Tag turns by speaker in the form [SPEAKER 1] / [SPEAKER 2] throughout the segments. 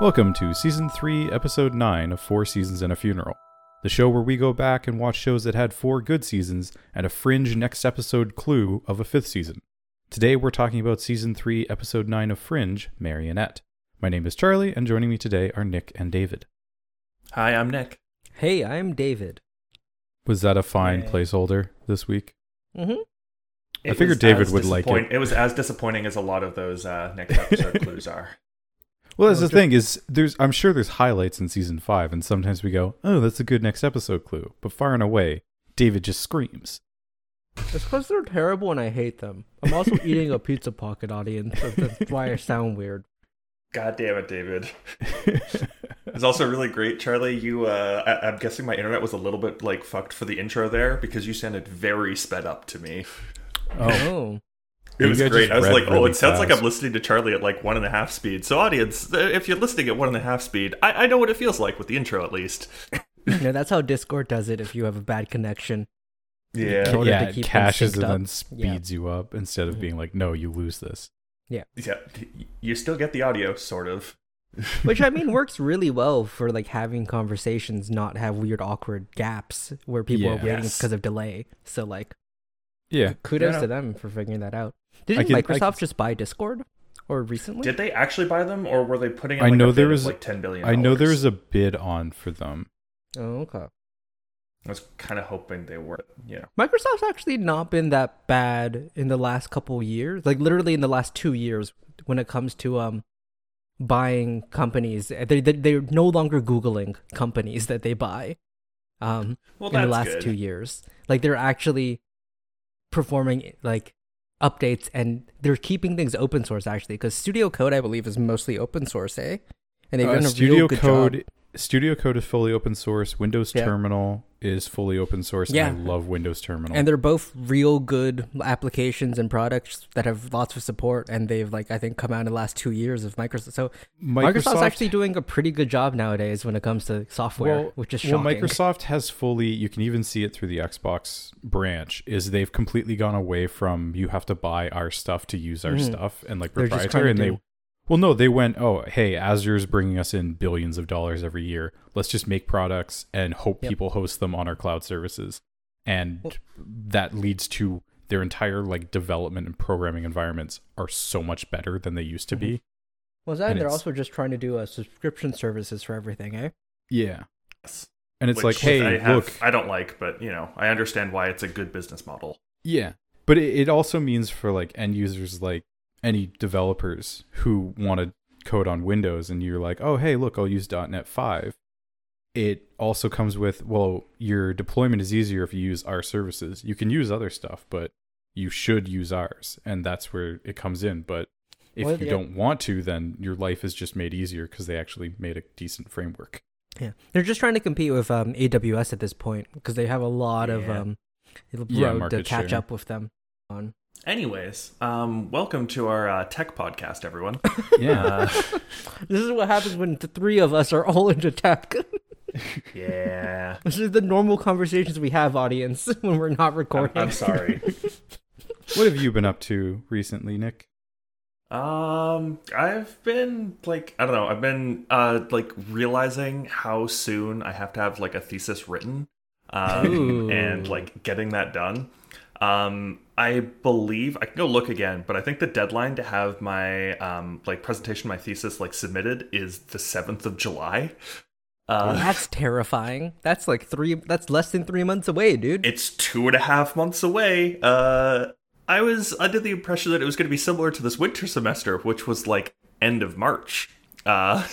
[SPEAKER 1] Welcome to Season 3, Episode 9 of Four Seasons and a Funeral, the show where we go back and watch shows that had four good seasons and a fringe next episode clue of a fifth season. Today we're talking about Season 3, Episode 9 of Fringe, Marionette. My name is Charlie, and joining me today are Nick and David.
[SPEAKER 2] Hi, I'm Nick.
[SPEAKER 3] Hey, I'm David.
[SPEAKER 1] Was that a fine
[SPEAKER 2] Yay.
[SPEAKER 1] placeholder this week?
[SPEAKER 3] Mm-hmm.
[SPEAKER 1] I figured David
[SPEAKER 2] as
[SPEAKER 1] would like
[SPEAKER 2] disappoint- It was as disappointing as a lot of those uh, next episode clues are.
[SPEAKER 1] Well, that's
[SPEAKER 3] Well,
[SPEAKER 1] the
[SPEAKER 3] ju-
[SPEAKER 1] thing is, there's I'm sure there's highlights in season five, and sometimes we go, "Oh, that's a good next episode clue," but far and away, David just screams.
[SPEAKER 3] It's because they're terrible and I hate them. I'm also eating a pizza pocket audience. so That's why I sound weird.
[SPEAKER 2] God damn it, David. It's also really great, Charlie. You, uh, I- I'm guessing my internet was a little bit like fucked for the intro there because you sounded very sped up to me.
[SPEAKER 3] Oh.
[SPEAKER 2] It was great. I was
[SPEAKER 1] read
[SPEAKER 2] like, oh,
[SPEAKER 1] really
[SPEAKER 2] it sounds like. I'm listening to Charlie at like one and a half speed. So, audience, uh, if you're listening at one and a half speed, I, I know what it feels like with the intro at least.
[SPEAKER 3] no, that's how Discord does it if you have a bad connection.
[SPEAKER 2] Yeah.
[SPEAKER 3] In order
[SPEAKER 1] yeah,
[SPEAKER 3] to
[SPEAKER 1] it
[SPEAKER 3] keep them
[SPEAKER 1] caches
[SPEAKER 3] synced
[SPEAKER 1] and then speeds you up instead of
[SPEAKER 3] Mhm.
[SPEAKER 1] being like, "No, you lose this."
[SPEAKER 2] Yeah. Yeah. You still get the audio, sort of.
[SPEAKER 3] Which I mean works really well for like having conversations not have weird awkward gaps where people
[SPEAKER 1] Yeah.
[SPEAKER 3] are waiting
[SPEAKER 2] Yes.
[SPEAKER 3] because of delay. So like
[SPEAKER 1] Yeah,
[SPEAKER 3] kudos
[SPEAKER 2] Yeah, no.
[SPEAKER 3] to them for figuring that out.
[SPEAKER 1] I
[SPEAKER 3] Didn't
[SPEAKER 1] can-
[SPEAKER 3] Microsoft
[SPEAKER 1] can-
[SPEAKER 3] just buy Discord? Or recently?
[SPEAKER 2] Did they actually buy them, or were they putting in
[SPEAKER 1] I know
[SPEAKER 2] a
[SPEAKER 1] there was-
[SPEAKER 2] like 10 billion?
[SPEAKER 1] I know there was a bid on for them.
[SPEAKER 3] oh, okay.
[SPEAKER 2] I was kind of hoping they were, you know.
[SPEAKER 3] Microsoft's actually not been that bad in the last couple years. Like literally in the last two years, when it comes to um buying companies, they they they're no longer googling companies that they buy. Um,
[SPEAKER 2] Well,
[SPEAKER 3] in the last
[SPEAKER 2] good.
[SPEAKER 3] two years, like they're actually performing like updates and they're keeping things open source actually because Studio Code I believe is mostly open source, eh? And they've
[SPEAKER 1] Uh,
[SPEAKER 3] done a
[SPEAKER 1] Studio
[SPEAKER 3] real good
[SPEAKER 1] Code,
[SPEAKER 3] job.
[SPEAKER 1] Studio Code is fully open source. Windows
[SPEAKER 3] Yeah.
[SPEAKER 1] Terminal is fully open source.
[SPEAKER 3] Yeah.
[SPEAKER 1] and I love Windows Terminal.
[SPEAKER 3] and they're both real good applications and products that have lots of support and they've like i think come out in the last two years of microsoft so microsoft's actually doing a pretty good job nowadays when it comes to software
[SPEAKER 1] well,
[SPEAKER 3] which is shocking.
[SPEAKER 1] well, Microsoft has fully. You can even see it through the Xbox branch. Is they've completely gone away from you have to buy our stuff to use our
[SPEAKER 3] Mhm.
[SPEAKER 1] stuff and like
[SPEAKER 3] They're
[SPEAKER 1] proprietary. And they,
[SPEAKER 3] do-
[SPEAKER 1] well, no, they went. Oh, hey, Azure's bringing us in billions of dollars every year. Let's just make products and hope
[SPEAKER 3] Yep.
[SPEAKER 1] people host them on our cloud services, and
[SPEAKER 3] Well-
[SPEAKER 1] that leads to their entire like development and programming environments are so much better than they used to be.
[SPEAKER 3] well that
[SPEAKER 1] and
[SPEAKER 3] they're also just trying to do a subscription services for everything eh
[SPEAKER 1] Yeah,
[SPEAKER 2] Yes.
[SPEAKER 1] and it's
[SPEAKER 2] Which
[SPEAKER 1] like, hey,
[SPEAKER 2] I have,
[SPEAKER 1] look,
[SPEAKER 2] I don't like, but you know, I understand why it's a good business model.
[SPEAKER 1] Yeah, but it, it also means for like end users, like any developers who want to code on Windows, and you're like, oh hey, look, I'll use .NET five. It also comes with well, your deployment is easier if you use our services. You can use other stuff, but you should use ours, and that's where it comes in. But if
[SPEAKER 3] Well,
[SPEAKER 1] you
[SPEAKER 3] yeah.
[SPEAKER 1] don't want to, then your life is just made easier because they actually made a decent framework.
[SPEAKER 3] yeah they're just trying to compete with um aws at this point because they have a lot of
[SPEAKER 2] Yeah.
[SPEAKER 3] um road
[SPEAKER 1] Yeah,
[SPEAKER 3] to catch
[SPEAKER 1] share.
[SPEAKER 3] up with them on
[SPEAKER 2] Anyways, um, welcome to our uh, tech podcast, everyone.
[SPEAKER 1] Yeah,
[SPEAKER 2] Uh,
[SPEAKER 3] this is what happens when the three of us are all into tech
[SPEAKER 2] yeah.
[SPEAKER 3] this is the normal conversations we have audience when we're not
[SPEAKER 2] I'm,
[SPEAKER 3] recording
[SPEAKER 2] I'm sorry.
[SPEAKER 1] what have you been up to recently, Nick?
[SPEAKER 2] Um, I've been like, I don't know. I've been uh like realizing how soon I have to have like a thesis written, um,
[SPEAKER 3] Ooh.
[SPEAKER 2] and like getting that done. Um, I believe I can go look again, but I think the deadline to have my um like presentation, my thesis like submitted is the seventh of July. Uh,
[SPEAKER 3] that's terrifying. That's like three. That's less than three months away, dude.
[SPEAKER 2] it's two and a half months away. Uh, I was under the impression that it was going to be similar to this winter semester, which was like end of March. Uh,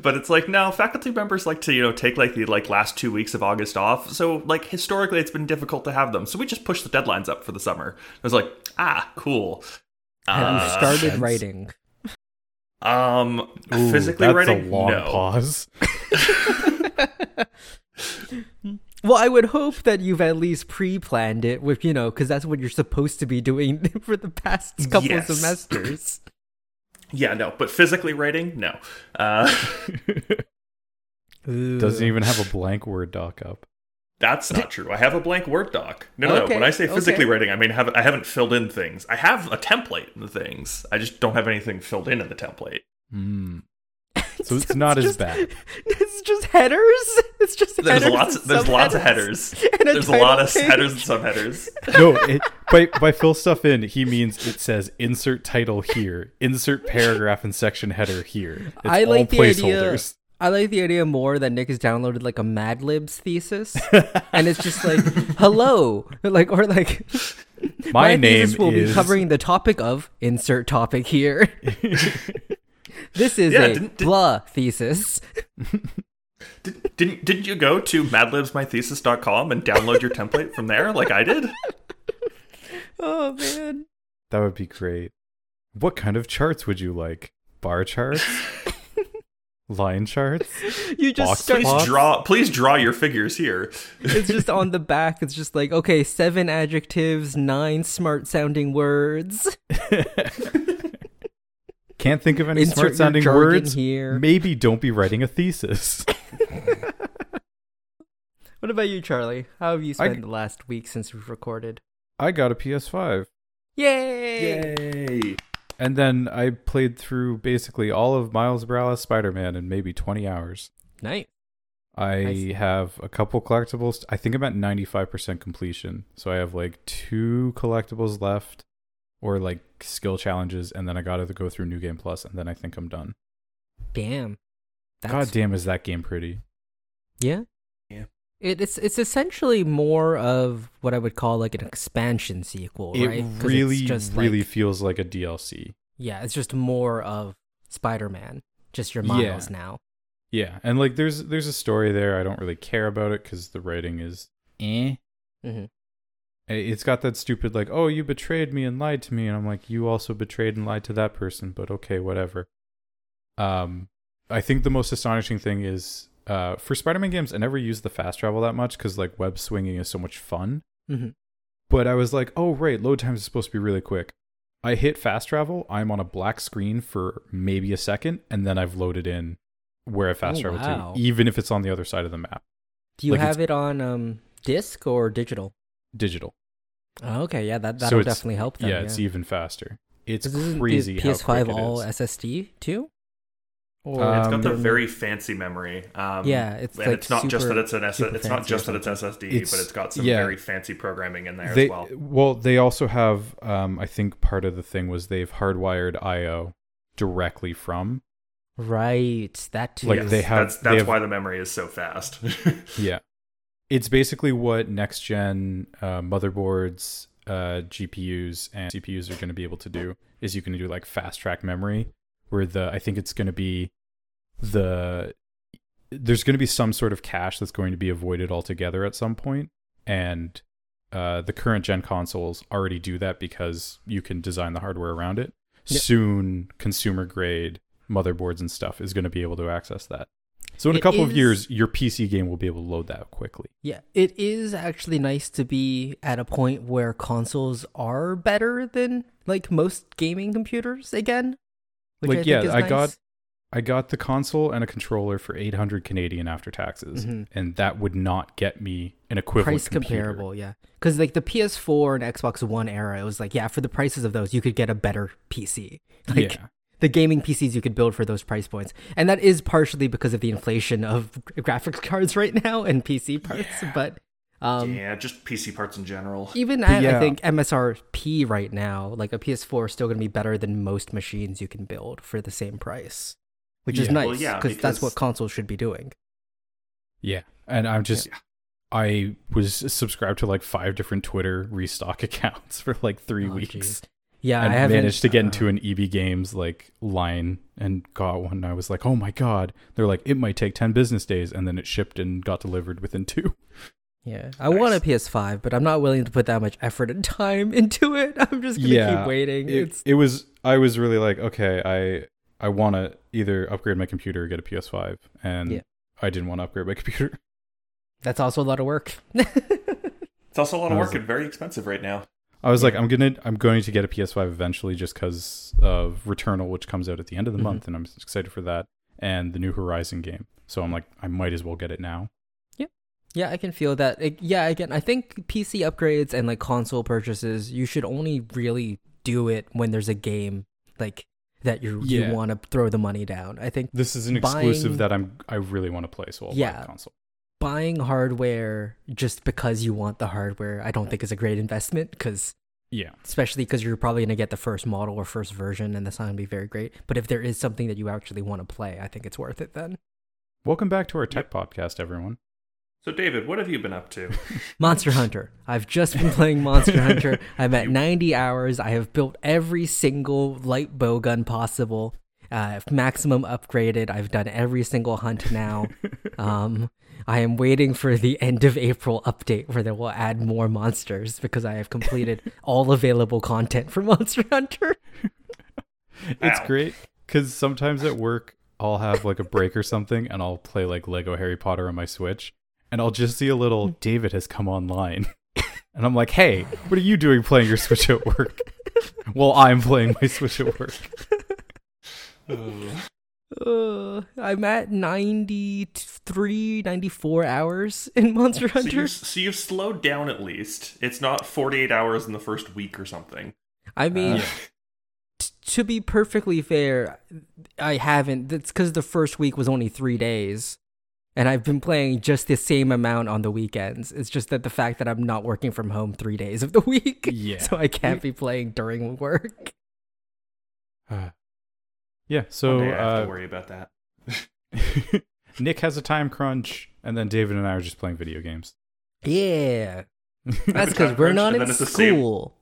[SPEAKER 2] but it's like no, faculty members like to you know take like the like last two weeks of August off. So like historically, it's been difficult to have them. So we just pushed the deadlines up for the summer. I was like, ah, cool.
[SPEAKER 3] Have you
[SPEAKER 2] Uh,
[SPEAKER 3] started
[SPEAKER 1] sense.
[SPEAKER 3] writing?
[SPEAKER 2] Um,
[SPEAKER 1] Ooh,
[SPEAKER 2] physically
[SPEAKER 1] that's
[SPEAKER 2] writing,
[SPEAKER 1] a long
[SPEAKER 2] no.
[SPEAKER 1] pause.
[SPEAKER 3] Well, I would hope that you've at least pre-planned it with, you know, because that's what you're supposed to be doing for the past couple
[SPEAKER 2] Yes.
[SPEAKER 3] semesters.
[SPEAKER 2] Yeah, no, but physically writing, no. Uh,
[SPEAKER 1] Doesn't even have a blank Word doc up.
[SPEAKER 2] That's not true. I have a blank Word doc. No, no,
[SPEAKER 3] Okay,
[SPEAKER 2] no. When I say physically
[SPEAKER 3] okay.
[SPEAKER 2] writing, I mean have, I haven't filled in things. I have a template in the things. I just don't have anything filled in in the template.
[SPEAKER 1] Hmm. So it's not as
[SPEAKER 3] just-
[SPEAKER 1] bad.
[SPEAKER 3] It's just headers. It's just
[SPEAKER 2] There's
[SPEAKER 3] headers
[SPEAKER 2] lots.
[SPEAKER 3] and
[SPEAKER 2] There's lots of headers.
[SPEAKER 3] And a
[SPEAKER 2] There's a lot of
[SPEAKER 3] page.
[SPEAKER 2] headers and subheaders.
[SPEAKER 1] No, it, by by fill stuff in, he means it says insert title here, insert paragraph and section header here. It's
[SPEAKER 3] I like
[SPEAKER 1] all
[SPEAKER 3] the idea-
[SPEAKER 1] placeholders.
[SPEAKER 3] I like the idea more that Nick has downloaded like a Mad Libs thesis, and it's just like, "Hello," like or like,
[SPEAKER 1] My, name
[SPEAKER 3] thesis will
[SPEAKER 1] is
[SPEAKER 3] be covering the topic of insert topic here. This is
[SPEAKER 2] Yeah,
[SPEAKER 3] a
[SPEAKER 2] didn't- did-
[SPEAKER 3] blah thesis.
[SPEAKER 2] Did, didn't didn't you go to madlibsmythesis.com and download your template from there like I did?
[SPEAKER 3] Oh man,
[SPEAKER 1] that would be great. What kind of charts would you like? Bar charts, line charts.
[SPEAKER 3] you just
[SPEAKER 1] Box
[SPEAKER 3] start.
[SPEAKER 2] Please draw. Please draw your figures here.
[SPEAKER 3] It's just on the back. It's just like okay, seven adjectives, nine smart sounding words.
[SPEAKER 1] Can't think of any
[SPEAKER 3] Insert
[SPEAKER 1] smart sounding words.
[SPEAKER 3] here.
[SPEAKER 1] Maybe don't be writing a thesis.
[SPEAKER 3] What about you, Charlie? How have you
[SPEAKER 1] I-
[SPEAKER 3] spent the last week since we've recorded?
[SPEAKER 1] I got a PS5.
[SPEAKER 3] Yay!
[SPEAKER 2] Yay!
[SPEAKER 1] And then I played through basically all of Miles Morales Spider Man in maybe 20 hours.
[SPEAKER 3] Nice.
[SPEAKER 1] I
[SPEAKER 3] Nice.
[SPEAKER 1] have a couple collectibles. I think I'm at 95% completion. So I have like two collectibles left or like skill challenges. And then I got to go through New Game Plus, And then I think I'm done.
[SPEAKER 3] Damn.
[SPEAKER 1] God damn, is that game pretty?
[SPEAKER 3] Yeah.
[SPEAKER 2] Yeah.
[SPEAKER 3] It, it's it's essentially more of what I would call like an expansion sequel,
[SPEAKER 1] It
[SPEAKER 3] right? 'Cause it's
[SPEAKER 1] really,
[SPEAKER 3] just
[SPEAKER 1] really
[SPEAKER 3] like-
[SPEAKER 1] feels like a DLC.
[SPEAKER 3] yeah, it's just more of Spider-Man, just your
[SPEAKER 1] Yeah.
[SPEAKER 3] Miles now.
[SPEAKER 1] Yeah, and like there's there's a story there. I don't really care about it because the writing is eh.
[SPEAKER 3] hmm
[SPEAKER 1] It's got that stupid like, oh, you betrayed me and lied to me, and I'm like, you also betrayed and lied to that person, but okay, whatever. Um, I think the most astonishing thing is, uh, for Spider-Man games, I never use the fast travel that much because like web swinging is so much fun.
[SPEAKER 3] hmm
[SPEAKER 1] But I was like, oh right, load times is supposed to be really quick. I hit fast travel, I'm on a black screen for maybe a second, and then I've loaded in where I fast
[SPEAKER 3] Oh,
[SPEAKER 1] travel
[SPEAKER 3] wow.
[SPEAKER 1] to, even if it's on the other side of the map,
[SPEAKER 3] Do you
[SPEAKER 1] Like,
[SPEAKER 3] have it on um disc or digital?
[SPEAKER 1] Digital.
[SPEAKER 3] Oh, okay, yeah, that
[SPEAKER 1] So
[SPEAKER 3] that'll
[SPEAKER 1] it's-
[SPEAKER 3] definitely help. Them,
[SPEAKER 1] yeah, it's even faster. It's
[SPEAKER 3] Is this
[SPEAKER 1] crazy
[SPEAKER 3] PS5
[SPEAKER 1] quick it
[SPEAKER 3] all
[SPEAKER 1] is.
[SPEAKER 3] SSD too? Or
[SPEAKER 1] Um,
[SPEAKER 2] It's got the very fancy memory. Um,
[SPEAKER 3] Yeah, it's
[SPEAKER 2] and
[SPEAKER 3] like
[SPEAKER 2] it's not just that it's an S- it's not just that it's SSD,
[SPEAKER 1] It's-
[SPEAKER 2] but it's got some
[SPEAKER 1] yeah.
[SPEAKER 2] very fancy programming in there
[SPEAKER 1] they,
[SPEAKER 2] as well.
[SPEAKER 1] Well, they also have. Um, I think part of the thing was they've hardwired I/O directly from.
[SPEAKER 3] right. That too.
[SPEAKER 1] Like,
[SPEAKER 2] Yes,
[SPEAKER 1] they have-
[SPEAKER 2] That's,
[SPEAKER 1] they
[SPEAKER 2] that's
[SPEAKER 1] have-
[SPEAKER 2] why the memory is so fast.
[SPEAKER 1] Yeah, it's basically what next gen uh, motherboards, uh, GPUs, and CPUs are going to be able to do. Is you can do like fast track memory, where the I think it's going to be the there's going to be some sort of cache that's going to be avoided altogether at some point, and uh, the current gen consoles already do that because you can design the hardware around it.
[SPEAKER 3] Yep.
[SPEAKER 1] Soon, consumer grade motherboards and stuff is going to be able to access that. So in a couple of years, your PC game will be able to load that quickly.
[SPEAKER 3] Yeah, it is actually nice to be at a point where consoles are better than like most gaming computers again.
[SPEAKER 1] Like,
[SPEAKER 3] I
[SPEAKER 1] yeah,
[SPEAKER 3] is
[SPEAKER 1] I
[SPEAKER 3] nice.
[SPEAKER 1] got- I got the console and a controller for 800 Canadian after taxes,
[SPEAKER 3] Mhm.
[SPEAKER 1] and that would not get me an equivalent
[SPEAKER 3] price
[SPEAKER 1] computer.
[SPEAKER 3] comparable, yeah. Because like the PS4 and Xbox One era, it was like yeah, for the prices of those, you could get a better PC. Like
[SPEAKER 1] yeah,
[SPEAKER 3] the gaming PCs you could build for those price points, and that is partially because of the inflation of graphics cards right now and PC parts. But um,
[SPEAKER 2] yeah, just PC parts in general.
[SPEAKER 3] even at
[SPEAKER 1] yeah.
[SPEAKER 3] I think MSRP right now, like a PS4 is still going to be better than most machines you can build for the same price, which is nice
[SPEAKER 2] Well, yeah, because- that's
[SPEAKER 3] what consoles should be doing.
[SPEAKER 1] yeah, and I'm just. I was subscribed to like five different Twitter restock accounts for like three
[SPEAKER 3] Oh,
[SPEAKER 1] weeks.
[SPEAKER 3] geez. Yeah,
[SPEAKER 1] and
[SPEAKER 3] I haven't
[SPEAKER 1] managed to get
[SPEAKER 3] uh,
[SPEAKER 1] into an EB Games like line and got one. I was like, oh my god! They're like, it might take ten business days, and then it shipped and got delivered within two.
[SPEAKER 3] Yeah, I want a PS5, but I'm not willing to put that much effort and time into it. I'm just gonna
[SPEAKER 1] Yeah,
[SPEAKER 3] keep waiting.
[SPEAKER 1] It,
[SPEAKER 3] it's
[SPEAKER 1] it was. I was really like, okay, I I want to either upgrade my computer or get a PS5, and
[SPEAKER 3] Yeah.
[SPEAKER 1] I didn't want to upgrade my computer.
[SPEAKER 3] that's also a lot of work.
[SPEAKER 2] It's also a lot of
[SPEAKER 1] I was
[SPEAKER 2] work and very expensive right now.
[SPEAKER 1] I was like, I'm gonna I'm going to get a PS5 eventually, just because of Returnal, which comes out at the end of the
[SPEAKER 3] Mhm.
[SPEAKER 1] month, and I'm excited for that, and the new Horizon game. So I'm like, I might as well get it now.
[SPEAKER 3] Yeah, yeah, I can feel that. It- yeah, again, I think PC upgrades and like console purchases, you should only really do it when there's a game like that you
[SPEAKER 1] Yeah.
[SPEAKER 3] you want to throw the money down. I think
[SPEAKER 1] This is an
[SPEAKER 3] Buying-
[SPEAKER 1] exclusive that I'm I really want to play, so I'll
[SPEAKER 3] Yeah.
[SPEAKER 1] console.
[SPEAKER 3] Buying hardware just because you want the hardware, I don't think is a great investment because
[SPEAKER 1] Yeah.
[SPEAKER 3] especially because you're probably going to get the first model or first version and that's not going to be very great. But if there is something that you actually want to play, I think it's worth it then.
[SPEAKER 1] Welcome back to our tech podcast, everyone.
[SPEAKER 2] So, David, what have you been up to?
[SPEAKER 3] Monster Hunter. I've just been playing Monster Hunter. I'm at 90 hours. I have built every single light bow gun possible. Uh, maximum upgraded. I've done every single hunt now. Um, I am waiting for the end of April update where they will add more monsters because I have completed all available content for Monster Hunter.
[SPEAKER 1] It's
[SPEAKER 2] Ow.
[SPEAKER 1] great because sometimes at work I'll have like a break or something, and I'll play like Lego Harry Potter on my Switch, and I'll just see a little mm. David has come online, and I'm like, "Hey, what are you doing playing your Switch at work?" well, I'm playing my Switch at work. Oh.
[SPEAKER 3] Uh, I'm at 93, 94 hours in Monster
[SPEAKER 2] so,
[SPEAKER 3] Hunter.
[SPEAKER 2] you, so you've slowed down at least. It's not 48 hours in the first week or something.
[SPEAKER 3] I mean,
[SPEAKER 2] Uh,
[SPEAKER 3] t- to be perfectly fair, I haven't. That's because the first week was only three days, and I've been playing just the same amount on the weekends. It's just that the fact that I'm not working from home three days of the week,
[SPEAKER 1] Yeah.
[SPEAKER 3] so I can't be playing during work.
[SPEAKER 1] Yeah.
[SPEAKER 2] One
[SPEAKER 1] So
[SPEAKER 2] day I have
[SPEAKER 1] uh,
[SPEAKER 2] to worry about that.
[SPEAKER 1] Nick has a time crunch, and then David and I are just playing video games.
[SPEAKER 3] Yeah, that's because we're not in
[SPEAKER 2] then at same-
[SPEAKER 3] school,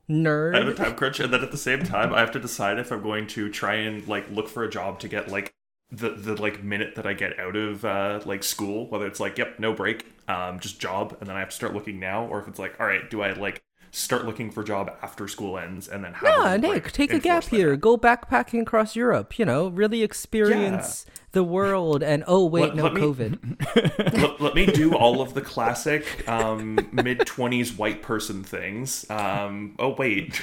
[SPEAKER 2] I have a time crunch, and then at the same time, I have to decide if I'm going to try and like look for a job to get like the the like minute that I get out of uh, like school, whether it's like yep, no break, um, just job, and then I have to start looking now, or if it's like all right, do I like start looking for a job after school ends and then have a
[SPEAKER 3] Yeah, Nick,
[SPEAKER 2] break
[SPEAKER 3] take a gap year. Go backpacking across Europe. You know, really experience the world. And oh wait,
[SPEAKER 2] Let-
[SPEAKER 3] no
[SPEAKER 2] let me-
[SPEAKER 3] COVID.
[SPEAKER 2] let, let me do all of the classic um, mid 20s white person things. Um, oh, wait.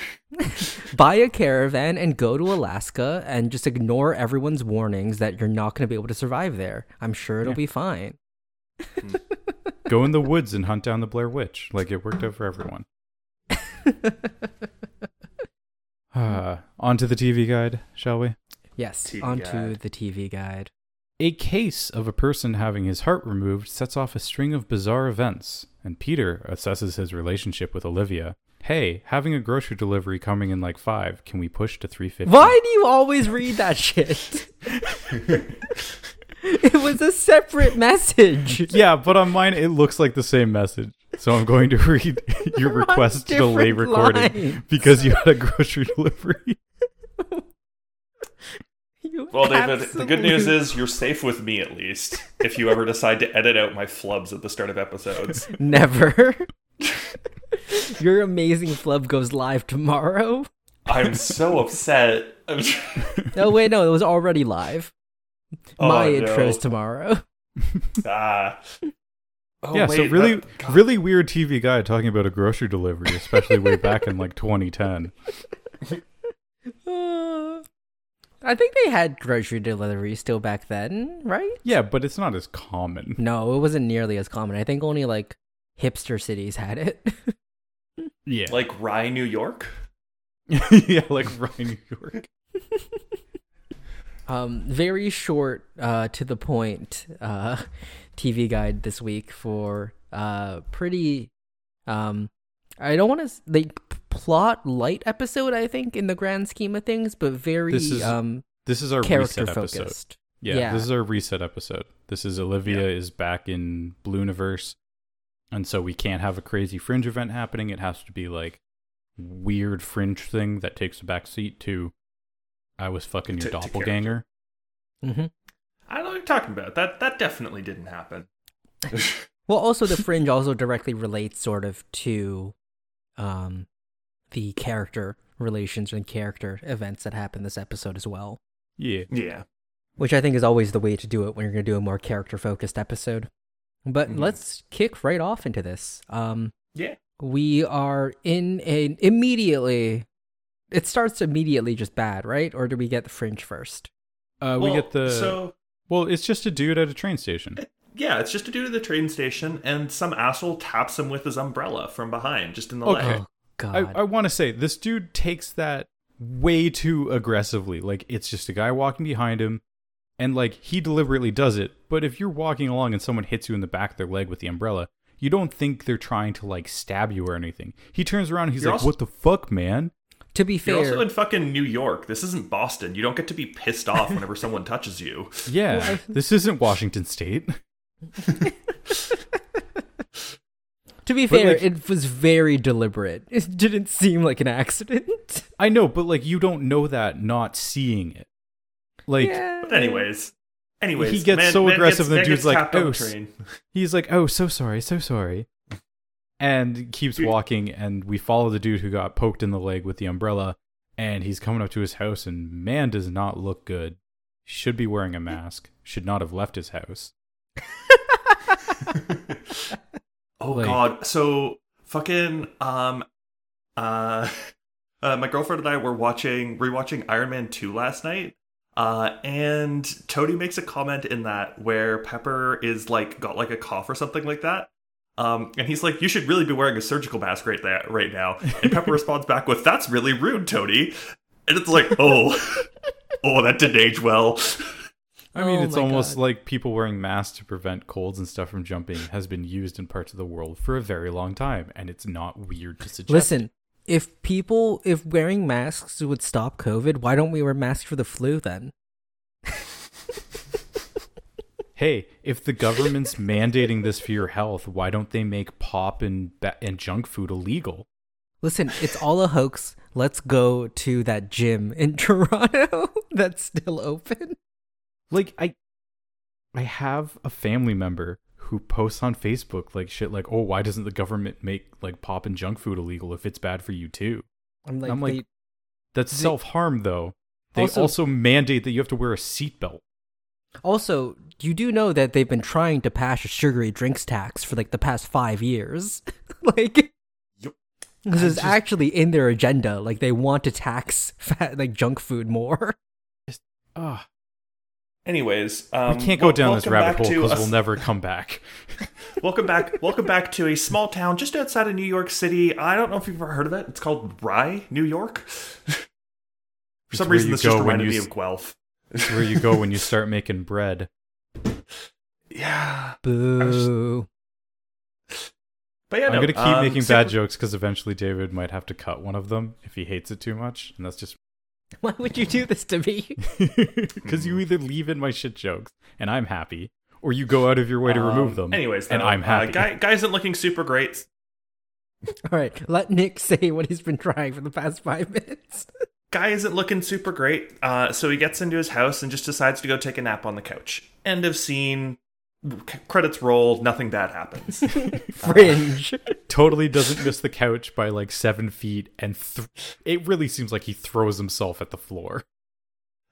[SPEAKER 3] buy a caravan and go to Alaska and just ignore everyone's warnings that you're not going to be able to survive there. I'm sure it'll
[SPEAKER 1] Yeah.
[SPEAKER 3] be fine.
[SPEAKER 1] Go in the woods and hunt down the Blair Witch. Like it worked out for everyone. Uh, on to the TV guide, shall we?
[SPEAKER 3] Yes,
[SPEAKER 2] TV
[SPEAKER 3] onto
[SPEAKER 2] guide.
[SPEAKER 3] the TV guide.
[SPEAKER 1] A case of a person having his heart removed sets off a string of bizarre events, and Peter assesses his relationship with Olivia. Hey, having a grocery delivery coming in like five. Can we push to three fifty?
[SPEAKER 3] Why do you always read that shit? it was a separate message.
[SPEAKER 1] Yeah, but on mine it looks like the same message. So I'm going to read your request to delay recording
[SPEAKER 3] lines.
[SPEAKER 1] because you had a grocery delivery.
[SPEAKER 3] You
[SPEAKER 2] Well, David, the good news is you're safe with me at least. If you ever decide to edit out my flubs at the start of episodes.
[SPEAKER 3] never. Your amazing flub goes live tomorrow.
[SPEAKER 2] I'm so upset.
[SPEAKER 3] No wait, no, it was already live.
[SPEAKER 2] Oh,
[SPEAKER 3] My
[SPEAKER 2] no.
[SPEAKER 3] intro's tomorrow.
[SPEAKER 2] ah. Oh,
[SPEAKER 1] yeah, so really,
[SPEAKER 2] that-
[SPEAKER 1] really weird TV guy talking about a grocery delivery, especially way back in like 2010.
[SPEAKER 3] Uh, I think they had grocery delivery still back then, right?
[SPEAKER 1] Yeah, but it's not as common.
[SPEAKER 3] No, it wasn't nearly as common. I think only like hipster cities had it.
[SPEAKER 1] Yeah,
[SPEAKER 2] Like Rye, New York?
[SPEAKER 1] yeah, like Rye, New York.
[SPEAKER 3] um, very short, uh, to the point, uh, TV guide this week for uh pretty, um, I don't want to like plot light episode. I think in the grand scheme of things, but very
[SPEAKER 1] This is
[SPEAKER 3] um
[SPEAKER 1] This is our
[SPEAKER 3] character
[SPEAKER 1] reset episode.
[SPEAKER 3] focused.
[SPEAKER 1] Yeah,
[SPEAKER 3] Yeah.
[SPEAKER 1] this is our reset episode. This is Olivia is back in Blue Universe and so we can't have a crazy fringe event happening. It has to be like weird fringe thing that takes a back seat to I was fucking your
[SPEAKER 2] To- to
[SPEAKER 1] doppelganger.
[SPEAKER 2] I don't know what you're talking about. That that definitely didn't happen.
[SPEAKER 3] Well, also the fringe also directly relates sort of to um the character relations and character events that happen this episode as well.
[SPEAKER 1] yeah,
[SPEAKER 2] yeah.
[SPEAKER 3] Which I think is always the way to do it when you're going to do a more character focused episode. But
[SPEAKER 2] Mhm.
[SPEAKER 3] let's kick right off into this. Um
[SPEAKER 2] Yeah.
[SPEAKER 3] we are in a immediately it starts immediately just bad, right? Or do we get the fringe first?
[SPEAKER 1] uh, we
[SPEAKER 2] Well,
[SPEAKER 1] get the
[SPEAKER 2] So,
[SPEAKER 1] well. It's just a dude at a train station.
[SPEAKER 2] yeah, it's just a dude at the train station, and some asshole taps him with his umbrella from behind, just in the
[SPEAKER 1] Okay.
[SPEAKER 2] leg.
[SPEAKER 3] Oh god.
[SPEAKER 1] I, I want to say this dude takes that way too aggressively. Like it's just a guy walking behind him, and like he deliberately does it. But if you're walking along and someone hits you in the back of their leg with the umbrella, you don't think they're trying to like stab you or anything. He turns around and he's
[SPEAKER 2] You're
[SPEAKER 1] like,
[SPEAKER 2] also-
[SPEAKER 1] "What the fuck, man?"
[SPEAKER 3] To be
[SPEAKER 2] You're
[SPEAKER 3] fair,
[SPEAKER 2] also in fucking New York. This isn't Boston. You don't get to be pissed off whenever someone touches you.
[SPEAKER 1] Yeah, this isn't Washington State.
[SPEAKER 3] to be fair,
[SPEAKER 1] like-
[SPEAKER 3] it was very deliberate. It didn't seem like an accident.
[SPEAKER 1] I know, but like you don't know that not seeing it. Like
[SPEAKER 2] But anyways, anyways,
[SPEAKER 1] He gets
[SPEAKER 2] man-
[SPEAKER 1] so aggressive,
[SPEAKER 2] gets-
[SPEAKER 1] the dude's like, "Oh,
[SPEAKER 2] train.
[SPEAKER 1] he's like, "Oh, so sorry, so sorry," and keeps walking. And we follow the dude who got poked in the leg with the umbrella, and he's coming up to his house, and man, does not look good. Should be wearing a mask. Should not have left his house.
[SPEAKER 2] Oh
[SPEAKER 1] Like-
[SPEAKER 2] god. So fucking um uh uh my girlfriend and I were watching rewatching Iron Man 2 last night. Uh and Tony makes a comment in that where Pepper is like got like a cough or something like that. Um and he's like you should really be wearing a surgical mask right there right now. And Pepper responds back with that's really rude, Tony. And it's like, "Oh. oh, that didn't age well."
[SPEAKER 1] I mean,
[SPEAKER 3] Oh
[SPEAKER 1] it's almost
[SPEAKER 3] God.
[SPEAKER 1] like people wearing masks to prevent colds and stuff from jumping has been used in parts of the world for a very long time, and it's not weird to suggest.
[SPEAKER 3] Listen, if people, if wearing masks would stop COVID, why don't we wear masks for the flu then?
[SPEAKER 1] Hey, if the government's mandating this for your health, why don't they make pop and and junk food illegal?
[SPEAKER 3] Listen, it's all a hoax. Let's go to that gym in Toronto that's still open.
[SPEAKER 1] Like I, I have a family member who posts on Facebook like shit like, "Oh, why doesn't the government make like pop and junk food illegal if it's bad for you too?"
[SPEAKER 3] I'm like,
[SPEAKER 1] I'm like,
[SPEAKER 3] they-
[SPEAKER 1] That's
[SPEAKER 3] They-
[SPEAKER 1] self harm though. They
[SPEAKER 3] Also-
[SPEAKER 1] also mandate that you have to wear a seatbelt.
[SPEAKER 3] Also, you do know that they've been trying to pass a sugary drinks tax for like the past five years. like,
[SPEAKER 2] Yup.
[SPEAKER 3] this is
[SPEAKER 1] just-
[SPEAKER 3] actually in their agenda. Like, they want to tax fat, like junk food more.
[SPEAKER 1] Ah,
[SPEAKER 2] Anyways, um
[SPEAKER 1] we can't go
[SPEAKER 2] wel-
[SPEAKER 1] down this rabbit hole because we'll never come back.
[SPEAKER 2] Welcome back. Welcome back to a small town just outside of New York City. I don't know if you've ever heard of it. It's called Rye, New York. For some
[SPEAKER 1] where
[SPEAKER 2] reason, this just
[SPEAKER 1] go when
[SPEAKER 2] reminded
[SPEAKER 1] you
[SPEAKER 2] me
[SPEAKER 1] s-
[SPEAKER 2] of Guelph.
[SPEAKER 1] It's where you go when you start making bread.
[SPEAKER 2] Yeah,
[SPEAKER 3] Boo.
[SPEAKER 2] but yeah,
[SPEAKER 1] I'm
[SPEAKER 2] no,
[SPEAKER 1] gonna keep
[SPEAKER 2] um,
[SPEAKER 1] making
[SPEAKER 2] super-
[SPEAKER 1] bad jokes because eventually David might have to cut one of them if he hates it too much, and that's just
[SPEAKER 3] Why would you do this to me?
[SPEAKER 1] because you either leave in my shit jokes and I'm happy, or you go out of your way to remove
[SPEAKER 2] Um,
[SPEAKER 1] them.
[SPEAKER 2] Anyways,
[SPEAKER 1] and
[SPEAKER 2] though,
[SPEAKER 1] I'm happy.
[SPEAKER 2] Uh, guy, guy isn't looking super great.
[SPEAKER 3] All right, let Nick say what he's been trying for the past five minutes.
[SPEAKER 2] Guy isn't looking super great. Uh, so he gets into his house and just decides to go take a nap on the couch. End of scene. C- Credits roll. Nothing bad happens.
[SPEAKER 3] Fringe.
[SPEAKER 1] totally doesn't miss the couch by like seven feet, and th- it really seems like he throws himself at the floor.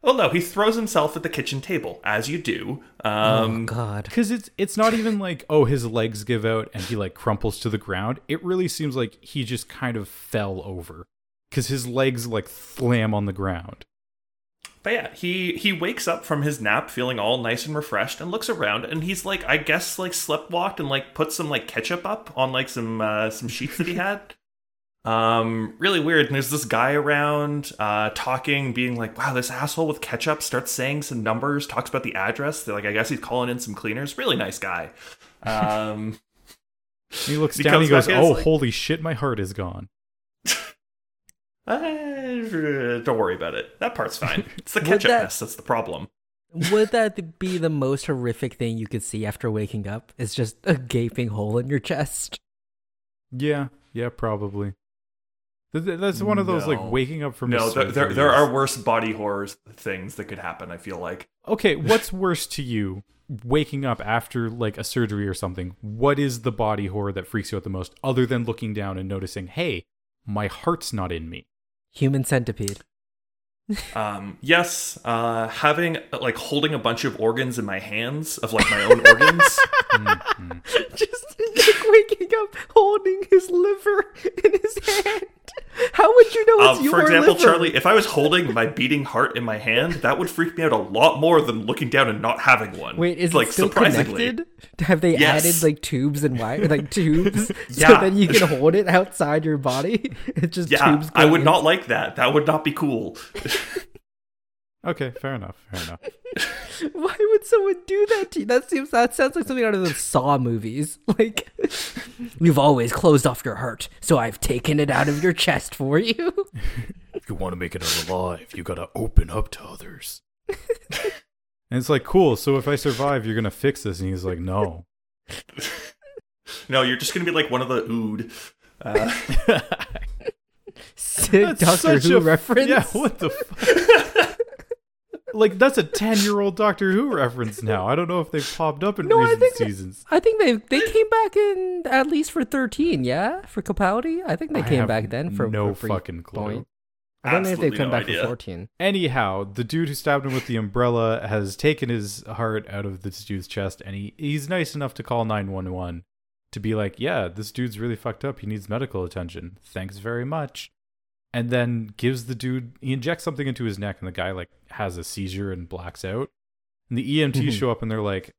[SPEAKER 2] well, no, he throws himself at the kitchen table, as you do.
[SPEAKER 3] oh
[SPEAKER 2] Um,
[SPEAKER 3] God.
[SPEAKER 1] Because it's it's not even like oh his legs give out and he like crumples to the ground. It really seems like he just kind of fell over because his legs like slam on the ground.
[SPEAKER 2] But yeah, he he wakes up from his nap feeling all nice and refreshed and looks around and he's like I guess like sleptwalked and like put some like ketchup up on like some uh some sheets that he had. Um really weird. And there's this guy around uh talking being like wow this asshole with ketchup starts saying some numbers, talks about the address. They're like I guess he's calling in some cleaners. Really nice guy. Um
[SPEAKER 1] he looks
[SPEAKER 2] He
[SPEAKER 1] down. He goes,
[SPEAKER 2] back in, it's
[SPEAKER 1] "Oh
[SPEAKER 2] like-
[SPEAKER 1] holy shit, my heart is gone."
[SPEAKER 2] Uh, don't worry about it. That part's fine. It's the
[SPEAKER 3] Would
[SPEAKER 2] ketchup
[SPEAKER 3] that-
[SPEAKER 2] mess that's the problem.
[SPEAKER 3] Would that be the most horrific thing you could see after waking up? Is just a gaping hole in your chest.
[SPEAKER 1] Yeah, yeah, probably. Th- th- That's one of those like waking up from.
[SPEAKER 2] No,
[SPEAKER 1] his
[SPEAKER 2] there, there,
[SPEAKER 1] surgery
[SPEAKER 2] there
[SPEAKER 1] is-
[SPEAKER 2] are worse body horrors things that could happen. I feel like
[SPEAKER 1] Okay, what's worse to you? Waking up after like a surgery or something. What is the body horror that freaks you out the most, other than looking down and noticing, hey, my heart's not in me?
[SPEAKER 3] Human centipede.
[SPEAKER 2] um, yes, uh, having like holding a bunch of organs in my hands of like my own organs.
[SPEAKER 1] Mhm.
[SPEAKER 3] just Nick waking up holding his liver in his hand. How would you know it's
[SPEAKER 2] Um, for example,
[SPEAKER 3] liver?
[SPEAKER 2] Charlie, if I was holding my beating heart in my hand, that would freak me out a lot more than looking down and not having one.
[SPEAKER 3] Wait, is
[SPEAKER 2] like
[SPEAKER 3] it still connected? Have they
[SPEAKER 2] Yes.
[SPEAKER 3] added like tubes and wire, like tubes,
[SPEAKER 2] yeah.
[SPEAKER 3] so then you can hold it outside your body? It's just
[SPEAKER 2] Yeah,
[SPEAKER 3] tubes.
[SPEAKER 2] I would
[SPEAKER 3] in.
[SPEAKER 2] not like that. That would not be cool.
[SPEAKER 1] Okay, fair enough. Fair enough.
[SPEAKER 3] Why would someone do that to you? That seems that sounds like something out of the Saw movies. Like, you've always closed off your heart, so I've taken it out of your chest for you.
[SPEAKER 1] If you want to make it out alive, you gotta open up to others. and it's like, cool. So if I survive, you're gonna fix this. And he's like, no.
[SPEAKER 2] No, you're just gonna be like one of the ood. Uh,
[SPEAKER 3] Sick Doctor Who
[SPEAKER 1] a
[SPEAKER 3] reference.
[SPEAKER 1] Yeah, what the fuck? Like that's a ten-year-old Doctor Who reference now. I don't know if they've popped up in
[SPEAKER 3] No, I
[SPEAKER 1] recent
[SPEAKER 3] think
[SPEAKER 1] seasons.
[SPEAKER 3] I think they they came back in at least for thirteen. Yeah, for Capaldi. I think they
[SPEAKER 1] I
[SPEAKER 3] came back then for
[SPEAKER 1] no
[SPEAKER 3] a brief
[SPEAKER 1] fucking clue.
[SPEAKER 3] point. I don't know if they've come
[SPEAKER 2] no
[SPEAKER 3] back
[SPEAKER 2] idea.
[SPEAKER 3] for fourteen.
[SPEAKER 1] Anyhow, the dude who stabbed him with the umbrella has taken his heart out of this dude's chest, and he, he's nice enough to call 911 to be like, yeah, this dude's really fucked up. He needs medical attention. Thanks very much. And then gives the dude, he injects something into his neck, and the guy, like, has a seizure and blacks out. And the EMTs
[SPEAKER 3] Mhm.
[SPEAKER 1] show up, and they're like,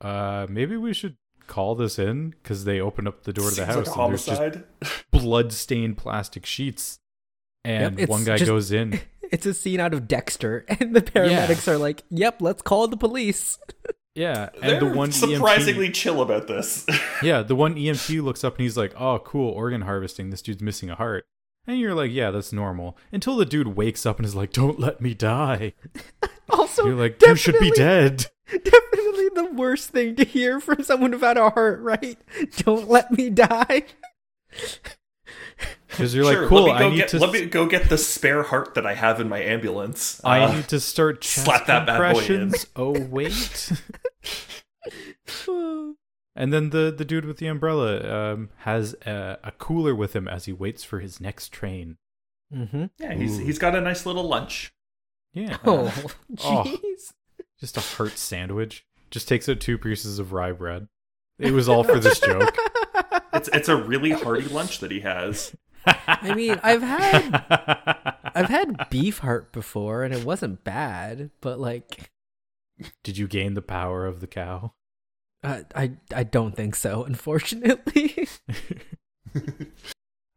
[SPEAKER 1] uh, maybe we should call this in because they open up the door to the house
[SPEAKER 2] like a
[SPEAKER 1] and there's just blood-stained plastic sheets. And
[SPEAKER 3] it's
[SPEAKER 1] one guy
[SPEAKER 3] just-
[SPEAKER 1] goes in.
[SPEAKER 3] It's a scene out of Dexter, and the paramedics are like, "Yep, let's call the police."
[SPEAKER 1] Yeah, and
[SPEAKER 2] They're
[SPEAKER 1] the one
[SPEAKER 2] surprisingly
[SPEAKER 1] EMT,
[SPEAKER 2] chill about this.
[SPEAKER 1] yeah, the one EMT looks up and he's like, "Oh, cool, organ harvesting. This dude's missing a heart." And you're like, "Yeah, that's normal." Until the dude wakes up and is like, "Don't let me die."
[SPEAKER 3] Also,
[SPEAKER 1] You're like, "You should be dead."
[SPEAKER 3] Definitely the worst thing to hear from someone without a heart, right? Don't let me die.
[SPEAKER 1] Because you're
[SPEAKER 2] sure,
[SPEAKER 1] like, "Cool,
[SPEAKER 2] let me
[SPEAKER 1] I need
[SPEAKER 2] get
[SPEAKER 1] to."
[SPEAKER 2] let me go get the spare heart that I have in my ambulance.
[SPEAKER 1] I
[SPEAKER 2] Uh,
[SPEAKER 1] need to start chest
[SPEAKER 2] slap that bad boy in.
[SPEAKER 1] Oh wait. And then the the dude with the umbrella um, has a, a cooler with him as he waits for his next train.
[SPEAKER 3] mm-hmm.
[SPEAKER 2] yeah, he's
[SPEAKER 1] Ooh.
[SPEAKER 2] he's got a nice little lunch.
[SPEAKER 1] Yeah.
[SPEAKER 3] Oh,
[SPEAKER 1] Oh.
[SPEAKER 3] jeez.
[SPEAKER 1] Just a heart sandwich. Just takes out two pieces of rye bread. It was all for this joke.
[SPEAKER 2] It's it's a really hearty lunch that he has.
[SPEAKER 3] I mean, I've had I've had beef heart before, and it wasn't bad, but like,
[SPEAKER 1] Did you gain the power of the cow?
[SPEAKER 3] Uh, I I don't think so, unfortunately.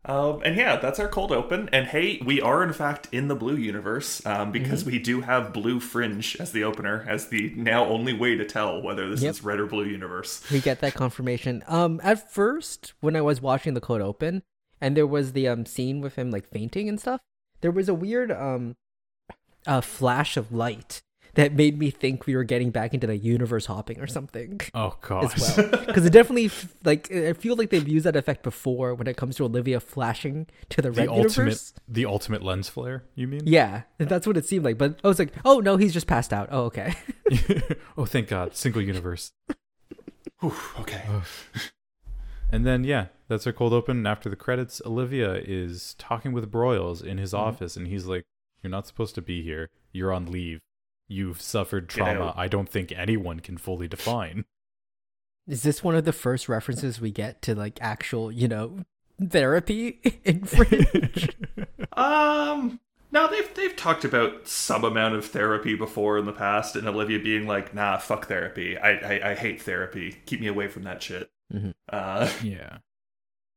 [SPEAKER 2] Um, and yeah, that's our cold open. And hey, we are in fact in the blue universe um, because we do have blue fringe as the opener, as the now only way to tell whether this
[SPEAKER 3] Yep.
[SPEAKER 2] is red or blue universe.
[SPEAKER 3] we get that confirmation. Um, at first, when I was watching the cold open, and there was the um scene with him like fainting and stuff, there was a weird um, a flash of light that made me think we were getting back into the universe hopping or something.
[SPEAKER 1] Oh god.
[SPEAKER 3] as well because it definitely like I feel like they've used that effect before when it comes to Olivia flashing to the
[SPEAKER 1] the
[SPEAKER 3] red
[SPEAKER 1] ultimate
[SPEAKER 3] universe.
[SPEAKER 1] the ultimate lens flare, you mean?
[SPEAKER 3] Yeah, that's what it seemed like. But I was like, oh no, he's just passed out. Oh okay.
[SPEAKER 1] oh thank god. Single universe.
[SPEAKER 2] Whew, okay.
[SPEAKER 1] And then yeah, that's our cold open. And after the credits, Olivia is talking with Broyles in his
[SPEAKER 3] Mm-hmm.
[SPEAKER 1] office and he's like, You're not supposed to be here. You're on leave. You've suffered
[SPEAKER 2] Get
[SPEAKER 1] trauma
[SPEAKER 2] out."
[SPEAKER 1] I don't think anyone can fully define.
[SPEAKER 3] Is this one of the first references we get to like actual, you know, therapy in Fringe?
[SPEAKER 2] Um, no, they've they've talked about some amount of therapy before in the past, and Olivia being like, "Nah, fuck therapy. I I, I hate therapy. Keep me away from that shit."
[SPEAKER 3] Mhm.
[SPEAKER 2] Uh,
[SPEAKER 1] yeah.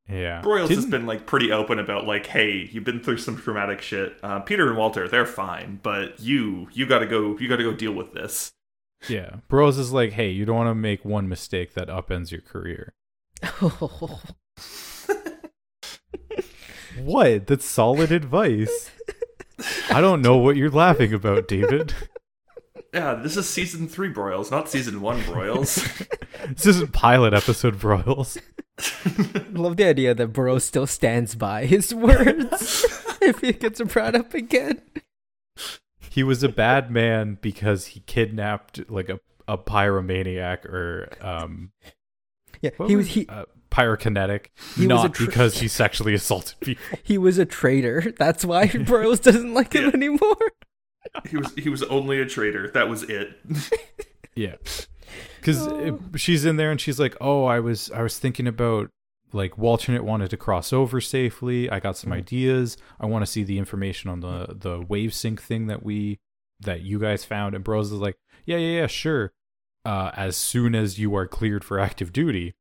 [SPEAKER 1] Yeah.
[SPEAKER 2] Broyles has
[SPEAKER 1] Didn't-
[SPEAKER 2] been like pretty open about like, "Hey, you've been through some traumatic shit. Uh, Peter and Walter, they're fine, but you you got to go you got to go deal with this."
[SPEAKER 1] Yeah. Broyles is like, hey, you don't want to make one mistake that upends your career. What? That's solid advice. I don't know what you're laughing about, David.
[SPEAKER 2] Yeah, this is season three Broyles, not season one Broyles.
[SPEAKER 1] This isn't pilot episode Broyles.
[SPEAKER 3] Love the idea that Burrow still stands by his words if he gets brought up again.
[SPEAKER 1] He was a bad man because he kidnapped like a, a pyromaniac or um
[SPEAKER 3] Yeah, he was he
[SPEAKER 1] uh, pyrokinetic,
[SPEAKER 3] He
[SPEAKER 1] not
[SPEAKER 3] tr-
[SPEAKER 1] because he sexually assaulted people.
[SPEAKER 3] he was a traitor. That's why Burrows doesn't like him
[SPEAKER 2] Yeah.
[SPEAKER 3] anymore.
[SPEAKER 2] He was he was only a traitor. That was it.
[SPEAKER 1] Yeah. Cuz she's in there and she's like, "Oh, I was I was thinking about like Walternate wanted to cross over safely. I got some
[SPEAKER 3] Mm.
[SPEAKER 1] ideas. I want to see the information on the the wave sync thing that we that you guys found. And Broyles is like, yeah, yeah, yeah, sure. Uh, as soon as you are cleared for active duty,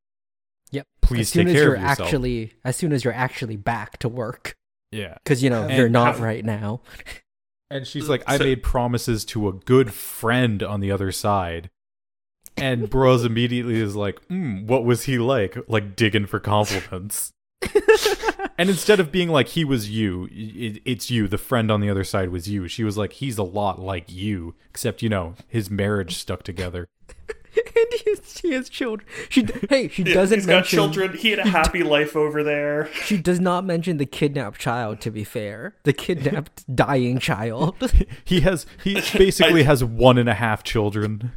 [SPEAKER 3] Yep.
[SPEAKER 1] please
[SPEAKER 3] as soon
[SPEAKER 1] take
[SPEAKER 3] as
[SPEAKER 1] care
[SPEAKER 3] you're
[SPEAKER 1] of yourself.
[SPEAKER 3] actually as soon as you're actually back to work
[SPEAKER 1] yeah.
[SPEAKER 3] because you know
[SPEAKER 1] And
[SPEAKER 3] you're not
[SPEAKER 2] have-
[SPEAKER 3] right now
[SPEAKER 1] And she's like, I made promises to a good friend on the other side. And Broyles immediately is like, mm, what was he like? Like digging for compliments. and instead of being like, he was you, it, it's you, the friend on the other side was you, she was like, he's a lot like you, except, you know, his marriage stuck together.
[SPEAKER 3] And he has, she has children she hey she doesn't
[SPEAKER 2] He's got children. He had a happy life over there.
[SPEAKER 3] she does not mention the kidnapped child to be fair the kidnapped dying child
[SPEAKER 1] He has, he basically has one and a half children.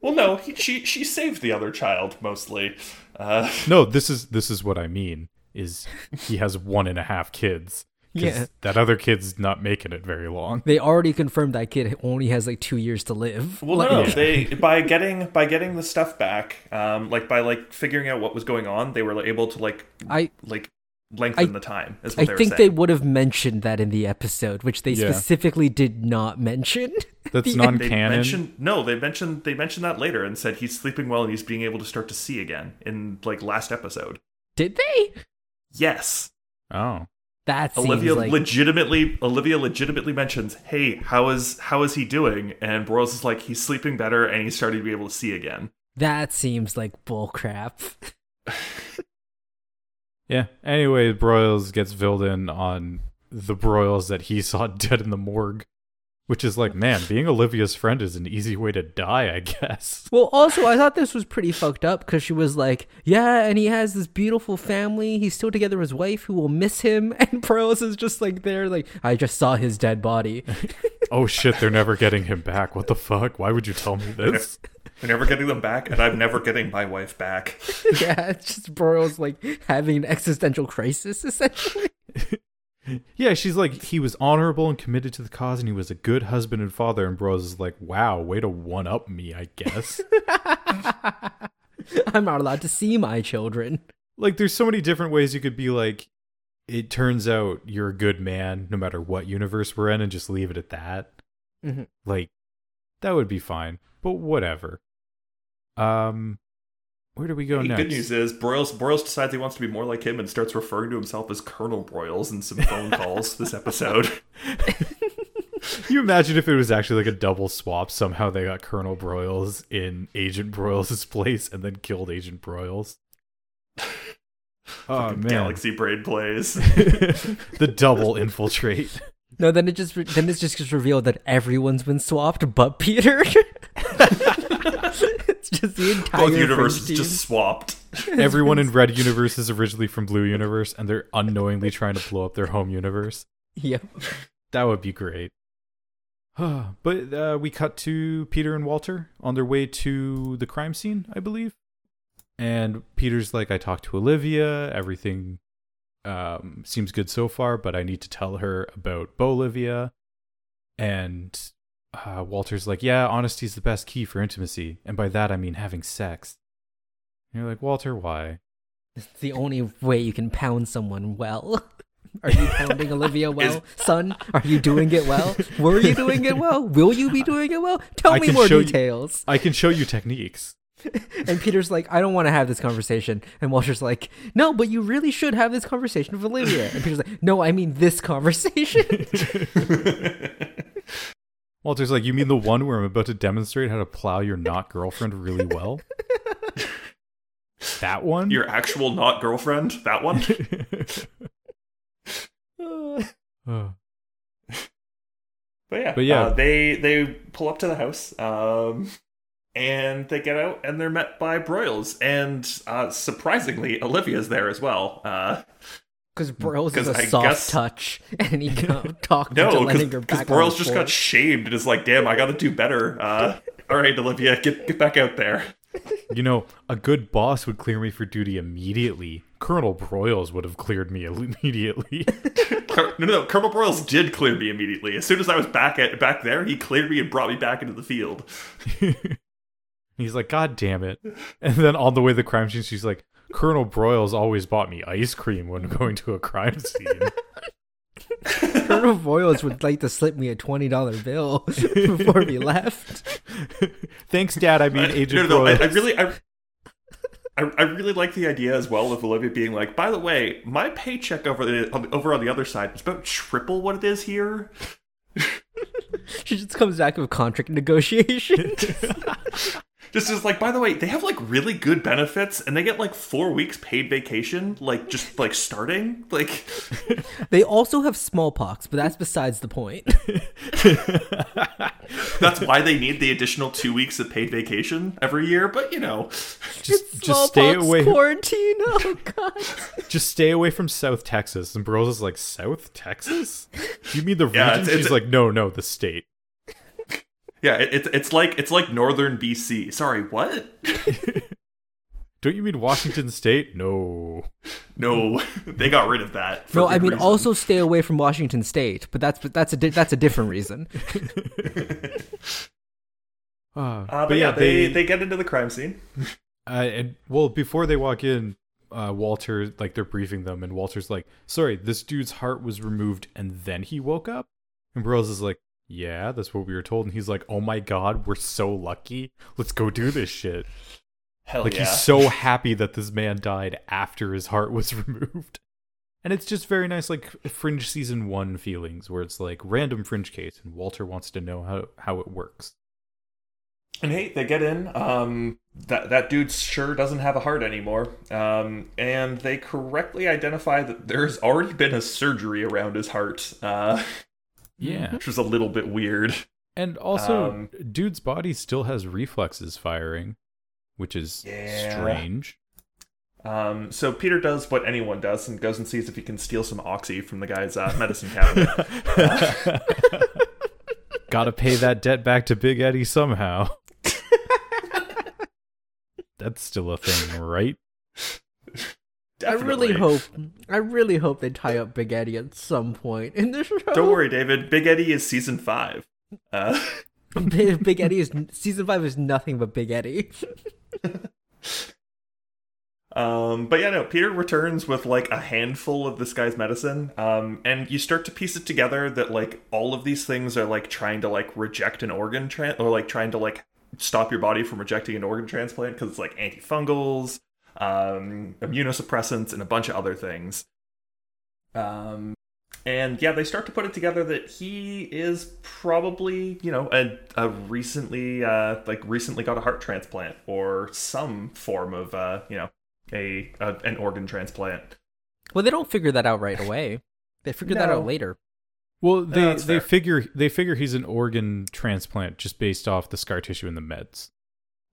[SPEAKER 2] Well, no, he, she she saved the other child mostly. Uh,
[SPEAKER 1] No, this is, this is what I mean, is he has one and a half kids. 'Cause
[SPEAKER 3] Yeah.
[SPEAKER 1] That other kid's not making it very long.
[SPEAKER 3] they already confirmed that kid only has like two years to live
[SPEAKER 2] well,
[SPEAKER 3] Like-
[SPEAKER 2] no,
[SPEAKER 1] Yeah.
[SPEAKER 2] they by getting by getting the stuff back, um, like by like figuring out what was going on, they were able to like
[SPEAKER 3] i
[SPEAKER 2] like lengthen
[SPEAKER 3] I-
[SPEAKER 2] the time. Is what
[SPEAKER 3] I
[SPEAKER 2] they were
[SPEAKER 3] think they would have mentioned that in the episode, which they
[SPEAKER 1] Yeah.
[SPEAKER 3] specifically did not mention.
[SPEAKER 1] That's
[SPEAKER 3] The-
[SPEAKER 1] non
[SPEAKER 2] They
[SPEAKER 1] canon.
[SPEAKER 2] mentioned no, they mentioned they mentioned that later and said he's sleeping well and he's being able to start to see again in like last episode.
[SPEAKER 3] Did they?
[SPEAKER 2] Yes,
[SPEAKER 1] Oh.
[SPEAKER 3] That seems
[SPEAKER 2] Olivia
[SPEAKER 3] like
[SPEAKER 2] legitimately Olivia legitimately mentions, "Hey, how is how is he doing?" And Broyles is like, "He's sleeping better and he's starting to be able to see again."
[SPEAKER 3] that seems like bullcrap.
[SPEAKER 1] Yeah. Anyway, Broyles gets filled in on the Broyles that he saw dead in the morgue. Which is like, man, being Olivia's friend is an easy way to die, I guess.
[SPEAKER 3] Well, also, I thought this was pretty fucked up because she was like, "Yeah, and he has this beautiful family. He's still together with his wife, who will miss him." And Pearls is just like there, like, "I just saw his dead body."
[SPEAKER 1] Oh shit, they're never getting him back. What the fuck? Why would you tell me this?
[SPEAKER 2] We're never getting them back, and I'm never getting my wife back.
[SPEAKER 3] yeah, it's just Broyles like having an existential crisis, essentially.
[SPEAKER 1] Yeah, she's like, he was honorable and committed to the cause, and he was a good husband and father. And Broyles is like, wow, way to one up me, I guess.
[SPEAKER 3] I'm not allowed to see my children.
[SPEAKER 1] like, there's so many different ways you could be like, it turns out you're a good man no matter what universe we're in, and just leave it at that.
[SPEAKER 3] Mhm.
[SPEAKER 1] Like, that would be fine, but whatever. Um, where do we go
[SPEAKER 2] Hey,
[SPEAKER 1] next?
[SPEAKER 2] good news is Broyles Broyles decides he wants to be more like him and starts referring to himself as Colonel Broyles in some phone calls this episode.
[SPEAKER 1] you imagine if it was actually like a double swap? Somehow they got Colonel Broyles in Agent Broyles' place and then killed Agent Broyles. Oh man,
[SPEAKER 2] Galaxy Braid plays.
[SPEAKER 1] the double infiltrate.
[SPEAKER 3] No, then it just re- then it's just gets revealed that everyone's been swapped but Peter. it's just the entire
[SPEAKER 2] Both
[SPEAKER 3] Fringe
[SPEAKER 2] universes just swapped.
[SPEAKER 1] Everyone in Red Universe is originally from Blue Universe, and they're unknowingly trying to blow up their home universe.
[SPEAKER 3] Yep.
[SPEAKER 1] That would be great. but uh, we cut to Peter and Walter on their way to the crime scene, I believe. And Peter's like, I talked to Olivia. Everything um, seems good so far, but I need to tell her about Bolivia. And uh, Walter's like, Yeah, honesty's the best key for intimacy. And by that, I mean having sex. And you're like, Walter, why?
[SPEAKER 3] It's the only way you can pound someone well. Are you pounding Olivia well, son? Are you doing it well? Were you doing it well? Will you be doing it well? Tell
[SPEAKER 1] I
[SPEAKER 3] me more
[SPEAKER 1] show you-
[SPEAKER 3] details.
[SPEAKER 1] I can show you techniques.
[SPEAKER 3] And Peter's like, I don't want to have this conversation. And Walter's like, No, but you really should have this conversation with Olivia. And Peter's like, No, I mean this conversation.
[SPEAKER 1] Walter's like, You mean the one where I'm about to demonstrate how to plow your not girlfriend really well? that one?
[SPEAKER 2] Your actual not girlfriend, that one.
[SPEAKER 1] Oh.
[SPEAKER 2] But yeah,
[SPEAKER 1] But yeah.
[SPEAKER 2] uh, they they pull up to the house, um, and they get out, and they're met by Broyles, and uh, surprisingly, Olivia's there as well. Uh,
[SPEAKER 3] Because Broyles is
[SPEAKER 2] 'Cause
[SPEAKER 3] a
[SPEAKER 2] I
[SPEAKER 3] soft
[SPEAKER 2] guess-
[SPEAKER 3] touch. And he got talked into
[SPEAKER 2] no,
[SPEAKER 3] letting her
[SPEAKER 2] because
[SPEAKER 3] back on
[SPEAKER 2] Broyles just got shamed and is like, "Damn, I got to do better." Uh, all right, Olivia, get get back out there.
[SPEAKER 1] You know, a good boss would clear me for duty immediately. Colonel Broyles would have cleared me immediately.
[SPEAKER 2] Col- no, no, no, Colonel Broyles did clear me immediately. As soon as I was back at back there, he cleared me and brought me back into the field.
[SPEAKER 1] He's like, God damn it. And then on the way to the crime scene, she's like, Colonel Broyles always bought me ice cream when going to a crime scene.
[SPEAKER 3] Colonel Broyles would like to slip me a twenty dollar bill before we left.
[SPEAKER 1] Thanks, Dad. I mean,
[SPEAKER 2] no,
[SPEAKER 1] Agent
[SPEAKER 2] no, no, I, I
[SPEAKER 1] Broyles.
[SPEAKER 2] really, I, I, I really like the idea as well of Olivia being like, by the way, my paycheck over the on the- over on the other side is about triple what it is here.
[SPEAKER 3] She just comes back with contract negotiation.
[SPEAKER 2] Just is like, by the way, they have like really good benefits, and they get like four weeks paid vacation, like just like starting, like.
[SPEAKER 3] they also have smallpox, but that's besides the point.
[SPEAKER 2] That's why they need the additional two weeks of paid vacation every year. But you know,
[SPEAKER 1] just, just stay
[SPEAKER 3] Smallpox
[SPEAKER 1] away.
[SPEAKER 3] Quarantine. Oh god.
[SPEAKER 1] Just stay away from South Texas. And Broyles is like, South Texas? You mean the region?
[SPEAKER 2] Yeah, it's-
[SPEAKER 1] She's
[SPEAKER 2] it's-
[SPEAKER 1] like, no, no, the state.
[SPEAKER 2] Yeah, it's it's like it's like northern BC. Sorry, what?
[SPEAKER 1] Don't you mean Washington State? No.
[SPEAKER 2] No, they got rid of that.
[SPEAKER 3] No, I mean
[SPEAKER 2] reason.
[SPEAKER 3] also stay away from Washington State, but that's that's a di- that's a different reason.
[SPEAKER 1] Uh,
[SPEAKER 2] Uh, but, yeah, they, they get into the crime scene.
[SPEAKER 1] Uh, and well, before they walk in, uh, Walter like they're briefing them, and Walter's like, "Sorry, this dude's heart was removed, and then he woke up." And Burroughs is like, "Yeah, that's what we were told." And he's like, "Oh my god, we're so lucky. Let's go do this shit."
[SPEAKER 2] Hell
[SPEAKER 1] like
[SPEAKER 2] yeah.
[SPEAKER 1] he's so happy that this man died after his heart was removed. And it's just very nice, like Fringe season one feelings, where it's like random Fringe case, and Walter wants to know how how it works.
[SPEAKER 2] And hey, they get in. Um, that that dude sure doesn't have a heart anymore. Um, and they correctly identify that there's already been a surgery around his heart. Uh,
[SPEAKER 1] Yeah,
[SPEAKER 2] which was a little bit weird.
[SPEAKER 1] and also,
[SPEAKER 2] Um,
[SPEAKER 1] dude's body still has reflexes firing, which is
[SPEAKER 2] Yeah.
[SPEAKER 1] strange.
[SPEAKER 2] Um, so Peter does what anyone does and goes and sees if he can steal some oxy from the guy's uh, medicine cabinet.
[SPEAKER 1] Gotta pay that debt back to Big Eddie somehow. That's still a thing, right?
[SPEAKER 3] I really hope I really hope they tie up Big Eddie at some point in the show.
[SPEAKER 2] Don't worry, David. Big Eddie is season five. Uh,
[SPEAKER 3] Big, Big Eddie is season five is nothing but Big Eddie.
[SPEAKER 2] Um, but yeah, no, Peter returns with like a handful of this guy's medicine. Um, and you start to piece it together that like all of these things are like trying to like reject an organ tran or like trying to like stop your body from rejecting an organ transplant because it's like antifungals, um, immunosuppressants, and a bunch of other things. Um, and yeah, they start to put it together that he is probably, you know, a, a recently, uh, like recently got a heart transplant or some form of, uh, you know, a, a an organ transplant.
[SPEAKER 3] Well, they don't figure that out right away. They figure that out later.
[SPEAKER 1] Well, they
[SPEAKER 2] that's
[SPEAKER 1] they
[SPEAKER 2] fair.
[SPEAKER 1] figure they figure he's an organ transplant just based off the scar tissue and the meds.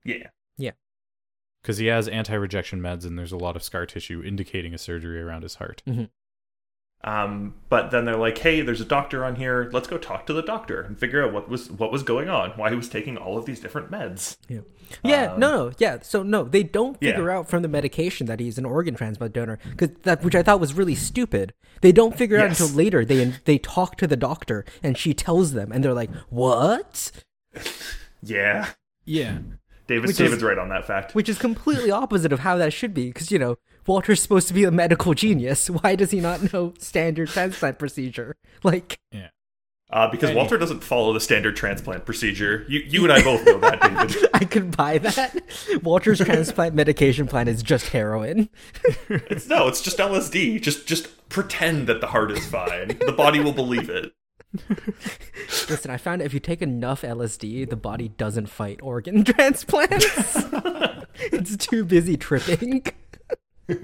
[SPEAKER 2] Yeah. Yeah.
[SPEAKER 1] Because he has anti-rejection meds, and there's a lot of scar tissue indicating a surgery around his heart.
[SPEAKER 2] Um, but then they're like, "Hey, there's a doctor on here. Let's go talk to the doctor and figure out what was what was going on. Why he was taking all of these different meds."
[SPEAKER 3] Yeah. Yeah,
[SPEAKER 2] Um,
[SPEAKER 3] no, no, yeah. So no, they don't
[SPEAKER 2] Yeah.
[SPEAKER 3] figure out from the medication that he's an organ transplant donor, because that which I thought was really stupid. They don't figure out until later. They they talk to the doctor, and she tells them, and they're like, "What?"
[SPEAKER 2] Yeah,
[SPEAKER 1] Yeah,
[SPEAKER 2] David's
[SPEAKER 3] Which is-
[SPEAKER 2] David's right on that fact.
[SPEAKER 3] Which is completely opposite of how that should be, because you know Walter's supposed to be a medical genius. Why does he not know standard transplant procedure? Like,
[SPEAKER 1] yeah.
[SPEAKER 2] Uh, because
[SPEAKER 1] Hey.
[SPEAKER 2] Walter doesn't follow the standard transplant procedure. You you and I both know that, David.
[SPEAKER 3] I could buy that. Walter's transplant medication plan is just heroin.
[SPEAKER 2] It's no, it's just LSD. Just just pretend that the heart is fine. The body will believe it.
[SPEAKER 3] Listen, I found if you take enough LSD, the body doesn't fight organ transplants. it's too busy tripping.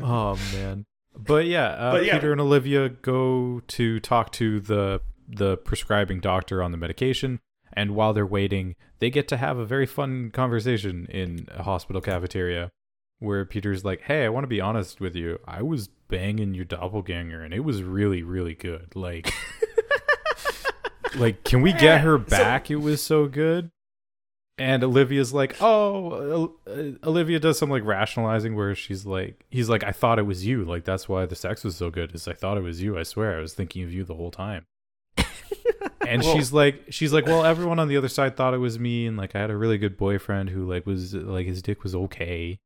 [SPEAKER 1] oh man. But yeah, uh,
[SPEAKER 2] But yeah.
[SPEAKER 1] Peter and Olivia go to talk to the the prescribing doctor on the medication, and while they're waiting, they get to have a very fun conversation in a hospital cafeteria, where Peter's like, "Hey, I want to be honest with you. I was banging your doppelganger, and it was really, really good. Like, like, can we get her back? it was so good." And Olivia's like, oh, uh, Olivia does some like rationalizing where she's like, he's like, I thought it was you. Like, that's why the sex was so good. Is I thought it was you. I swear, I was thinking of you the whole time. and she's like, she's like, well, everyone on the other side thought it was me, and like, I had a really good boyfriend who like was like his dick was okay.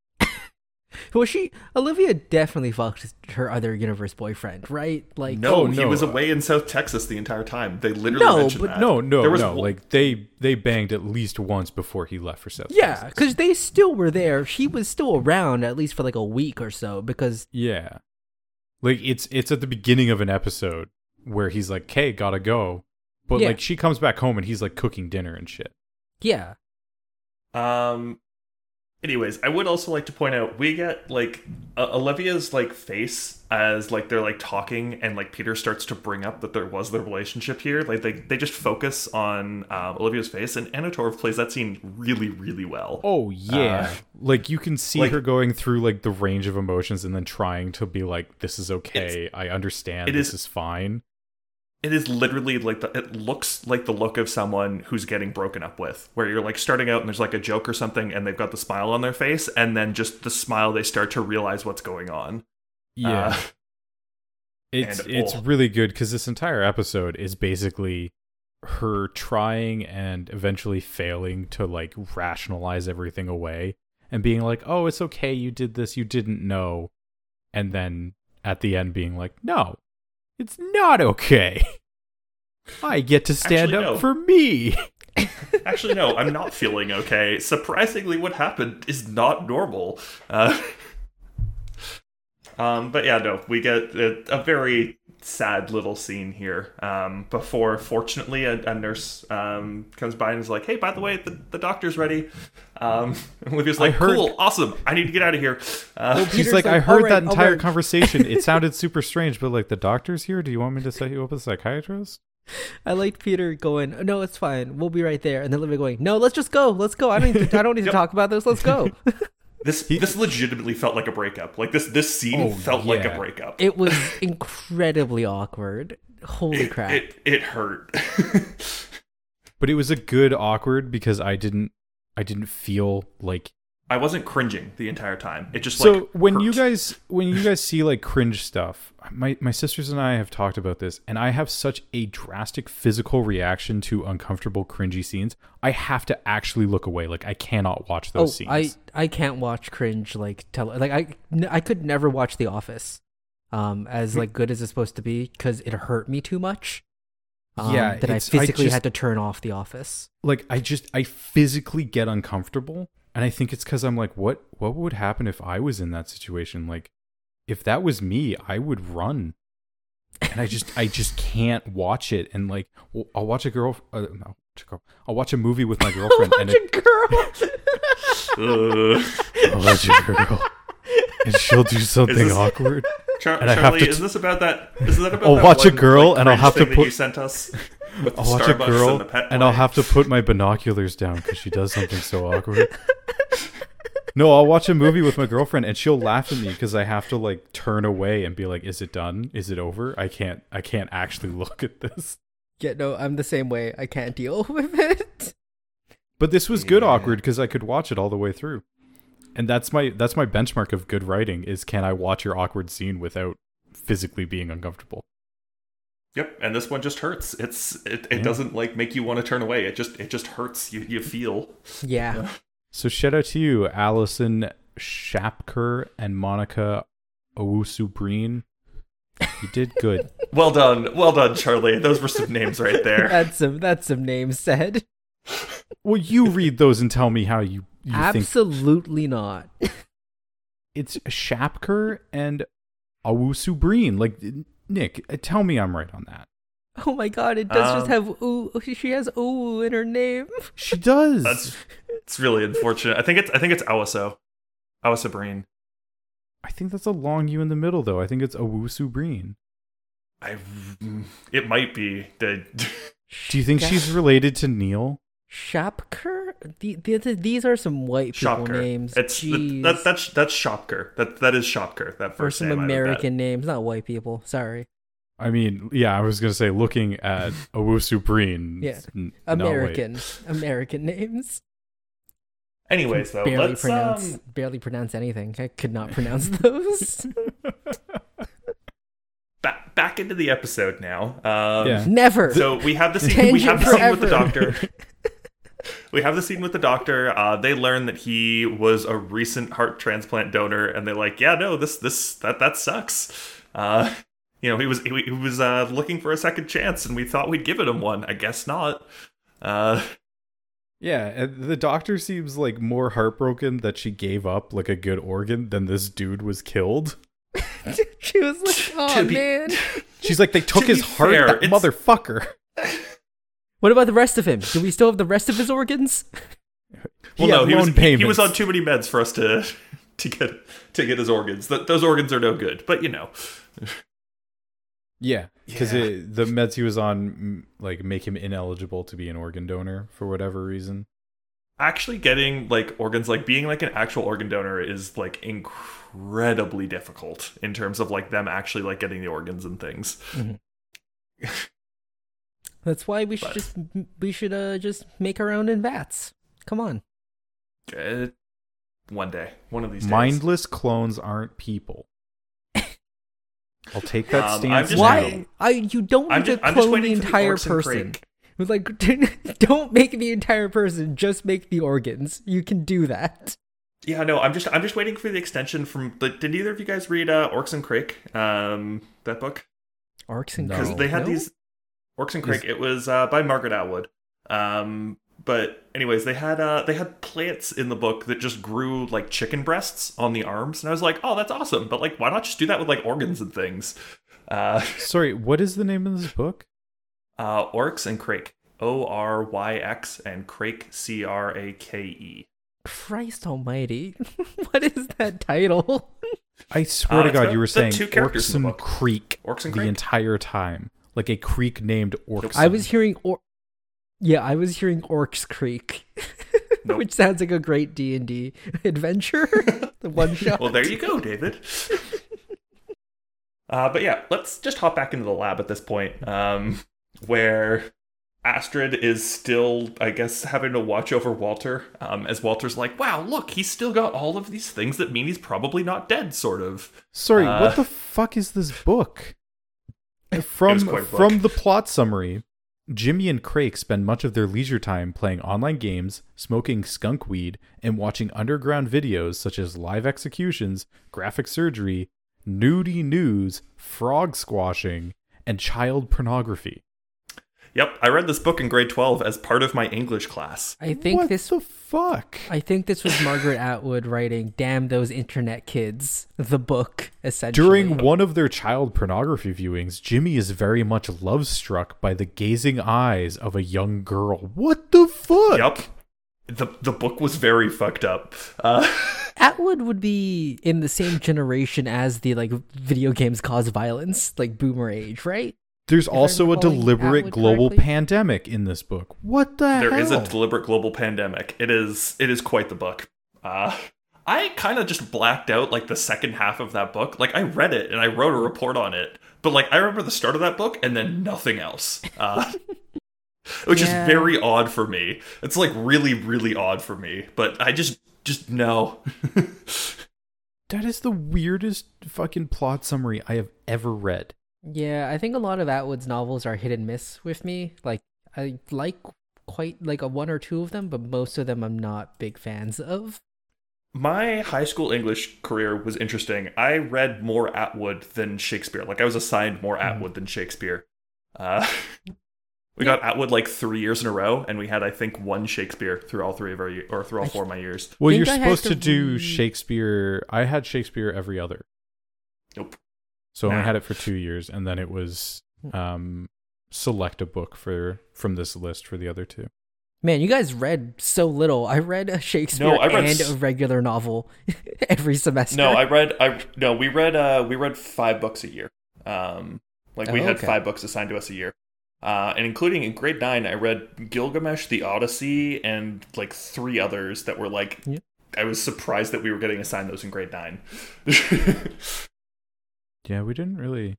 [SPEAKER 3] Well, she Olivia definitely fucked her other universe boyfriend, right? Like,
[SPEAKER 2] No,
[SPEAKER 1] Oh,
[SPEAKER 2] he was away in South Texas the entire time. They literally
[SPEAKER 3] No,
[SPEAKER 2] mentioned
[SPEAKER 3] but
[SPEAKER 2] that.
[SPEAKER 1] No, no,
[SPEAKER 2] There was
[SPEAKER 1] no.
[SPEAKER 2] one-
[SPEAKER 1] Like they they banged at least once before he left for South.
[SPEAKER 3] yeah, because they still were there. She was still around at least for like a week or so. Because
[SPEAKER 1] yeah. Like it's it's at the beginning of an episode where he's like, "Hey, gotta go," but
[SPEAKER 3] Yeah.
[SPEAKER 1] like she comes back home and he's like cooking dinner and shit.
[SPEAKER 3] yeah,
[SPEAKER 2] Um. Anyways, I would also like to point out we get like uh, Olivia's like face as like they're like talking and like Peter starts to bring up that there was the relationship here. Like they they just focus on um, Olivia's face and Anna Torv plays that scene really really well.
[SPEAKER 1] Oh yeah.
[SPEAKER 2] Uh,
[SPEAKER 1] like you can see
[SPEAKER 2] like-
[SPEAKER 1] her going through like the range of emotions and then trying to be like, "This is okay. I understand.
[SPEAKER 2] it
[SPEAKER 1] this
[SPEAKER 2] is-
[SPEAKER 1] is fine."
[SPEAKER 2] It is literally like the it looks like the look of someone who's getting broken up with, where you're like starting out and there's like a joke or something and they've got the smile on their face and then just the smile they start to realize what's going on.
[SPEAKER 1] Yeah.
[SPEAKER 2] Uh,
[SPEAKER 1] It's
[SPEAKER 2] And-
[SPEAKER 1] it's
[SPEAKER 2] oh.
[SPEAKER 1] really good because this entire episode is basically her trying and eventually failing to like rationalize everything away and being like, "Oh, it's okay. You did this. You didn't know," and then at the end being like, "No, it's not okay. I get to stand
[SPEAKER 2] Actually,
[SPEAKER 1] up
[SPEAKER 2] no.
[SPEAKER 1] for me."
[SPEAKER 2] Actually, no, I'm not feeling okay. Surprisingly, what happened is not normal. Uh, um, but yeah, no, we get a, a very sad little scene here um, before, fortunately, a, a nurse um, comes by and is like, "Hey, by the way, the, the doctor's ready." Um, and Olivia's like,
[SPEAKER 1] heard-
[SPEAKER 2] "Cool, awesome. I need to get out of here." Uh,
[SPEAKER 1] She's like,
[SPEAKER 3] like,
[SPEAKER 1] "I heard
[SPEAKER 3] "All
[SPEAKER 1] that entire
[SPEAKER 3] right."
[SPEAKER 1] conversation. It sounded super strange, but like the doctor's here. Do you want me to set you up with a psychiatrist?"
[SPEAKER 3] I liked Peter going, "No, it's fine. We'll be right there," and then Olivia going, "No, let's just go. Let's go. I don't need to, I don't need to
[SPEAKER 2] Yep.
[SPEAKER 3] talk about this. Let's go."
[SPEAKER 2] this this legitimately felt like a breakup. Like this this scene
[SPEAKER 1] Oh,
[SPEAKER 2] felt like a breakup.
[SPEAKER 3] it was incredibly awkward. Holy crap!
[SPEAKER 2] It it hurt.
[SPEAKER 1] But it was a good awkward because I didn't I didn't feel like
[SPEAKER 2] I wasn't cringing the entire time. It just like
[SPEAKER 1] so
[SPEAKER 2] like
[SPEAKER 1] when you guys when you guys see like cringe stuff my my sisters and i have talked about this and i have such a drastic physical reaction to uncomfortable cringy scenes i have to actually look away like i cannot watch
[SPEAKER 3] oh,
[SPEAKER 1] those scenes
[SPEAKER 3] I I can't watch cringe like tele like I I could never watch The Office, um, as like good as it's supposed to be because it hurt me too much. Um,
[SPEAKER 1] Yeah,
[SPEAKER 3] that I
[SPEAKER 1] it's- I
[SPEAKER 3] physically
[SPEAKER 1] just-
[SPEAKER 3] had to turn off The Office.
[SPEAKER 1] like i just i physically get uncomfortable and i think it's because i'm like what what would happen if i was in that situation like if that was me i would run and i just i just can't watch it and like well, i'll watch a girl uh, no, watch a girl. i'll watch a movie with my girlfriend and it,
[SPEAKER 3] Watch a girl.
[SPEAKER 2] Ugh.
[SPEAKER 1] I'll watch a girl and she'll do something
[SPEAKER 2] this-
[SPEAKER 1] awkward
[SPEAKER 2] Char-
[SPEAKER 1] And I have
[SPEAKER 2] Charlie,
[SPEAKER 1] to
[SPEAKER 2] is
[SPEAKER 1] t-
[SPEAKER 2] this about that? Is that about?
[SPEAKER 1] I'll
[SPEAKER 2] that
[SPEAKER 1] watch a girl
[SPEAKER 2] like,
[SPEAKER 1] and I'll have to put-
[SPEAKER 2] you sent us with
[SPEAKER 1] I'll watch a girl
[SPEAKER 2] and
[SPEAKER 1] and I'll have to put my binoculars down because she does something so awkward. No, I'll watch a movie with my girlfriend and she'll laugh at me because I have to like turn away and be like, "Is it done? Is it over? I can't. I can't actually look at this."
[SPEAKER 3] yeah, no, I'm the same way. I can't deal with it.
[SPEAKER 1] But this was good
[SPEAKER 2] Yeah.
[SPEAKER 1] awkward because I could watch it all the way through, and that's my that's my benchmark of good writing is can I watch your awkward scene without physically being uncomfortable?
[SPEAKER 2] Yep, and this one just hurts. It's it, it
[SPEAKER 1] Yeah.
[SPEAKER 2] doesn't like make you want to turn away. It just it just hurts. You you feel.
[SPEAKER 3] Yeah.
[SPEAKER 1] So shout out to you, Alison Schapker and Monica Owusu Breen. You did good.
[SPEAKER 2] Well done, well done, Charlie. Those were some names right there.
[SPEAKER 3] That's some that's some names said.
[SPEAKER 1] Well, you read those and tell me how you, you think
[SPEAKER 3] Absolutely not.
[SPEAKER 1] it's Schapker and Owusu Breen. Like Nick, uh, tell me I'm right on that.
[SPEAKER 3] Oh my god, it does just
[SPEAKER 2] Um,
[SPEAKER 3] have ooh. She has ooh in her name.
[SPEAKER 1] She does.
[SPEAKER 2] That's it's really unfortunate. I think it's I think it's Awaso, Awasa Breen.
[SPEAKER 1] I think that's a long U in the middle, though. I think it's Owusu Breen.
[SPEAKER 2] I it might be the
[SPEAKER 1] Do you think she's related to Neil?
[SPEAKER 3] Schapker? The, the, these are some white people
[SPEAKER 2] Shopker.
[SPEAKER 3] names.
[SPEAKER 2] It's
[SPEAKER 3] Jeez.
[SPEAKER 2] that, that's that's Shopker. That that is Shopker. That
[SPEAKER 3] for
[SPEAKER 2] first
[SPEAKER 3] some
[SPEAKER 2] name, I would bet.
[SPEAKER 3] American names, not white people. Sorry,
[SPEAKER 1] I mean, yeah, I was gonna say looking at Owusu Breen.
[SPEAKER 3] Yeah.
[SPEAKER 1] it's n-
[SPEAKER 3] American, American names.
[SPEAKER 2] Anyways, though,
[SPEAKER 3] barely
[SPEAKER 2] let's
[SPEAKER 3] pronounce,
[SPEAKER 2] um,
[SPEAKER 3] barely pronounce anything. I could not pronounce those.
[SPEAKER 2] back back into the episode now. Um,
[SPEAKER 1] Yeah.
[SPEAKER 3] Never.
[SPEAKER 2] So we have the scene. we have the
[SPEAKER 3] Tangent
[SPEAKER 2] scene with the doctor. we have the scene with the doctor. Uh, they learn that he was a recent heart transplant donor, and they're like, "Yeah, no, this this that that sucks." Uh, you know, he was he, he was uh, looking for a second chance, and we thought we'd given him one. I guess not. Uh,
[SPEAKER 1] Yeah, the doctor seems like more heartbroken that she gave up like a good organ than this dude was killed.
[SPEAKER 3] she was like, "Oh
[SPEAKER 2] To be-
[SPEAKER 3] man,
[SPEAKER 1] She's like, they took
[SPEAKER 2] To
[SPEAKER 1] his heart,
[SPEAKER 2] fair,
[SPEAKER 1] that motherfucker.
[SPEAKER 3] What about the rest of him? Do we still have the rest of his organs?"
[SPEAKER 2] well,
[SPEAKER 1] He
[SPEAKER 2] no, he was
[SPEAKER 1] loan
[SPEAKER 2] he, he was on too many meds for us to to get to get his organs. Th- those organs are no good, but you know.
[SPEAKER 1] Yeah, because
[SPEAKER 2] Yeah.
[SPEAKER 1] the meds he was on like make him ineligible to be an organ donor for whatever reason.
[SPEAKER 2] actually getting like organs like being like an actual organ donor is like incredibly difficult in terms of like them actually like getting the organs and things mm-hmm.
[SPEAKER 3] That's why we should
[SPEAKER 2] But-
[SPEAKER 3] just we should uh just make our own in vats. Come on.
[SPEAKER 2] Uh, one day one of these days
[SPEAKER 1] Mindless clones aren't people. I'll take that
[SPEAKER 2] Um,
[SPEAKER 1] stance.
[SPEAKER 2] just
[SPEAKER 1] now.
[SPEAKER 2] waiting-
[SPEAKER 3] Why? I you don't need
[SPEAKER 2] just,
[SPEAKER 3] to clone the
[SPEAKER 2] waiting for the
[SPEAKER 3] entire person.
[SPEAKER 2] Craig.
[SPEAKER 3] Like, don't make the entire person. Just make the organs. You can do that.
[SPEAKER 2] yeah no i'm just i'm just waiting for the extension from like, did either of you guys read uh Oryx and Crake um that book
[SPEAKER 3] Arcs and
[SPEAKER 1] No.
[SPEAKER 2] because
[SPEAKER 3] Crake,
[SPEAKER 2] they had
[SPEAKER 3] no?
[SPEAKER 2] these Oryx and
[SPEAKER 1] Is-
[SPEAKER 2] it was uh by margaret atwood. Um but anyways they had uh they had plants in the book that just grew like chicken breasts on the arms. And i was like oh that's awesome. But like why not just do that with like organs and things? Uh
[SPEAKER 1] Sorry, what is the name of this book?
[SPEAKER 2] uh Oryx and Crake. O-r-y-x and crake c-r-a-k-e
[SPEAKER 3] Christ Almighty! what is that title?
[SPEAKER 1] I swear
[SPEAKER 2] Uh,
[SPEAKER 1] to God,
[SPEAKER 2] got
[SPEAKER 1] you were saying
[SPEAKER 2] two characters in the
[SPEAKER 1] Orkson
[SPEAKER 2] book.
[SPEAKER 1] Creek
[SPEAKER 2] orcs and
[SPEAKER 1] Creek
[SPEAKER 2] the
[SPEAKER 1] entire time, like a creek named Orkson.
[SPEAKER 3] I was hearing or. Yeah, I was hearing Orcs Creek,
[SPEAKER 2] Nope.
[SPEAKER 3] which sounds like a great D and D adventure. the one shot.
[SPEAKER 2] well there you go david uh, but yeah let's just hop back into the lab at this point um, where astrid is still i guess having to watch over walter um, as walter's like wow look he's still got all of these things that mean he's probably not dead sort of
[SPEAKER 1] Sorry,
[SPEAKER 2] Uh,
[SPEAKER 1] what the fuck is this book? From
[SPEAKER 2] was quite a book.
[SPEAKER 1] from the plot summary, Jimmy and Crake spend much of their leisure time playing online games, smoking skunk weed, and watching underground videos such as live executions, graphic surgery, nudie news, frog squashing, and child pornography.
[SPEAKER 2] Yep i read this book in grade 12 as part of my english class
[SPEAKER 3] I think
[SPEAKER 1] what
[SPEAKER 3] this.
[SPEAKER 1] the fuck?
[SPEAKER 3] I think this was Margaret Atwood writing "Damn Those Internet Kids," the book. Essentially,
[SPEAKER 1] During one of their child pornography viewings, Jimmy is very much love struck by the gazing eyes of a young girl. What the fuck?
[SPEAKER 2] yep the, the book was very fucked up uh,
[SPEAKER 3] Atwood would be in the same generation as the like video games cause violence, like boomer age, right?
[SPEAKER 1] There's
[SPEAKER 3] I'm
[SPEAKER 1] also a deliberate global
[SPEAKER 3] correctly.
[SPEAKER 1] pandemic in this book. What the
[SPEAKER 2] There
[SPEAKER 1] hell?
[SPEAKER 2] is a deliberate global pandemic. It is it is quite the book. Uh, I kind of just blacked out like the second half of that book. Like I read it and I wrote a report on it, but like I remember the start of that book and then nothing else. Uh, which
[SPEAKER 3] Yeah.
[SPEAKER 2] is very odd for me. It's like really really odd for me, but I just just no.
[SPEAKER 1] that is the weirdest fucking plot summary I have ever read.
[SPEAKER 3] Yeah, I think a lot of Atwood's novels are hit and miss with me. Like I like quite like a one or two of them, but most of them I'm not big fans of.
[SPEAKER 2] My high school English career was interesting. I read more Atwood than Shakespeare. Like I was assigned more Atwood than Shakespeare. Uh, we got Atwood like three years in a row, and we had I think one Shakespeare through all three of our or through all
[SPEAKER 3] I
[SPEAKER 2] four of my years.
[SPEAKER 1] Well, you're
[SPEAKER 3] I
[SPEAKER 1] supposed
[SPEAKER 3] to
[SPEAKER 1] to do Shakespeare. I had Shakespeare every other.
[SPEAKER 2] Nope.
[SPEAKER 1] So I had it for two years, and then it was um, select a book for from this list for the other two.
[SPEAKER 3] Man, you guys read so little. I read a Shakespeare
[SPEAKER 2] No, I read
[SPEAKER 3] and
[SPEAKER 2] s-
[SPEAKER 3] a regular novel every semester.
[SPEAKER 2] No, I read. I no, we read. Uh, we read five books a year. Um, like we
[SPEAKER 3] Oh,
[SPEAKER 2] had
[SPEAKER 3] okay.
[SPEAKER 2] five books assigned to us a year. Uh, and including in grade nine, I read Gilgamesh, The Odyssey, and like three others that were like.
[SPEAKER 3] Yeah.
[SPEAKER 2] I was surprised that we were getting assigned those in grade nine.
[SPEAKER 1] Yeah, we didn't really.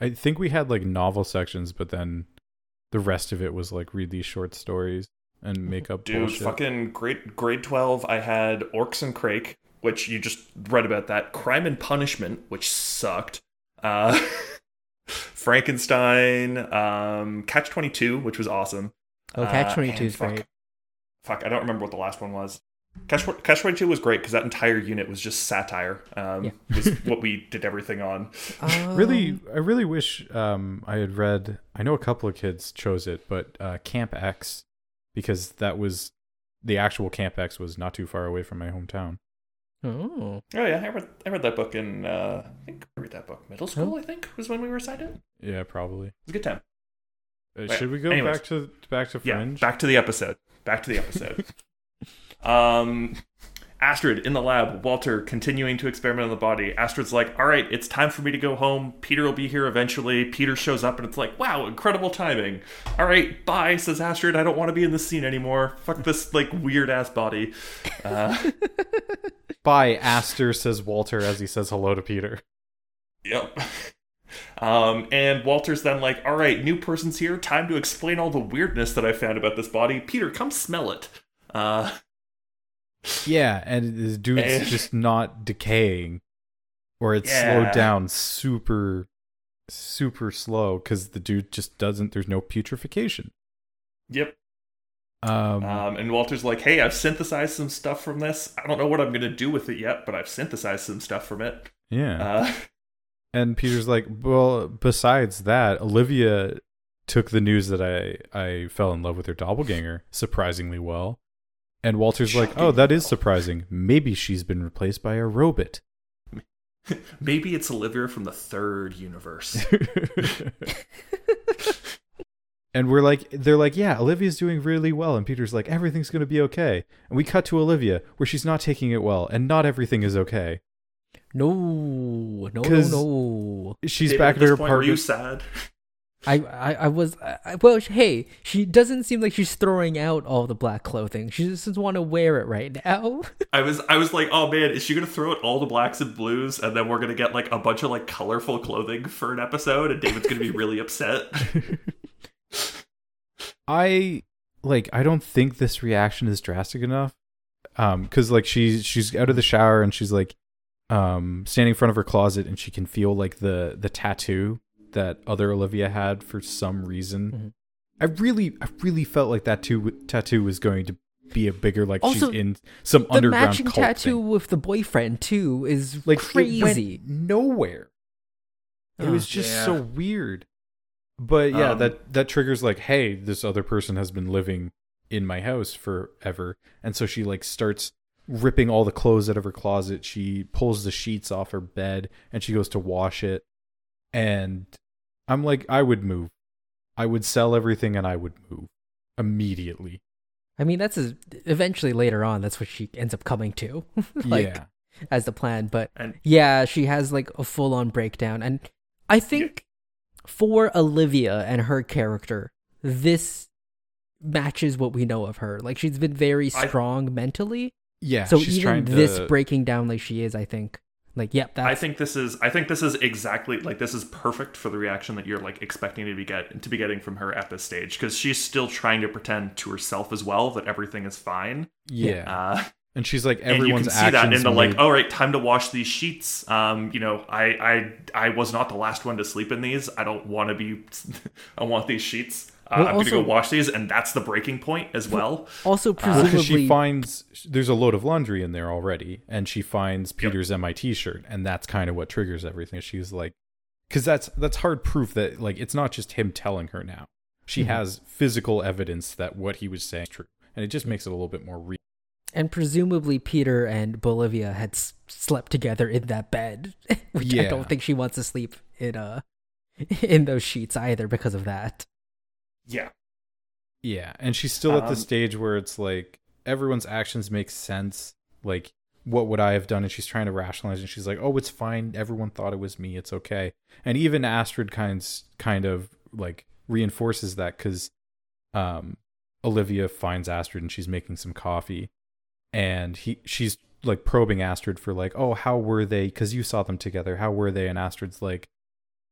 [SPEAKER 1] I think we had like novel sections, but then the rest of it was like read these short stories and make up
[SPEAKER 2] Dude,
[SPEAKER 1] bullshit.
[SPEAKER 2] fucking grade grade twelve. I had Oryx and Crake, which you just read about that. Crime and Punishment, which sucked. Uh, Frankenstein, um, Catch Twenty Two, which was awesome.
[SPEAKER 3] Oh, Catch
[SPEAKER 2] Uh,
[SPEAKER 3] 22
[SPEAKER 2] and
[SPEAKER 3] is
[SPEAKER 2] fuck.
[SPEAKER 3] great.
[SPEAKER 2] fuck, I don't remember what the last one was. Catch Catch 22 was great because that entire unit was just satire. Um,
[SPEAKER 3] Yeah.
[SPEAKER 2] was what we did everything on.
[SPEAKER 1] really i really wish um i had read i know a couple of kids chose it but uh camp x because that was the actual camp x was not too far away from my hometown
[SPEAKER 3] Oh.
[SPEAKER 2] Oh yeah, I read I read that book in uh, I think I read that book middle school.
[SPEAKER 3] Oh.
[SPEAKER 2] I think was when we were assigned it. It
[SPEAKER 1] yeah probably
[SPEAKER 2] was a good time.
[SPEAKER 1] uh,
[SPEAKER 2] Right.
[SPEAKER 1] should we go
[SPEAKER 2] Anyways.
[SPEAKER 1] back to back to Fringe?
[SPEAKER 2] Yeah, back to the episode. Back to the episode. Um, Astrid in the lab. Walter continuing to experiment on the body. Astrid's like, "All right, it's time for me to go home. Peter will be here eventually." Peter shows up, and it's like, "Wow, incredible timing." All right, bye, says Astrid. I don't want to be in this scene anymore. Fuck this like weird ass body. Uh,
[SPEAKER 1] bye aster says walter as he says hello to peter
[SPEAKER 2] Yep. Um, and Walter's then like, all right, new person's here. Time to explain all the weirdness that I found about this body. Peter, come smell it. Uh,
[SPEAKER 1] yeah and the dude's just not decaying or it's
[SPEAKER 2] Yeah.
[SPEAKER 1] slowed down super super slow because the dude just doesn't there's no putrefaction
[SPEAKER 2] yep.
[SPEAKER 1] um,
[SPEAKER 2] Um, and Walter's like, hey, I've synthesized some stuff from this. I don't know what I'm going to do with it yet, but I've synthesized some stuff from it.
[SPEAKER 1] yeah
[SPEAKER 2] Uh,
[SPEAKER 1] And Peter's like, well, besides that, Olivia took the news that I I fell in love with her doppelganger surprisingly well. And Walter's like, oh, that is surprising. Maybe she's been replaced by a robot.
[SPEAKER 2] maybe it's Olivia from the third universe.
[SPEAKER 1] and we're like, they're like, yeah, Olivia's doing really well. And Peter's like, everything's going to be okay. And we cut to Olivia where she's not taking it well and not everything is okay.
[SPEAKER 3] No, no, no,
[SPEAKER 1] 'Cause-
[SPEAKER 3] no.
[SPEAKER 1] She's
[SPEAKER 2] David,
[SPEAKER 1] back
[SPEAKER 2] at
[SPEAKER 1] at her
[SPEAKER 2] point, Were you sad?
[SPEAKER 3] I, I, I was, I, well, hey, she doesn't seem like she's throwing out all the black clothing. She just doesn't want to wear it right now.
[SPEAKER 2] I was I was like, oh man, is she gonna throw out all the blacks and blues, and then we're gonna get like a bunch of like colorful clothing for an episode, and David's gonna be really upset.
[SPEAKER 1] I like I don't think this reaction is drastic enough. Um cuz like she's she's out of the shower and she's like um standing in front of her closet and she can feel like the the tattoo that other Olivia had for some reason.
[SPEAKER 3] Mhm.
[SPEAKER 1] I really I really felt like that too, tattoo was going to be a bigger like
[SPEAKER 3] Also,
[SPEAKER 1] she's in some
[SPEAKER 3] the
[SPEAKER 1] underground
[SPEAKER 3] matching
[SPEAKER 1] cult
[SPEAKER 3] tattoo
[SPEAKER 1] thing.
[SPEAKER 3] with the boyfriend too is
[SPEAKER 1] like
[SPEAKER 3] crazy.
[SPEAKER 1] it went nowhere. It
[SPEAKER 3] Oh,
[SPEAKER 1] was just
[SPEAKER 2] yeah.
[SPEAKER 1] so weird. But yeah,
[SPEAKER 2] Um,
[SPEAKER 1] that that triggers like, hey, this other person has been living in my house forever, and so she like starts ripping all the clothes out of her closet. She pulls the sheets off her bed, and she goes to wash it. And I'm like, I would move. I would sell everything, and I would move immediately.
[SPEAKER 3] I mean, that's a, eventually later on. That's what she ends up coming to, like
[SPEAKER 1] yeah,
[SPEAKER 3] as the plan. But
[SPEAKER 2] And
[SPEAKER 3] yeah, she has like a full on breakdown, and I think for Olivia and her character, this matches what we know of her. Like she's been very
[SPEAKER 2] I-
[SPEAKER 3] strong mentally.
[SPEAKER 1] yeah.
[SPEAKER 3] so
[SPEAKER 1] she's
[SPEAKER 3] even
[SPEAKER 1] trying
[SPEAKER 3] this
[SPEAKER 1] to,
[SPEAKER 3] breaking down like she is, I think, like yep, that's
[SPEAKER 2] I think this is I think this is exactly like this is perfect for the reaction that you're like expecting to be get to be getting from her at this stage because she's still trying to pretend to herself as well that everything is fine.
[SPEAKER 1] yeah,
[SPEAKER 2] Uh,
[SPEAKER 1] and she's like everyone's
[SPEAKER 2] and you can see that
[SPEAKER 1] actions
[SPEAKER 2] in the like,
[SPEAKER 1] made-
[SPEAKER 2] all right, time to wash these sheets. Um, you know, I I I was not the last one to sleep in these. I don't want to be. I want these sheets. Uh,
[SPEAKER 3] Well,
[SPEAKER 2] I'm
[SPEAKER 3] also-
[SPEAKER 2] gonna go wash these, and that's the breaking point as well.
[SPEAKER 3] also
[SPEAKER 1] Well, 'cause
[SPEAKER 3] presumably
[SPEAKER 1] she finds there's a load of laundry in there already, and she finds Peter's MIT shirt, and that's kind of what triggers everything. She's like, because that's that's hard proof that like it's not just him telling her now. She
[SPEAKER 3] Mhm.
[SPEAKER 1] has physical evidence that what he was saying is true, and it just makes it a little bit more real.
[SPEAKER 3] and presumably Peter and Bolivia had s- slept together in that bed, which I don't think she wants to sleep in uh in those sheets either because of that.
[SPEAKER 2] Yeah,
[SPEAKER 1] Yeah, and she's still at the
[SPEAKER 2] Um,
[SPEAKER 1] stage where it's like everyone's actions make sense. Like, what would I have done? And she's trying to rationalize, and she's like, "Oh, it's fine. Everyone thought it was me. It's okay." And even Astrid kinds kind of like reinforces that because um, Olivia finds Astrid and she's making some coffee, and he she's like probing Astrid for like, "Oh, how were they? Because you saw them together. How were they?" And Astrid's like,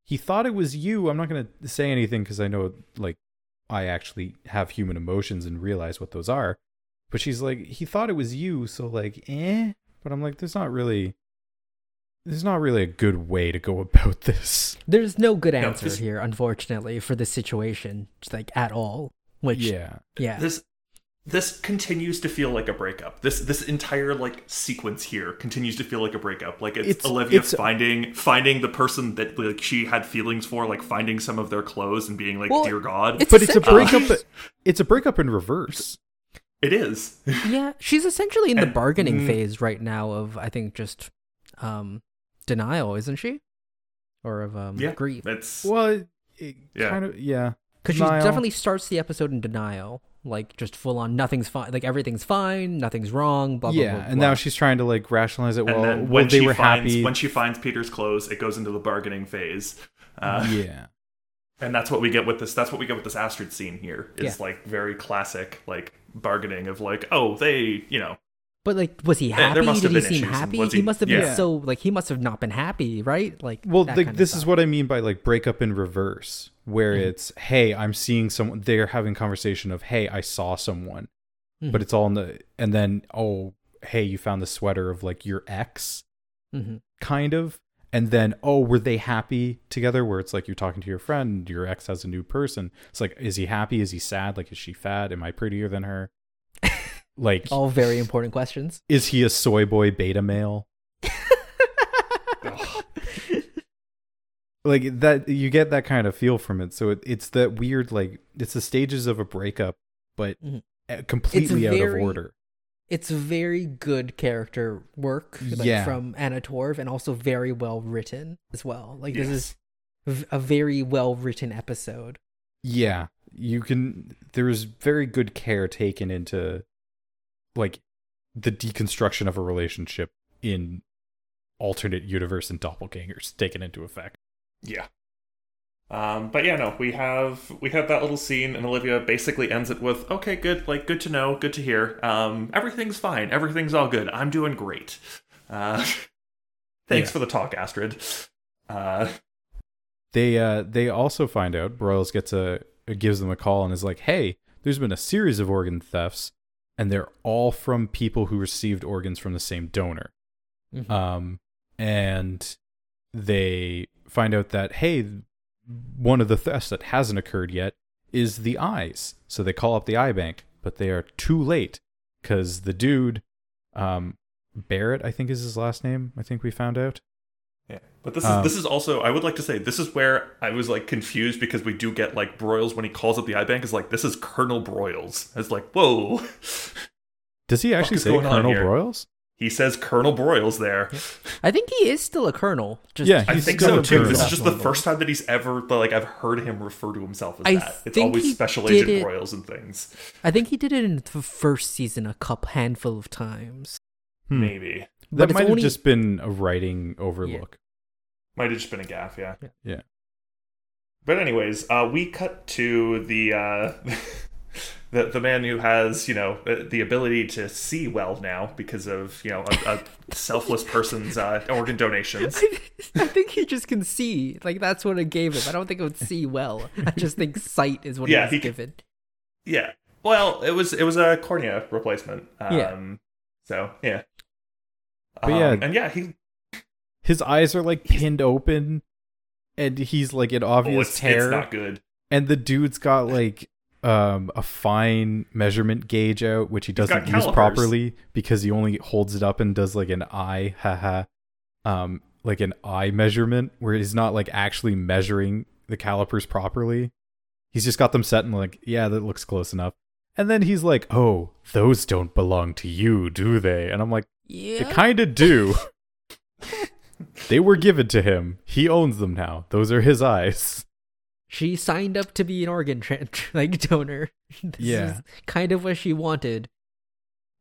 [SPEAKER 1] "He thought it was you. I'm not gonna say anything because I know like." I actually have human emotions and realize what those are. But she's like, he thought it was you, so like, eh. But I'm like, there's not really, there's not really a good way to go about this.
[SPEAKER 3] There's no good
[SPEAKER 2] No,
[SPEAKER 3] answer
[SPEAKER 2] this-
[SPEAKER 3] here, unfortunately, for this situation, like at all. Which, yeah,
[SPEAKER 1] Yeah,
[SPEAKER 2] this this continues to feel like a breakup. This this entire like sequence here continues to feel like a breakup. Like it's,
[SPEAKER 1] It's-
[SPEAKER 2] Olivia
[SPEAKER 1] it's-
[SPEAKER 2] finding finding the person that like she had feelings for, like finding some of their clothes and being like,
[SPEAKER 3] Well,
[SPEAKER 2] "Dear God."
[SPEAKER 3] it's
[SPEAKER 1] but it's a
[SPEAKER 3] essentially-
[SPEAKER 1] breakup. It's a breakup in reverse.
[SPEAKER 2] it is.
[SPEAKER 3] Yeah, she's essentially in the
[SPEAKER 2] And-
[SPEAKER 3] bargaining
[SPEAKER 2] mm.
[SPEAKER 3] phase right now of I think just um denial, isn't she? Or of um
[SPEAKER 2] yeah,
[SPEAKER 3] grief.
[SPEAKER 2] It's
[SPEAKER 1] Well, it, it
[SPEAKER 2] Yeah.
[SPEAKER 1] kind of yeah.
[SPEAKER 3] Because she definitely starts the episode in denial, like just full on nothing's fine, like everything's fine, nothing's wrong, blah blah
[SPEAKER 1] yeah,
[SPEAKER 3] blah.
[SPEAKER 1] and
[SPEAKER 3] blah.
[SPEAKER 1] now she's trying to like rationalize it.
[SPEAKER 2] and
[SPEAKER 1] Well,
[SPEAKER 2] then
[SPEAKER 1] well
[SPEAKER 2] when
[SPEAKER 1] they
[SPEAKER 2] she
[SPEAKER 1] were
[SPEAKER 2] finds
[SPEAKER 1] happy.
[SPEAKER 2] when she finds Peter's clothes, it goes into the bargaining phase. Uh,
[SPEAKER 1] yeah,
[SPEAKER 2] and that's what we get with this that's what we get with this astrid scene here it's
[SPEAKER 3] Yeah.
[SPEAKER 2] like very classic like bargaining of like oh they you know
[SPEAKER 3] But like, was he
[SPEAKER 2] There- there
[SPEAKER 3] happy?
[SPEAKER 2] must
[SPEAKER 3] Did
[SPEAKER 2] have
[SPEAKER 3] he
[SPEAKER 2] been
[SPEAKER 3] seem
[SPEAKER 2] issues,
[SPEAKER 3] happy? He,
[SPEAKER 2] he-
[SPEAKER 3] must have
[SPEAKER 2] yeah.
[SPEAKER 3] been so like he must have not been happy, right? Like,
[SPEAKER 1] well,
[SPEAKER 3] that
[SPEAKER 1] like
[SPEAKER 3] kind
[SPEAKER 1] this is what I mean by like breakup in reverse, where
[SPEAKER 3] Mhm.
[SPEAKER 1] it's hey, I'm seeing someone. They're having conversation of hey, I saw someone,
[SPEAKER 3] Mhm.
[SPEAKER 1] but it's all in the and then oh hey, you found the sweater of like your ex,
[SPEAKER 3] Mhm.
[SPEAKER 1] kind of. And then, oh, were they happy together? Where it's like you're talking to your friend, your ex has a new person. It's like, is he happy? Is he sad? Like, is she fat? Am I prettier than her? Like,
[SPEAKER 3] all very important questions.
[SPEAKER 1] is he a soy boy beta male? Like that, you get that kind of feel from it. So it, it's that weird, like, it's the stages of a breakup, but
[SPEAKER 3] Mhm.
[SPEAKER 1] uh, completely out of order.
[SPEAKER 3] It's very good character work, like
[SPEAKER 1] Yeah.
[SPEAKER 3] from Anna Torv, and also very well written as well. Like this is a very well written episode.
[SPEAKER 1] Yeah, you can. There's very good care taken into, like, the deconstruction of a relationship in alternate universe and doppelgangers taken into effect.
[SPEAKER 2] yeah. Um but yeah no we have we have that little scene and olivia basically ends it with okay good like good to know good to hear. Um everything's fine. Everything's all good. I'm doing great. Uh thanks
[SPEAKER 1] Yeah.
[SPEAKER 2] for the talk astrid. Uh
[SPEAKER 1] They uh they also find out Broyles gets a gives them a call and is like, "Hey, there's been a series of organ thefts, and they're all from people who received organs from the same donor."
[SPEAKER 3] Mhm.
[SPEAKER 1] Um, and they find out that hey, one of the thefts that hasn't occurred yet is the eyes. So they call up the eye bank, but they are too late because the dude, um, Barrett, I think is his last name. I think we found out.
[SPEAKER 2] Yeah, but this is
[SPEAKER 1] Um,
[SPEAKER 2] this is also I would like to say this is where I was like confused because we do get like Broyles when he calls up the eye bank is like this is Colonel Broyles. It's like whoa,
[SPEAKER 1] Does he actually say Colonel? Broyles?
[SPEAKER 2] he says Colonel Broyles there.
[SPEAKER 3] I think he is still a colonel. Just
[SPEAKER 1] Yeah,
[SPEAKER 2] I
[SPEAKER 1] He's
[SPEAKER 2] think
[SPEAKER 1] still
[SPEAKER 2] so
[SPEAKER 1] a
[SPEAKER 2] too. This is just the first time that he's ever like I've heard him refer to himself as
[SPEAKER 3] I
[SPEAKER 2] that. It's always
[SPEAKER 3] he
[SPEAKER 2] Special Agent
[SPEAKER 3] it-
[SPEAKER 2] Broyles and things.
[SPEAKER 3] I think he did it in the first season a couple handful of times.
[SPEAKER 1] Hmm.
[SPEAKER 2] Maybe
[SPEAKER 3] But
[SPEAKER 1] That
[SPEAKER 3] it's
[SPEAKER 1] might have
[SPEAKER 3] only-
[SPEAKER 1] just been a writing overlook.
[SPEAKER 2] might have just been a gaff. Yeah.
[SPEAKER 1] Yeah.
[SPEAKER 2] But anyways, uh, we cut to the uh, the the man who has you know uh, the ability to see well now because of you know a, a selfless person's uh, organ donations.
[SPEAKER 3] I think he just can see. Like that's what it gave him. I don't think it would see well. I just think sight is what
[SPEAKER 2] Yeah,
[SPEAKER 3] he was
[SPEAKER 2] he can-
[SPEAKER 3] given.
[SPEAKER 2] Yeah. Well, it was it was a cornea replacement. Um,
[SPEAKER 3] Yeah.
[SPEAKER 2] So yeah.
[SPEAKER 1] But yeah.
[SPEAKER 2] Um, and yeah, he
[SPEAKER 1] His eyes are like pinned open, and he's like an
[SPEAKER 2] oh,
[SPEAKER 1] obvious
[SPEAKER 2] it's,
[SPEAKER 1] tear.
[SPEAKER 2] it's not good.
[SPEAKER 1] and the dude's got like um a fine measurement gauge out, which he doesn't use properly because he only holds it up and does like an eye, haha, um, like an eye measurement where he's not like actually measuring the calipers properly. He's just got them set and like, yeah, that looks close enough. And then he's like, "Oh, those don't belong to you, do they?" And I'm like,
[SPEAKER 3] Yeah.
[SPEAKER 1] "They kind of do." they were given to him. He owns them now. Those are his eyes.
[SPEAKER 3] She signed up to be an organ tra- like donor. This
[SPEAKER 1] Yeah.
[SPEAKER 3] is kind of what she wanted.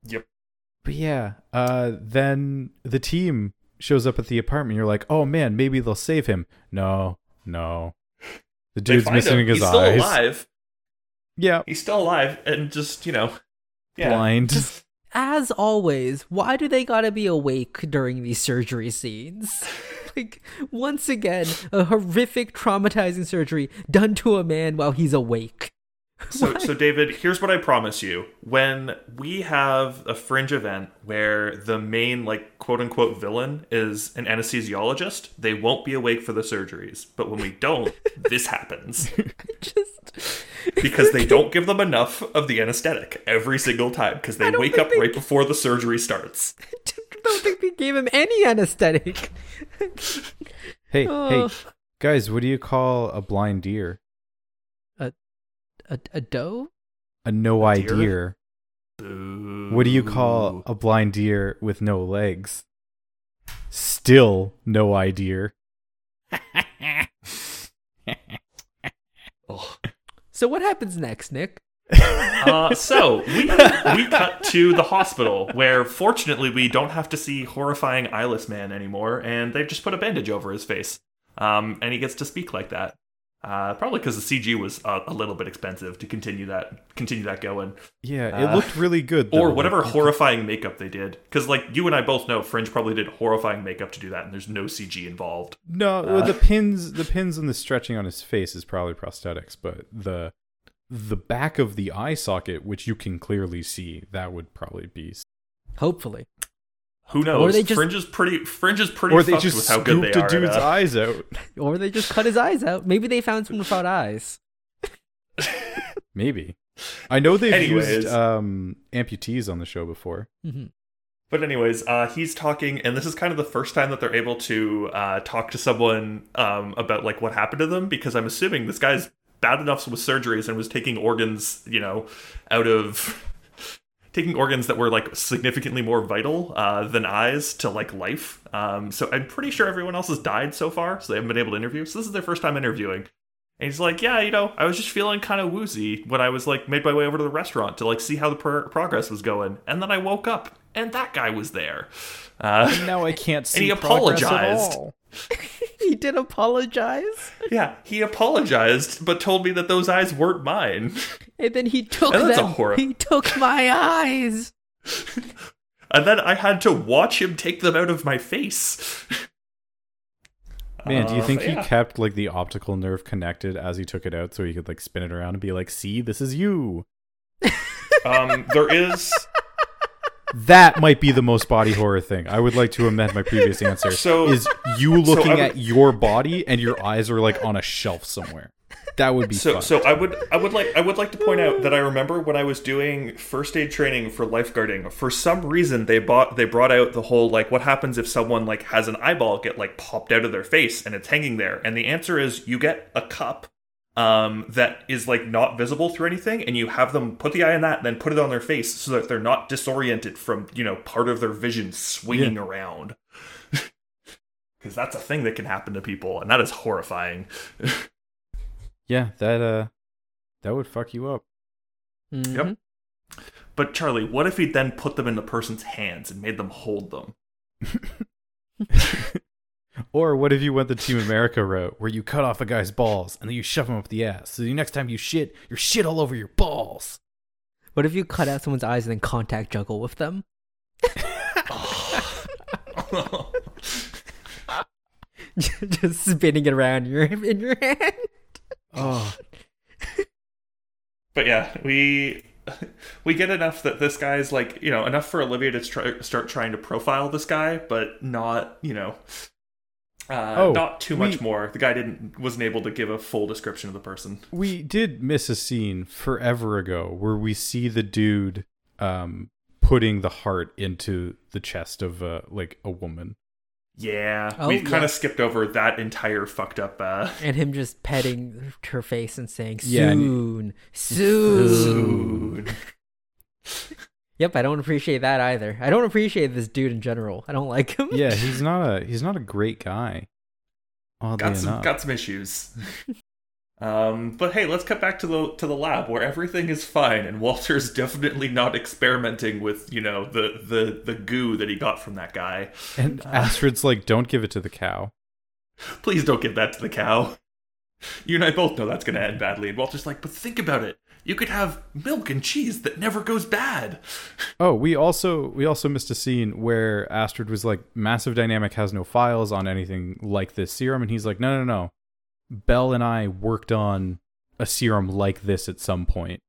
[SPEAKER 2] Yep.
[SPEAKER 1] But yeah, uh, then the team shows up at the apartment. You're like, oh man, maybe they'll save him. No, no. The dude's missing
[SPEAKER 2] him.
[SPEAKER 1] his
[SPEAKER 2] He's still
[SPEAKER 1] eyes.
[SPEAKER 2] alive.
[SPEAKER 1] Yeah,
[SPEAKER 2] He's still alive, and just you know, yeah.
[SPEAKER 1] blind.
[SPEAKER 3] As always, why do they gotta be awake during these surgery scenes? like, once again, a horrific, traumatizing surgery done to a man while he's awake.
[SPEAKER 2] So, so David, here's what I promise you: when we have a fringe event where the main, like quote unquote, villain is an anesthesiologist, they won't be awake for the surgeries. But when we don't, this happens.
[SPEAKER 3] I just
[SPEAKER 2] because they don't give them enough of the anesthetic every single time because they wake up
[SPEAKER 3] they-
[SPEAKER 2] right before the surgery starts.
[SPEAKER 3] I don't think they gave him any anesthetic.
[SPEAKER 1] Hey,
[SPEAKER 3] Oh.
[SPEAKER 1] hey, guys, what do you call a blind deer?
[SPEAKER 3] A, a a doe?
[SPEAKER 1] A no
[SPEAKER 2] A deer?
[SPEAKER 1] idea. What do you call a blind deer with no legs? Still no idea.
[SPEAKER 3] So what happens next, Nick?
[SPEAKER 2] Uh, so we we cut to the hospital where fortunately we don't have to see horrifying eyeless man anymore, and they've just put a bandage over his face, um, and he gets to speak like that. Uh, probably because the CG was a, a little bit expensive to continue that continue that going,
[SPEAKER 1] Yeah, it
[SPEAKER 2] Uh,
[SPEAKER 1] looked really good.
[SPEAKER 2] or whatever horrifying makeup they did. Because like you and I both know, Fringe probably did horrifying makeup to do that, and there's no CG involved.
[SPEAKER 1] No, well, the pins, the pins and the stretching on his face is probably prosthetics, but the the back of the eye socket, which you can clearly see, that would probably be.
[SPEAKER 3] Hopefully.
[SPEAKER 2] Who knows?
[SPEAKER 3] they just-
[SPEAKER 2] Fringe is pretty. Fringe is pretty.
[SPEAKER 1] Or they
[SPEAKER 2] fucked
[SPEAKER 1] just
[SPEAKER 2] with how good
[SPEAKER 1] scooped
[SPEAKER 2] they
[SPEAKER 1] a dude's
[SPEAKER 2] at, uh,
[SPEAKER 1] eyes out.
[SPEAKER 3] Or they just cut his eyes out. Maybe they found some without eyes.
[SPEAKER 1] Maybe. I know they've
[SPEAKER 2] Anyways.
[SPEAKER 1] used um, amputees on the show before.
[SPEAKER 3] hmm
[SPEAKER 2] But anyways, uh, he's talking, and this is kind of the first time that they're able to uh, talk to someone um, about like what happened to them. Because I'm assuming this guy's bad enough with surgeries and was taking organs, you know, out of taking organs that were like significantly more vital uh, than eyes to like life. Um, so I'm pretty sure everyone else has died so far, so they haven't been able to interview. So this is their first time interviewing. And he's like, yeah, you know, I was just feeling kind of woozy when I was like made my way over to the restaurant to like see how the pro- progress was going, and then I woke up and that guy was there. Uh,
[SPEAKER 1] Now I can't see
[SPEAKER 2] he
[SPEAKER 1] progress at
[SPEAKER 2] apologized.
[SPEAKER 1] All.
[SPEAKER 3] He did apologize.
[SPEAKER 2] yeah, he apologized, but told me that those eyes weren't mine.
[SPEAKER 3] And then he took
[SPEAKER 2] And that's a horror-
[SPEAKER 3] He took my eyes.
[SPEAKER 2] and then I had to watch him take them out of my face.
[SPEAKER 1] Man, do you
[SPEAKER 2] Uh,
[SPEAKER 1] think he kept like the optical nerve connected as he took it out so he could like spin it around and be like, see, this is you?
[SPEAKER 2] Um, there is
[SPEAKER 1] That might be the most body horror thing. I would like to amend my previous answer.
[SPEAKER 2] So-
[SPEAKER 1] is you looking
[SPEAKER 2] would-
[SPEAKER 1] at your body and your eyes are like on a shelf somewhere. That would be
[SPEAKER 2] so
[SPEAKER 1] fun.
[SPEAKER 2] so I would I would like I would like to point out that I remember when I was doing first aid training for lifeguarding, for some reason they bought they brought out the whole like what happens if someone like has an eyeball get like popped out of their face and it's hanging there. And the answer is you get a cup um that is like not visible through anything and you have them put the eye on that and then put it on their face so that they're not disoriented from, you know, part of their vision swinging around. Cuz that's a thing that can happen to people and that is horrifying.
[SPEAKER 1] yeah, that uh that would fuck you up.
[SPEAKER 3] Mhm.
[SPEAKER 2] Yep. But Charlie, what if he then put them in the person's hands and made them hold them?
[SPEAKER 1] Or what if you went the Team America route where you cut off a guy's balls and then you shove him up the ass? So the next time you shit, you're shit all over your balls.
[SPEAKER 3] What if you cut out someone's eyes and then contact juggle with them? Just spinning it around your in your hand.
[SPEAKER 1] Oh,
[SPEAKER 2] but yeah, we we get enough that this guy's like you know enough for Olivia to try, start trying to profile this guy, but not you know. Uh,
[SPEAKER 1] Oh,
[SPEAKER 2] not too much
[SPEAKER 1] we-
[SPEAKER 2] more. The guy didn't wasn't able to give a full description of the person.
[SPEAKER 1] we did miss a scene forever ago where we see the dude um putting the heart into the chest of uh, like a woman.
[SPEAKER 2] Yeah,
[SPEAKER 3] Oh,
[SPEAKER 2] we
[SPEAKER 3] yeah.
[SPEAKER 2] kind of skipped over that entire fucked up. Uh,
[SPEAKER 3] And him just petting her face and saying
[SPEAKER 1] Yeah, and-
[SPEAKER 3] soon. Soon. Yep, I don't appreciate that either. I don't appreciate this dude in general. I don't like him.
[SPEAKER 1] Yeah, he's not a he's not a great guy. Oddly
[SPEAKER 2] got some
[SPEAKER 1] enough.
[SPEAKER 2] got some issues. um, but hey, let's cut back to the to the lab where everything is fine and Walter's definitely not experimenting with you know the the the goo that he got from that guy.
[SPEAKER 1] and Astrid's like, don't give it to the cow.
[SPEAKER 2] Please don't give that to the cow. You and I both know that's going to end badly. And Walter's like, but think about it. You could have milk and cheese that never goes bad.
[SPEAKER 1] Oh, we also we also missed a scene where Astrid was like, "Massive Dynamic has no files on anything like this serum," and he's like, "No, no, no. Bell and I worked on a serum like this at some point,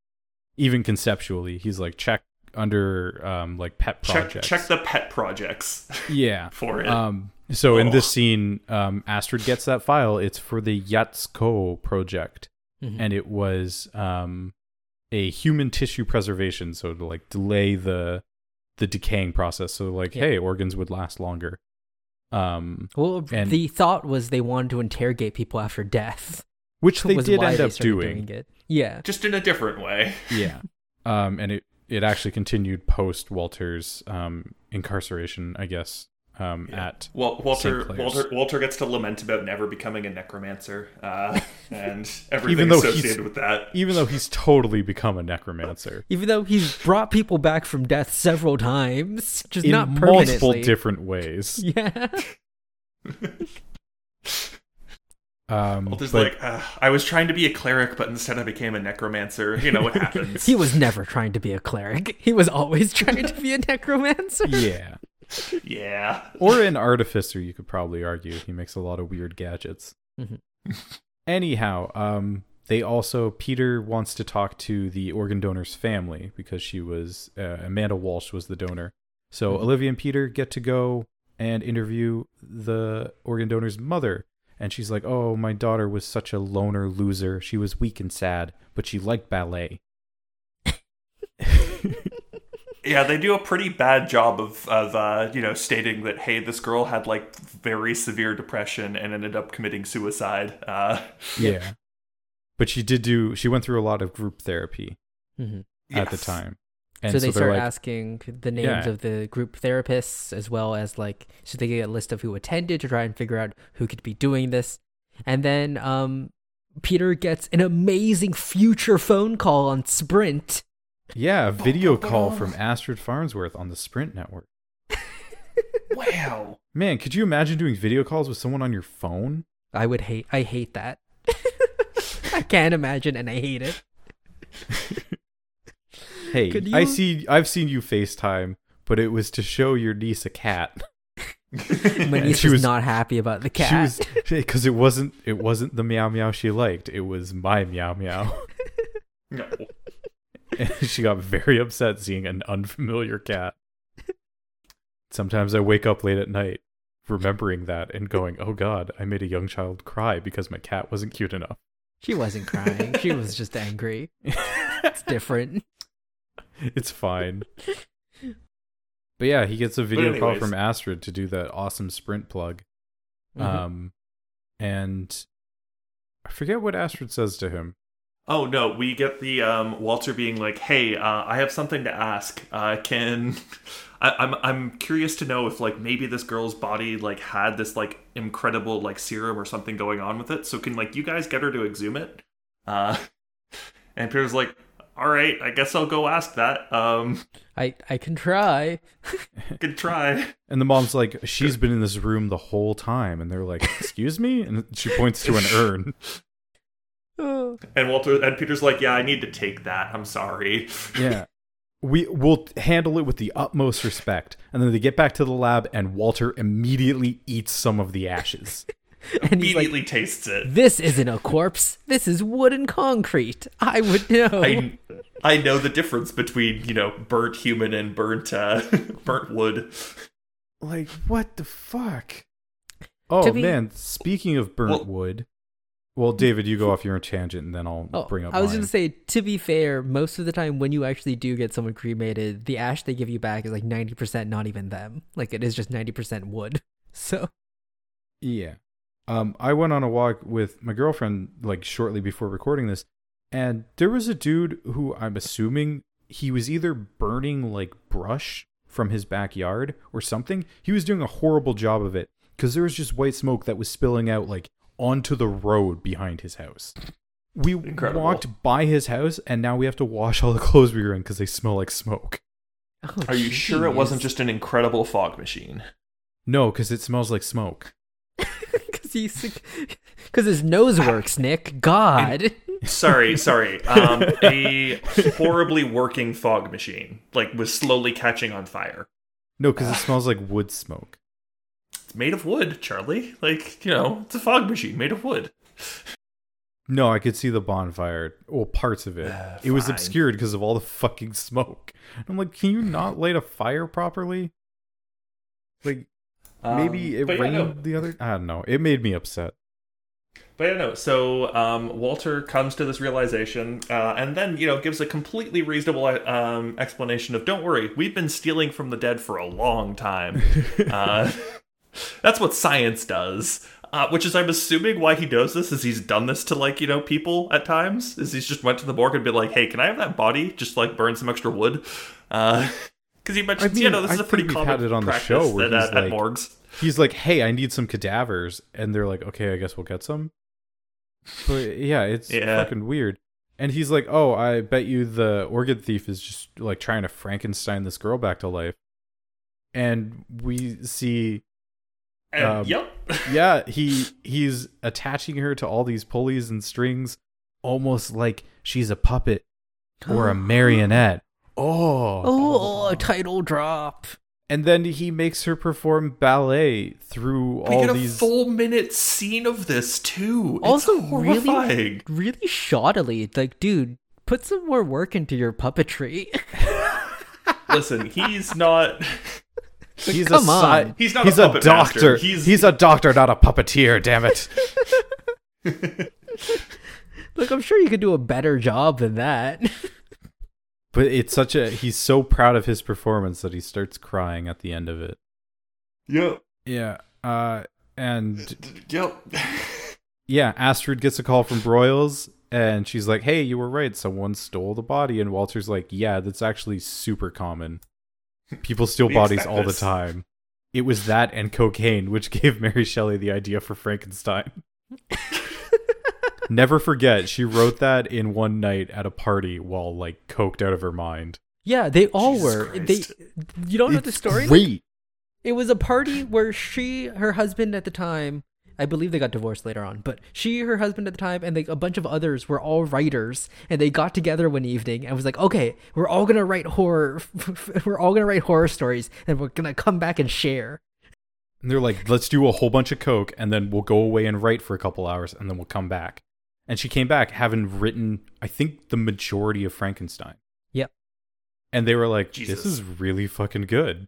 [SPEAKER 1] even conceptually." He's like, "Check under um like pet
[SPEAKER 2] Check
[SPEAKER 1] projects."
[SPEAKER 2] check the pet projects
[SPEAKER 1] yeah.
[SPEAKER 2] for it.
[SPEAKER 1] Um. So in this scene, um, Astrid gets that file. It's for the Yatsko project.
[SPEAKER 3] Mhm.
[SPEAKER 1] and it was um, a human tissue preservation, so to like delay the the decaying process. So like,
[SPEAKER 3] Yeah.
[SPEAKER 1] hey, organs would last longer. Um,
[SPEAKER 3] Well,
[SPEAKER 1] And-
[SPEAKER 3] the thought was they wanted to interrogate people after death.
[SPEAKER 1] which they did end
[SPEAKER 3] they
[SPEAKER 1] up
[SPEAKER 3] started
[SPEAKER 1] doing.
[SPEAKER 3] it. Yeah.
[SPEAKER 2] Just in a different way.
[SPEAKER 1] yeah. Um, and it it actually continued post Walter's um incarceration, I guess. Um,
[SPEAKER 2] Yeah.
[SPEAKER 1] at
[SPEAKER 2] Well, Walter, Walter, Walter gets to lament about never becoming a necromancer, uh, and everything
[SPEAKER 1] Even though
[SPEAKER 2] associated
[SPEAKER 1] he's-
[SPEAKER 2] with that.
[SPEAKER 1] even though he's totally become a necromancer
[SPEAKER 3] Even though he's brought people back from death several times, just
[SPEAKER 1] in
[SPEAKER 3] not
[SPEAKER 1] multiple different ways.
[SPEAKER 3] Yeah.
[SPEAKER 1] Um,
[SPEAKER 2] Walter's
[SPEAKER 1] but-
[SPEAKER 2] like, uh, I was trying to be a cleric, but instead I became a necromancer. You know what happens?
[SPEAKER 3] he was never trying to be a cleric. He was always trying to be a necromancer.
[SPEAKER 1] yeah,
[SPEAKER 2] yeah.
[SPEAKER 1] or an artificer. You could probably argue he makes a lot of weird gadgets.
[SPEAKER 3] Mhm.
[SPEAKER 1] Anyhow, um, they also Peter wants to talk to the organ donor's family because she was uh, Amanda Walsh was the donor. So
[SPEAKER 3] Mhm.
[SPEAKER 1] Olivia and Peter get to go and interview the organ donor's mother. And she's like, "Oh, my daughter was such a loner loser. She was weak and sad, but she liked ballet."
[SPEAKER 2] Yeah, they do a pretty bad job of of uh, you know stating that hey, this girl had like very severe depression and ended up committing suicide. Uh,
[SPEAKER 1] yeah. But she did do she went through a lot of group therapy
[SPEAKER 3] Mhm.
[SPEAKER 1] at the time. And
[SPEAKER 3] so they
[SPEAKER 1] they're
[SPEAKER 3] start
[SPEAKER 1] like,
[SPEAKER 3] asking the names
[SPEAKER 1] Yeah.
[SPEAKER 3] of the group therapists as well as like so they get a list of who attended to try and figure out who could be doing this. And then um Peter gets an amazing future phone call on Sprint.
[SPEAKER 1] Yeah, a video oh, call from Astrid Farnsworth on the Sprint network.
[SPEAKER 2] Wow.
[SPEAKER 1] Man, could you imagine doing video calls with someone on your phone?
[SPEAKER 3] I would hate I hate that. I can't imagine and I hate it.
[SPEAKER 1] Hey,
[SPEAKER 3] Could
[SPEAKER 1] I see I've seen you FaceTime, but it was to show your niece a cat.
[SPEAKER 3] My niece
[SPEAKER 1] She
[SPEAKER 3] was,
[SPEAKER 1] was-
[SPEAKER 3] not happy about the cat.
[SPEAKER 1] She was because it wasn't it wasn't the meow meow she liked. It was my meow meow.
[SPEAKER 2] No.
[SPEAKER 1] And she got very upset seeing an unfamiliar cat. Sometimes I wake up late at night remembering that and going, "Oh god, I made a young child cry because my cat wasn't cute enough."
[SPEAKER 3] she wasn't crying. She was just angry. It's different.
[SPEAKER 1] it's fine. But yeah, he gets a video call from Astrid to do that awesome sprint plug.
[SPEAKER 3] Mhm.
[SPEAKER 1] Um and I forget what Astrid says to him.
[SPEAKER 2] Oh no, we get the um, Walter being like, "Hey, uh, I have something to ask. Uh, can I, I'm I'm curious to know if like maybe this girl's body like had this like incredible like serum or something going on with it. So can like you guys get her to exhume it?" Uh, and Peter's like, "All right, I guess I'll go ask that. Um,
[SPEAKER 3] I I can try.
[SPEAKER 2] good try."
[SPEAKER 1] And the mom's like, she's been in this room the whole time. And they're like, excuse me? And she points to an urn.
[SPEAKER 3] Oh.
[SPEAKER 2] And Walter and Peter's like, "Yeah, I need to take that. I'm sorry."
[SPEAKER 1] Yeah. We will handle it with the utmost respect. And then they get back to the lab, and Walter immediately eats some of the ashes.
[SPEAKER 3] And he's like,
[SPEAKER 2] Immediately tastes it.
[SPEAKER 3] This isn't a corpse. This is wood and concrete. I would know.
[SPEAKER 2] I I know the difference between you know burnt human and burnt uh, burnt wood.
[SPEAKER 1] Like, what the fuck? Oh,
[SPEAKER 3] be-
[SPEAKER 1] man. Speaking of burnt
[SPEAKER 2] Well-
[SPEAKER 1] wood. Well, David, you go off your tangent, and then I'll
[SPEAKER 3] Oh,
[SPEAKER 1] bring up
[SPEAKER 3] I was gonna say, to be fair, most of the time when you actually do get someone cremated, the ash they give you back is like ninety percent not even them. Like it is just ninety percent wood. So
[SPEAKER 1] Yeah. Um, I went on a walk with my girlfriend like shortly before recording this, and there was a dude who I'm assuming he was either burning like brush from his backyard or something. He was doing a horrible job of it because there was just white smoke that was spilling out like onto the road behind his house. We
[SPEAKER 2] Incredible.
[SPEAKER 1] walked by his house, and now we have to wash all the clothes we were in because they smell like smoke.
[SPEAKER 3] Oh,
[SPEAKER 2] Are you sure it wasn't just an incredible fog machine?
[SPEAKER 1] No, because it smells like smoke.
[SPEAKER 3] because he's because his nose works, Nick? God.
[SPEAKER 2] Sorry, sorry. Um, a horribly working fog machine, like was slowly catching on fire.
[SPEAKER 1] No, because it smells like wood smoke.
[SPEAKER 2] It's made of wood, Charlie. Like you know, it's a fog machine made of wood.
[SPEAKER 1] No, I could see the bonfire. Well, parts of it.
[SPEAKER 2] Uh,
[SPEAKER 1] it was obscured because of all the fucking smoke. I'm like, can you not light a fire properly? Like, maybe
[SPEAKER 2] Um,
[SPEAKER 1] it
[SPEAKER 2] but yeah,
[SPEAKER 1] rained
[SPEAKER 2] no.
[SPEAKER 1] the other. I don't know. It made me upset.
[SPEAKER 2] But yeah, know. So um, Walter comes to this realization, uh, and then you know gives a completely reasonable um, explanation of, "Don't worry, we've been stealing from the dead for a long time. uh, that's what science does." Uh, which is, I'm assuming, why he does this. Is he's done this to like you know people at times. Is he's just went to the morgue and been like, "Hey, can I have that body? Just like burn some extra wood." Because he mentions,
[SPEAKER 1] I mean,
[SPEAKER 2] you know, this
[SPEAKER 1] I
[SPEAKER 2] is a pretty common
[SPEAKER 1] had it on the show where
[SPEAKER 2] at,
[SPEAKER 1] he's
[SPEAKER 2] at, at
[SPEAKER 1] like-
[SPEAKER 2] morgues.
[SPEAKER 1] He's like, "Hey, I need some cadavers," and they're like, "Okay, I guess we'll get some." But yeah, it's
[SPEAKER 2] Yeah.
[SPEAKER 1] fucking weird. And he's like, "Oh, I bet you the organ thief is just like trying to Frankenstein this girl back to life." And we see,
[SPEAKER 2] And,
[SPEAKER 1] um,
[SPEAKER 2] yep.
[SPEAKER 1] yeah, he he's attaching her to all these pulleys and strings, almost like she's a puppet or a marionette. Oh,
[SPEAKER 3] Oh, a title drop.
[SPEAKER 1] and then he makes her perform ballet through
[SPEAKER 2] We
[SPEAKER 1] all
[SPEAKER 2] get a
[SPEAKER 1] these.
[SPEAKER 2] full minute scene of this too.
[SPEAKER 3] Also,
[SPEAKER 2] horrifying.
[SPEAKER 3] really, really shoddily. Like, dude, put some more work into your puppetry.
[SPEAKER 2] Listen, he's not.
[SPEAKER 1] He's
[SPEAKER 3] Come
[SPEAKER 1] a
[SPEAKER 3] on.
[SPEAKER 1] si-
[SPEAKER 2] He's not
[SPEAKER 1] he's
[SPEAKER 2] a
[SPEAKER 1] a, doctor.
[SPEAKER 2] He's-
[SPEAKER 1] He's a doctor, not a puppeteer. Damn it.
[SPEAKER 3] Look, I'm sure you could do a better job than that.
[SPEAKER 1] But it's such a. He's so proud of his performance that he starts crying at the end of it.
[SPEAKER 2] Yep.
[SPEAKER 1] Yeah. Uh. And
[SPEAKER 2] Yep.
[SPEAKER 1] yeah, Astrid gets a call from Broyles, and she's like, "Hey, you were right. Someone stole the body." And Walter's like, "Yeah, that's actually super common. People steal bodies all
[SPEAKER 2] this."
[SPEAKER 1] the time." It was that and cocaine which gave Mary Shelley the idea for Frankenstein. Never forget, she wrote that in one night at a party while like coked out of her mind.
[SPEAKER 3] yeah, they all
[SPEAKER 2] Jesus
[SPEAKER 3] were.
[SPEAKER 2] Christ.
[SPEAKER 3] They, you don't know the story?
[SPEAKER 1] Great.
[SPEAKER 3] It was a party where she, her husband at the time, I believe they got divorced later on, but she, her husband at the time, and like a bunch of others were all writers, and they got together one evening and was like, "Okay, we're all gonna write horror, we're all gonna write horror stories, and we're gonna come back and share."
[SPEAKER 1] And they're like, let's do a whole bunch of coke and then we'll go away and write for a couple hours and then we'll come back. And she came back having written, I think, the majority of Frankenstein.
[SPEAKER 3] Yep.
[SPEAKER 1] And they were like,
[SPEAKER 2] Jesus.
[SPEAKER 1] this is really fucking good.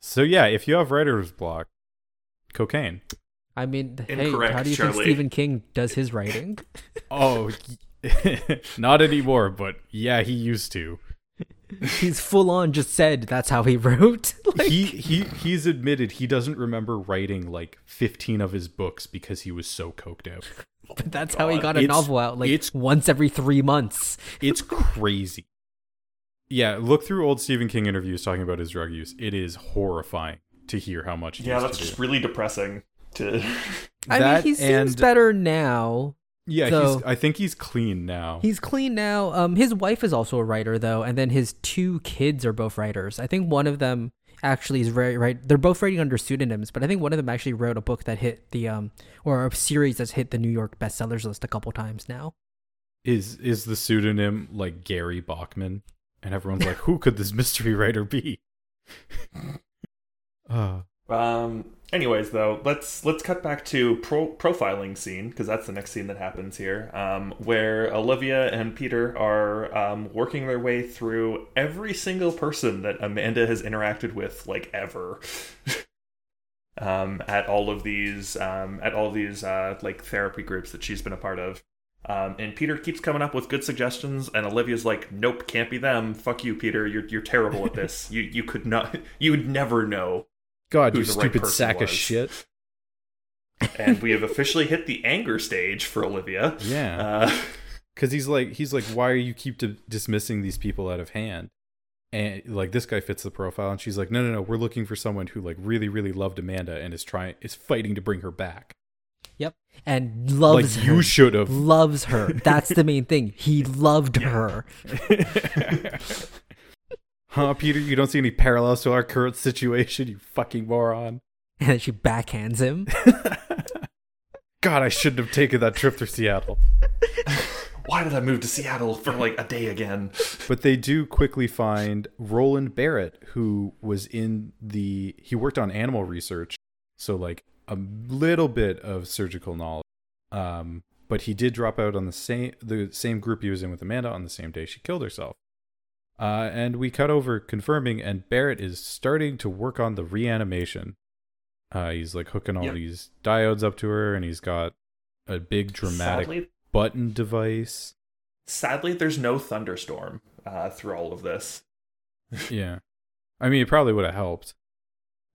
[SPEAKER 1] so yeah, if you have writer's block, cocaine.
[SPEAKER 3] I mean,
[SPEAKER 2] Incorrect,
[SPEAKER 3] hey, how do you
[SPEAKER 2] Charlie.
[SPEAKER 3] think Stephen King does his writing?
[SPEAKER 1] Oh, not anymore, but yeah, he used to.
[SPEAKER 3] He's full on just said that's how he wrote. like,
[SPEAKER 1] he he he's admitted he doesn't remember writing like 15 of his books because he was so coked out.
[SPEAKER 3] but that's how he got a
[SPEAKER 1] It's-
[SPEAKER 3] novel out, like
[SPEAKER 1] it's-
[SPEAKER 3] once every three months.
[SPEAKER 1] It's crazy. Yeah, look through old Stephen King interviews talking about his drug use. It is horrifying to hear how much. He
[SPEAKER 2] Yeah,
[SPEAKER 1] used
[SPEAKER 2] that's
[SPEAKER 1] to
[SPEAKER 2] just
[SPEAKER 1] do.
[SPEAKER 2] really depressing. To
[SPEAKER 3] I mean, he seems
[SPEAKER 1] and-
[SPEAKER 3] better now.
[SPEAKER 1] yeah.
[SPEAKER 3] so-
[SPEAKER 1] he's, I think he's clean now.
[SPEAKER 3] He's clean now. Um, his wife is also a writer though, and then his two kids are both writers. I think one of them actually is very right. They're both writing under pseudonyms, but I think one of them actually wrote a book that hit the um or a series that's hit the New York bestsellers list a couple times now.
[SPEAKER 1] Is is the pseudonym like Gary Bachman? And everyone's like, who could this mystery writer be? uh,
[SPEAKER 2] um. Anyways, though, let's let's cut back to pro- profiling scene because that's the next scene that happens here, um, where Olivia and Peter are um, working their way through every single person that Amanda has interacted with, like ever. um, at all of these, um, at all of these uh, like therapy groups that she's been a part of. Um, and Peter keeps coming up with good suggestions, and Olivia's like, "Nope, can't be them. Fuck you, Peter. You're you're terrible at this. you you could not. You would never know."
[SPEAKER 1] God, you
[SPEAKER 2] the right
[SPEAKER 1] stupid
[SPEAKER 2] person
[SPEAKER 1] sack of shit.
[SPEAKER 2] and we have officially hit the anger stage for Olivia.
[SPEAKER 1] Yeah,
[SPEAKER 2] Uh,
[SPEAKER 1] because he's like, he's like, why are you keep di- dismissing these people out of hand? And like this guy fits the profile, and she's like, no, no, no, we're looking for someone who like really, really loved Amanda and is trying, is fighting to bring her back.
[SPEAKER 3] Yep, and loves
[SPEAKER 1] like
[SPEAKER 3] her.
[SPEAKER 1] you should have.
[SPEAKER 3] loves her. That's the main thing. He loved her.
[SPEAKER 1] huh, Peter? You don't see any parallels to our current situation, you fucking moron.
[SPEAKER 3] And then she backhands him.
[SPEAKER 1] God, I shouldn't have taken that trip through Seattle.
[SPEAKER 2] why did I move to Seattle for like a day again?
[SPEAKER 1] But they do quickly find Roland Barrett, who was in the he worked on animal research, so like a little bit of surgical knowledge. Um, but he did drop out on the same the same group he was in with Amanda on the same day she killed herself. Uh, and we cut over confirming, and Barrett is starting to work on the reanimation. Uh, he's like hooking all
[SPEAKER 2] Yep.
[SPEAKER 1] these diodes up to her, and he's got a big dramatic
[SPEAKER 2] Sadly,
[SPEAKER 1] button device.
[SPEAKER 2] sadly, there's no thunderstorm uh, through all of this.
[SPEAKER 1] Yeah, I mean, it probably would have helped.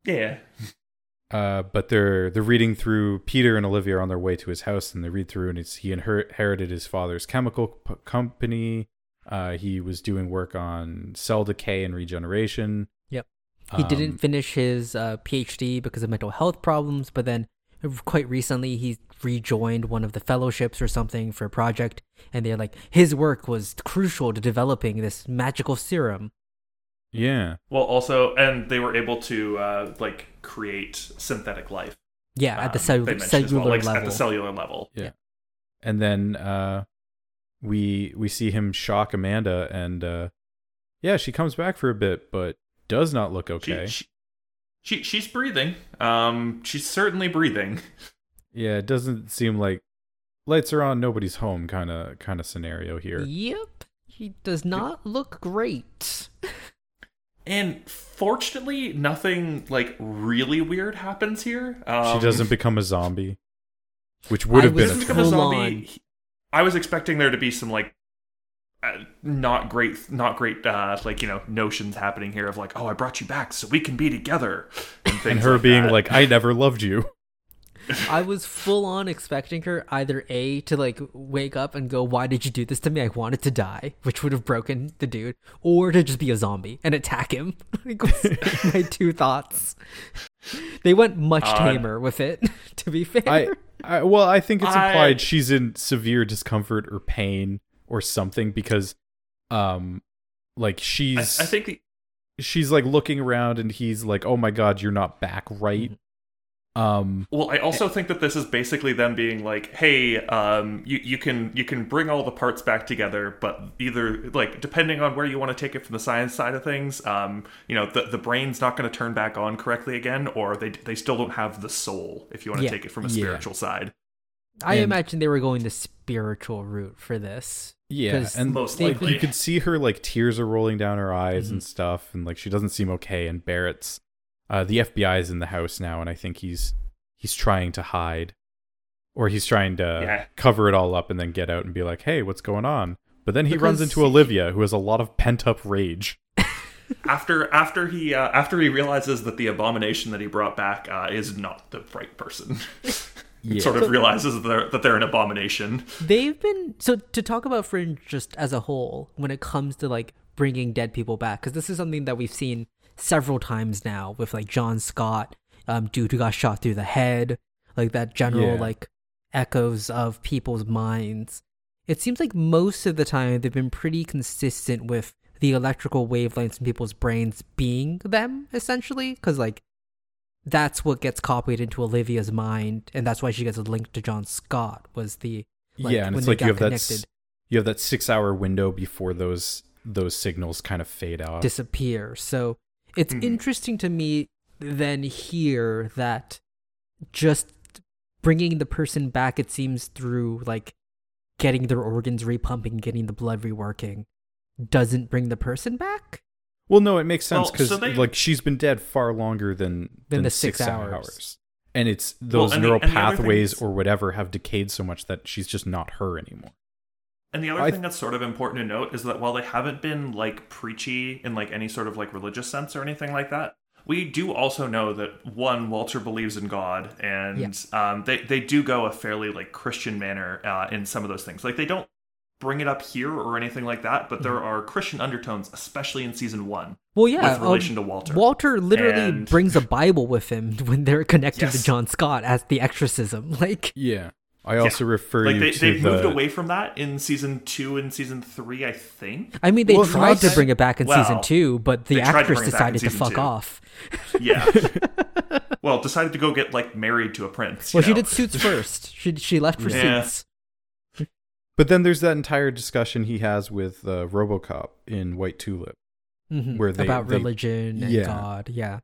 [SPEAKER 2] Yeah,
[SPEAKER 1] Uh, but they're they're reading through. Peter and Olivia on their way to his house, and they read through, and it's he inher- inherited his father's chemical p- company. Uh, he was doing work on cell decay and regeneration.
[SPEAKER 3] Yep. He didn't
[SPEAKER 1] Um,
[SPEAKER 3] finish his uh, PhD because of mental health problems, but then quite recently he rejoined one of the fellowships or something for a project, and they're like, his work was crucial to developing this magical serum.
[SPEAKER 1] Yeah,
[SPEAKER 2] Well, also, and they were able to uh, like create synthetic life.
[SPEAKER 3] Yeah, at the
[SPEAKER 2] um,
[SPEAKER 3] cell-
[SPEAKER 2] they mentioned as
[SPEAKER 3] cellular
[SPEAKER 2] well, like,
[SPEAKER 3] level.
[SPEAKER 2] At the cellular level.
[SPEAKER 1] yeah. And then uh, we we see him shock Amanda, and uh, yeah, she comes back for a bit, but does not look okay.
[SPEAKER 2] She, she, she she's breathing. Um, she's certainly breathing.
[SPEAKER 1] yeah, it doesn't seem like lights are on, nobody's home kind of kind of scenario here.
[SPEAKER 3] Yep. He does not look great.
[SPEAKER 2] And fortunately, nothing like really weird happens here. Um,
[SPEAKER 1] she doesn't become a zombie, which would have been a
[SPEAKER 2] doesn't
[SPEAKER 1] turn.
[SPEAKER 2] become a zombie.
[SPEAKER 3] On.
[SPEAKER 2] He- I was expecting there to be some like uh, not great, not great, uh, like you know, notions happening here of like, oh, I brought you back so we can be together, and,
[SPEAKER 1] and her
[SPEAKER 2] like
[SPEAKER 1] being
[SPEAKER 2] that.
[SPEAKER 1] like, "I never loved you."
[SPEAKER 3] I was full on expecting her either A to like wake up and go, Why did you do this to me? I wanted to die, which would have broken the dude, or to just be a zombie and attack him. like my two thoughts. They went much
[SPEAKER 2] Uh,
[SPEAKER 3] tamer with it, to be fair.
[SPEAKER 1] I, I well, I think it's
[SPEAKER 2] I-
[SPEAKER 1] implied she's in severe discomfort or pain or something because, um, like she's
[SPEAKER 2] I think the,
[SPEAKER 1] she's like looking around and he's like, "Oh my god, you're not back right." Um,
[SPEAKER 2] Well, I also think that this is basically them being like, "Hey, um, you you can you can bring all the parts back together, but either like depending on where you want to take it from the science side of things, um, you know, the the brain's not going to turn back on correctly again, or they they still don't have the soul if you want to
[SPEAKER 3] Yeah.
[SPEAKER 2] take it from a
[SPEAKER 1] Yeah.
[SPEAKER 2] spiritual side.
[SPEAKER 3] I
[SPEAKER 1] and-
[SPEAKER 3] imagine they were going the spiritual route for this.
[SPEAKER 1] yeah,
[SPEAKER 3] 'Cause
[SPEAKER 1] and
[SPEAKER 2] Most
[SPEAKER 1] like
[SPEAKER 2] likely.
[SPEAKER 1] you could see her like tears are rolling down her eyes
[SPEAKER 3] Mm-hmm.
[SPEAKER 1] and stuff, and like she doesn't seem okay. And Barrett's, uh, the FBI is in the house now, and I think he's he's trying to hide, or he's trying to
[SPEAKER 2] Yeah.
[SPEAKER 1] cover it all up and then get out and be like, "Hey, what's going on?" But then he runs into
[SPEAKER 3] he-
[SPEAKER 1] Olivia, who has a lot of pent up rage.
[SPEAKER 2] After after he uh, after he realizes that the abomination that he brought back uh, is not the right person,
[SPEAKER 1] Yeah.
[SPEAKER 2] sort of realizes that they're, that they're an abomination.
[SPEAKER 3] They've been so to talk about Fringe just as a whole when it comes to like bringing dead people back because this is something that we've seen several times now with like John Scott, um, dude who got shot through the head, like that general
[SPEAKER 1] Yeah.
[SPEAKER 3] like echoes of people's minds. It seems like most of the time they've been pretty consistent with the electrical wavelengths in people's brains being them essentially because like that's what gets copied into Olivia's mind and that's why she gets linked to John Scott was the like,
[SPEAKER 1] yeah, and
[SPEAKER 3] when
[SPEAKER 1] it's
[SPEAKER 3] they
[SPEAKER 1] like you
[SPEAKER 3] got
[SPEAKER 1] have that
[SPEAKER 3] connected.
[SPEAKER 1] s- you have that six hour window before those those signals kind of fade out.
[SPEAKER 3] disappear. So it's
[SPEAKER 2] Mhm.
[SPEAKER 3] interesting to me then here that just bringing the person back, it seems through like getting their organs repumping, getting the blood reworking, doesn't bring the person back.
[SPEAKER 1] Well, no, it makes sense
[SPEAKER 2] Well,
[SPEAKER 1] because
[SPEAKER 2] so they-
[SPEAKER 1] like she's been dead far longer than
[SPEAKER 3] Than
[SPEAKER 1] than,
[SPEAKER 3] the
[SPEAKER 1] six,
[SPEAKER 3] six
[SPEAKER 1] hours.
[SPEAKER 3] hours.
[SPEAKER 1] and it's those
[SPEAKER 2] and
[SPEAKER 1] neural
[SPEAKER 2] the
[SPEAKER 1] pathways
[SPEAKER 2] is-
[SPEAKER 1] or whatever have decayed so much that she's just not her anymore.
[SPEAKER 2] And the other
[SPEAKER 1] I-
[SPEAKER 2] thing that's sort of important to note is that while they haven't been like preachy in like any sort of like religious sense or anything like that, we do also know that one Walter believes in God, and um, they they do go a fairly like Christian manner uh, in some of those things. Like they don't bring it up here or anything like that, but there are Christian undertones, especially in season one,
[SPEAKER 3] Well, yeah,
[SPEAKER 2] with relation
[SPEAKER 3] um,
[SPEAKER 2] to Walter.
[SPEAKER 3] Walter literally
[SPEAKER 2] And-
[SPEAKER 3] brings a Bible with him when they're connected to John Scott as the exorcism. Like,
[SPEAKER 1] Yeah, I also refer
[SPEAKER 2] like
[SPEAKER 1] you
[SPEAKER 2] they,
[SPEAKER 1] to
[SPEAKER 2] they've
[SPEAKER 1] the
[SPEAKER 2] moved away from that in season two and season three, I think.
[SPEAKER 3] I mean, they
[SPEAKER 1] Well,
[SPEAKER 3] tried to bring it back in season two, but the
[SPEAKER 2] they tried to
[SPEAKER 3] actress
[SPEAKER 2] bring it back in
[SPEAKER 3] decided to fuck
[SPEAKER 2] two.
[SPEAKER 3] off.
[SPEAKER 2] Yeah. well, decided to go get like married to a prince. you
[SPEAKER 3] Well, she did suits first. She she left for
[SPEAKER 2] Yeah.
[SPEAKER 3] suits.
[SPEAKER 1] But then there's that entire discussion he has with uh, RoboCop in White Tulip.
[SPEAKER 3] Mhm.
[SPEAKER 1] Where they-
[SPEAKER 3] about
[SPEAKER 1] they-
[SPEAKER 3] religion and
[SPEAKER 1] yeah.
[SPEAKER 3] God. Yeah.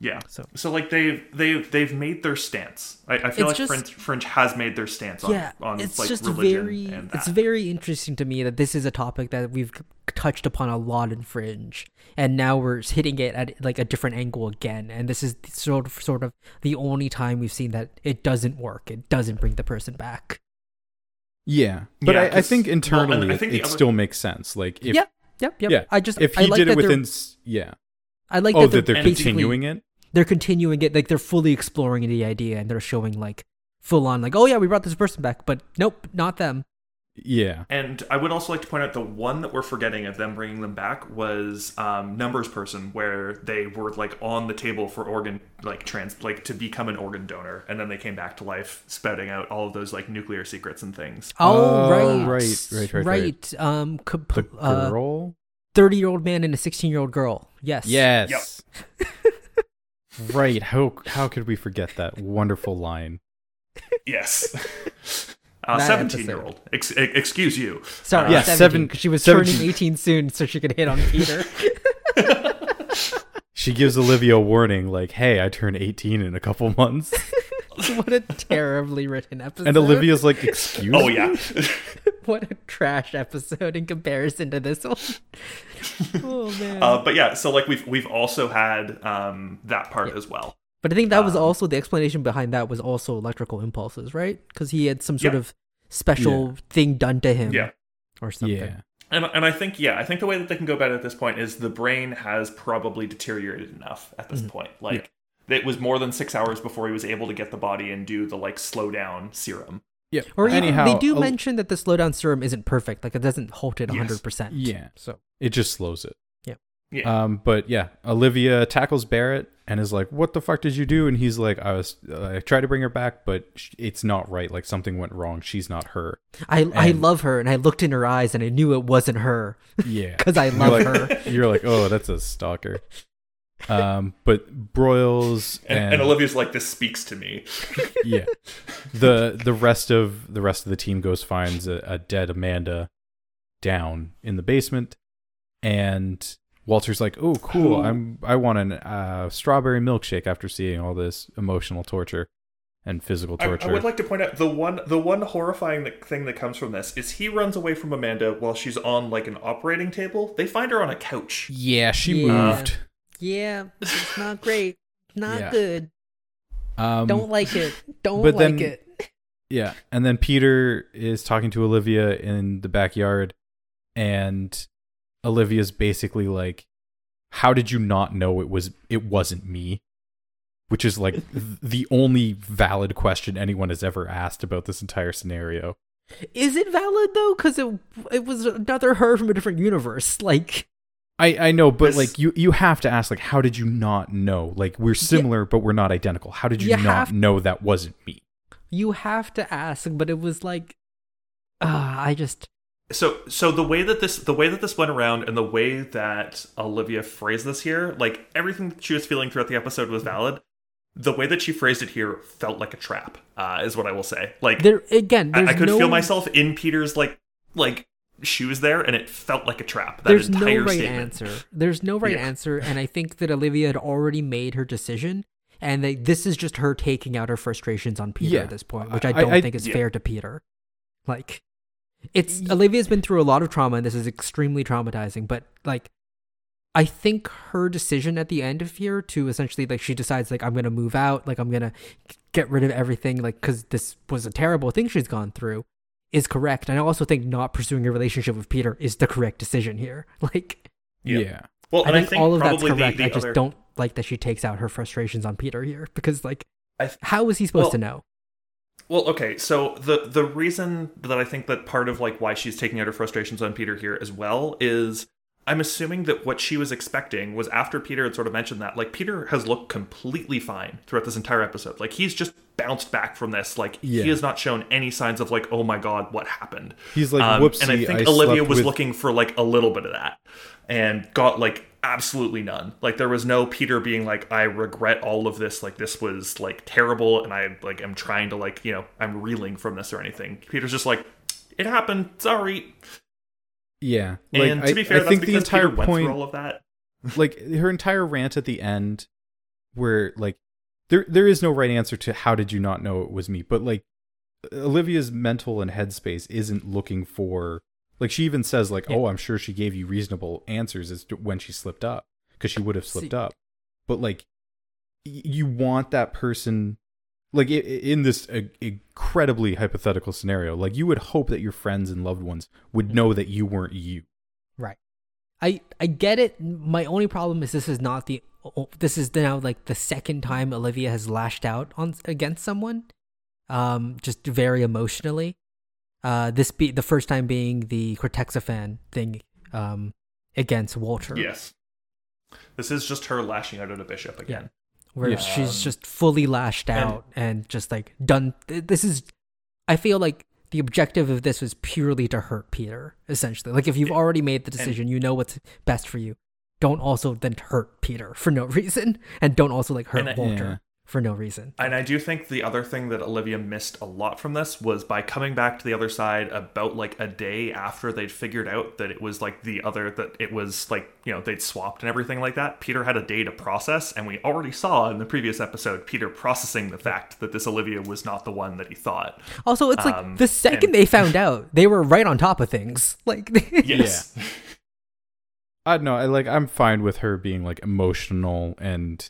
[SPEAKER 2] Yeah.
[SPEAKER 3] So-
[SPEAKER 2] So, like they've they've they've made their stance. I, I feel like
[SPEAKER 3] just-
[SPEAKER 2] Fringe, Fringe has made their stance on
[SPEAKER 3] yeah,
[SPEAKER 2] on
[SPEAKER 3] it's
[SPEAKER 2] like
[SPEAKER 3] just
[SPEAKER 2] religion
[SPEAKER 3] very
[SPEAKER 2] and
[SPEAKER 3] it's very interesting to me that this is a topic that we've touched upon a lot in Fringe, and now we're hitting it at like a different angle again. And this is sort of sort of the only time we've seen that it doesn't work. It doesn't bring the person back.
[SPEAKER 1] Yeah, but
[SPEAKER 2] Yeah,
[SPEAKER 1] I, I
[SPEAKER 2] 'cause-
[SPEAKER 1] think
[SPEAKER 2] well,
[SPEAKER 1] internally
[SPEAKER 2] I think the
[SPEAKER 1] it
[SPEAKER 2] other-
[SPEAKER 1] still makes sense. Like if
[SPEAKER 3] yep, yep, yep.
[SPEAKER 1] yeah,
[SPEAKER 3] I just
[SPEAKER 1] if
[SPEAKER 3] I
[SPEAKER 1] he
[SPEAKER 3] like
[SPEAKER 1] did
[SPEAKER 3] that
[SPEAKER 1] it
[SPEAKER 3] they're-
[SPEAKER 1] within yeah.
[SPEAKER 3] I like
[SPEAKER 1] Oh,
[SPEAKER 3] that
[SPEAKER 1] that
[SPEAKER 3] they're
[SPEAKER 1] they're continuing it.
[SPEAKER 3] they're continuing it like they're fully exploring the idea and they're showing like full on like oh yeah we brought this person back but nope not them
[SPEAKER 1] Yeah,
[SPEAKER 2] And I would also like to point out the one that we're forgetting of them bringing them back was um, numbers person, where they were like on the table for organ like trans like to become an organ donor, and then they came back to life, spouting out all of those like nuclear secrets and things.
[SPEAKER 3] oh,
[SPEAKER 1] Oh,
[SPEAKER 3] right
[SPEAKER 1] right, right, right, right.
[SPEAKER 3] um comp-
[SPEAKER 1] the
[SPEAKER 3] uh,
[SPEAKER 1] girl.
[SPEAKER 3] 30 year old man and a 16 year old girl yes
[SPEAKER 1] yes. right. How how could we forget that wonderful line?
[SPEAKER 2] Yes. Uh,
[SPEAKER 3] That
[SPEAKER 2] 17 year old. Ex- excuse you.
[SPEAKER 3] sorry
[SPEAKER 1] Yeah,
[SPEAKER 3] 17
[SPEAKER 1] seven-
[SPEAKER 3] because she was
[SPEAKER 1] 17.
[SPEAKER 3] turning 18 soon so she could hit on peter
[SPEAKER 1] She gives Olivia a warning, like, "Hey, I turn 18 in a couple months,"
[SPEAKER 3] what a terribly written episode
[SPEAKER 1] and Olivia's like, "Excuse
[SPEAKER 2] Oh, yeah.
[SPEAKER 3] what a trash episode in comparison to this one oh man
[SPEAKER 2] uh, but yeah, so like we've we've also had um, that part as well.
[SPEAKER 3] But I think that was
[SPEAKER 2] Um,
[SPEAKER 3] also the explanation behind that was also electrical impulses, right? Because he had some sort
[SPEAKER 2] Yeah.
[SPEAKER 3] of special thing done to him,
[SPEAKER 2] Yeah.
[SPEAKER 3] or something.
[SPEAKER 1] Yeah.
[SPEAKER 2] And, and I think yeah, I think the way that they can go about it at this point is the brain has probably deteriorated enough at
[SPEAKER 3] Mm-hmm.
[SPEAKER 2] this point. Like it was more than six hours before he was able to get the body and do the like slow down serum.
[SPEAKER 1] Yeah.
[SPEAKER 3] Or even,
[SPEAKER 1] anyhow,
[SPEAKER 3] they do
[SPEAKER 1] Ol-
[SPEAKER 3] mention that the slowdown serum isn't perfect; like it doesn't halt it
[SPEAKER 2] Yes.
[SPEAKER 3] hundred percent.
[SPEAKER 1] Yeah.
[SPEAKER 3] So
[SPEAKER 1] it just slows it.
[SPEAKER 2] Yeah. Yeah.
[SPEAKER 1] Um, but yeah, Olivia tackles Barrett and is like, "What the fuck did you do?" And he's like, "I was, uh, I tried to bring her back, but it's not right. Like something went wrong. She's not her."
[SPEAKER 3] I I love her, and I looked in her eyes, and I knew it wasn't her
[SPEAKER 1] Yeah,
[SPEAKER 3] because I
[SPEAKER 1] You're
[SPEAKER 3] love
[SPEAKER 1] like-
[SPEAKER 3] her.
[SPEAKER 1] You're like, "Oh, that's a stalker." Um, but Broyles
[SPEAKER 2] And,
[SPEAKER 1] and,
[SPEAKER 2] and Olivia's like, this speaks to me.
[SPEAKER 1] yeah, the the rest of the rest of the team goes finds a, a dead Amanda down in the basement, and Walter's like, "Oh, cool! I'm I want an uh, strawberry milkshake after seeing all this emotional torture and physical torture."
[SPEAKER 2] I would like to point out the one the one horrifying thing that comes from this is he runs away from Amanda while she's on like an operating table. They find her on a couch.
[SPEAKER 1] yeah, she
[SPEAKER 3] Yeah.
[SPEAKER 1] moved.
[SPEAKER 3] Yeah, it's not great, not
[SPEAKER 1] Yeah.
[SPEAKER 3] good.
[SPEAKER 1] Um,
[SPEAKER 3] Don't like it. Don't like
[SPEAKER 1] then-
[SPEAKER 3] it.
[SPEAKER 1] Yeah, and then Peter is talking to Olivia in the backyard, and Olivia's basically like, "How did you not know it was it wasn't me?" Which is like the only valid question anyone has ever asked about this entire scenario.
[SPEAKER 3] Is it valid though? Because it it was another her from a different universe. Like
[SPEAKER 1] I I know, but
[SPEAKER 2] This-
[SPEAKER 1] like you you have to ask like, how did you not know? Like we're similar, but we're not identical. How did you,
[SPEAKER 3] You
[SPEAKER 1] not
[SPEAKER 3] have-
[SPEAKER 1] know that wasn't me?
[SPEAKER 3] you have to ask, but it was like, ah, I just
[SPEAKER 2] So so the way that this the way that this went around and the way that Olivia phrased this here, like everything that she was feeling throughout the episode was valid. The way that she phrased it here felt like a trap, uh, is what I will say. Like
[SPEAKER 3] there again.
[SPEAKER 2] I, I could
[SPEAKER 3] no,
[SPEAKER 2] feel myself in Peter's like like shoes there, and it felt like a trap. That
[SPEAKER 3] There's no
[SPEAKER 2] entire
[SPEAKER 3] right
[SPEAKER 2] statement.
[SPEAKER 3] answer. There's no right
[SPEAKER 2] Yeah.
[SPEAKER 3] answer, and I think that Olivia had already made her decision, and that this is just her taking out her frustrations on Peter
[SPEAKER 1] Yeah.
[SPEAKER 3] at this point, which I
[SPEAKER 1] I-
[SPEAKER 3] don't
[SPEAKER 1] I-
[SPEAKER 3] think is
[SPEAKER 2] yeah.
[SPEAKER 3] fair to Peter. Like, it's Olivia's been through a lot of trauma, and this is extremely traumatizing. But like, I think her decision at the end of here to essentially like she decides like I'm gonna move out, like I'm gonna get rid of everything, like because this was a terrible thing she's gone through, is correct. And I also think not pursuing a relationship with Peter is the correct decision here. Like.
[SPEAKER 2] Yeah.
[SPEAKER 1] Yeah.
[SPEAKER 2] Well,
[SPEAKER 3] I
[SPEAKER 2] and
[SPEAKER 3] think,
[SPEAKER 2] I think
[SPEAKER 3] all of that's
[SPEAKER 2] probably the-
[SPEAKER 3] correct.
[SPEAKER 2] the
[SPEAKER 3] I just
[SPEAKER 2] other-
[SPEAKER 3] don't like that she takes out her frustrations on Peter here because, like,
[SPEAKER 2] I th-
[SPEAKER 3] how is he supposed
[SPEAKER 2] well-
[SPEAKER 3] to know?
[SPEAKER 2] Well, okay, so the the reason that I think that part of like why she's taking out her frustrations on Peter here as well is I'm assuming that what she was expecting was after Peter had sort of mentioned that, like Peter has looked completely fine throughout this entire episode. Like he's just bounced back from this. Like
[SPEAKER 1] Yeah.
[SPEAKER 2] he has not shown any signs of like, oh my god, what happened?
[SPEAKER 1] He's like,
[SPEAKER 2] Um,
[SPEAKER 1] "Whoopsie,
[SPEAKER 2] and I think
[SPEAKER 1] I
[SPEAKER 2] Olivia was
[SPEAKER 1] with-
[SPEAKER 2] looking for like a little bit of that, and got like absolutely none. Like there was no Peter being like, I regret all of this. Like this was like terrible, and I like am trying to like you know I'm reeling from this or anything. Peter's just like, it happened. Sorry.
[SPEAKER 1] Yeah. Like,
[SPEAKER 2] and to
[SPEAKER 1] I,
[SPEAKER 2] be fair,
[SPEAKER 1] I
[SPEAKER 2] that's
[SPEAKER 1] think the entire
[SPEAKER 2] Peter
[SPEAKER 1] point
[SPEAKER 2] all of that.
[SPEAKER 1] like her entire rant at the end where like there there is no right answer to how did you not know it was me, but like Olivia's mental and headspace isn't looking for like she even says like
[SPEAKER 3] Yeah.
[SPEAKER 1] oh I'm sure she gave you reasonable answers as to when she slipped up because she would have slipped
[SPEAKER 3] See-
[SPEAKER 1] up, but like y- you want that person like i- i- in this uh, incredibly hypothetical scenario like you would hope that your friends and loved ones would know that you weren't you
[SPEAKER 3] Right. I I get it. My only problem is this is not the this is now like the second time Olivia has lashed out on against someone, um, just very emotionally. Uh, this be the first time being the Cortexiphan thing, um, against Walter.
[SPEAKER 2] Yes. This is just her lashing out at a bishop again.
[SPEAKER 3] Where
[SPEAKER 1] Yeah.
[SPEAKER 3] she's just fully lashed out and, just like done. This is, I feel like the objective of this was purely to hurt Peter. Essentially, like if you've already made the decision, you know what's best for you. Don't also then hurt Peter for no reason, and don't also like hurt
[SPEAKER 2] And I-
[SPEAKER 3] Walter. For no reason.
[SPEAKER 2] And I do think the other thing that Olivia missed a lot from this was by coming back to the other side about like a day after they'd figured out that it was like the other that it was like, you know, they'd swapped and everything like that. Peter had a day to process, and we already saw in the previous episode Peter processing the fact that this Olivia was not the one that he thought.
[SPEAKER 3] Also, it's like
[SPEAKER 2] Um,
[SPEAKER 3] the second
[SPEAKER 2] and-
[SPEAKER 3] they found out, they were right on top of things. Like,
[SPEAKER 2] Yes.
[SPEAKER 1] I don't know. I like I'm fine with her being like emotional and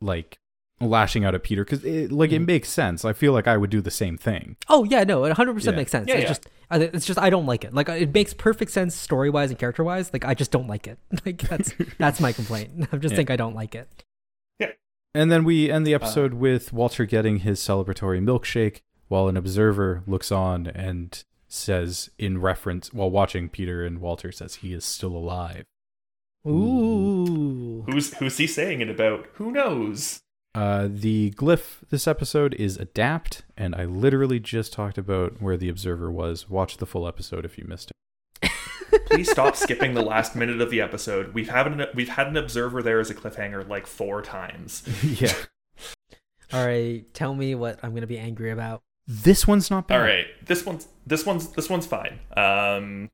[SPEAKER 1] like lashing out at Peter because it like it
[SPEAKER 3] Mhm.
[SPEAKER 1] makes sense. I feel like I would do the same thing.
[SPEAKER 3] Oh yeah, no, it 100 percent
[SPEAKER 1] Yeah.
[SPEAKER 3] makes sense.
[SPEAKER 2] Yeah,
[SPEAKER 3] it's
[SPEAKER 2] yeah.
[SPEAKER 3] just, I- it's just I don't like it. Like it makes perfect sense story wise and character wise. Like I just don't like it. Like that's that's my complaint. I just
[SPEAKER 1] Yeah.
[SPEAKER 3] think I don't like it. Yeah.
[SPEAKER 1] And then we end the episode with Walter getting his celebratory milkshake while an observer looks on and says in reference while watching Peter and Walter says he is still alive.
[SPEAKER 3] Ooh.
[SPEAKER 2] Who's who's he saying it about? Who knows?
[SPEAKER 1] Uh, the glyph this episode is adapt, and I literally just talked about where the observer was. Watch the full episode if you missed it.
[SPEAKER 2] Please stop skipping the last minute of the episode. We've had an we've had an observer there as a cliffhanger like four times.
[SPEAKER 1] yeah,
[SPEAKER 3] All right, tell me what I'm gonna be angry about.
[SPEAKER 1] this one's not bad.
[SPEAKER 2] All right, this one's this one's this one's fine. Um,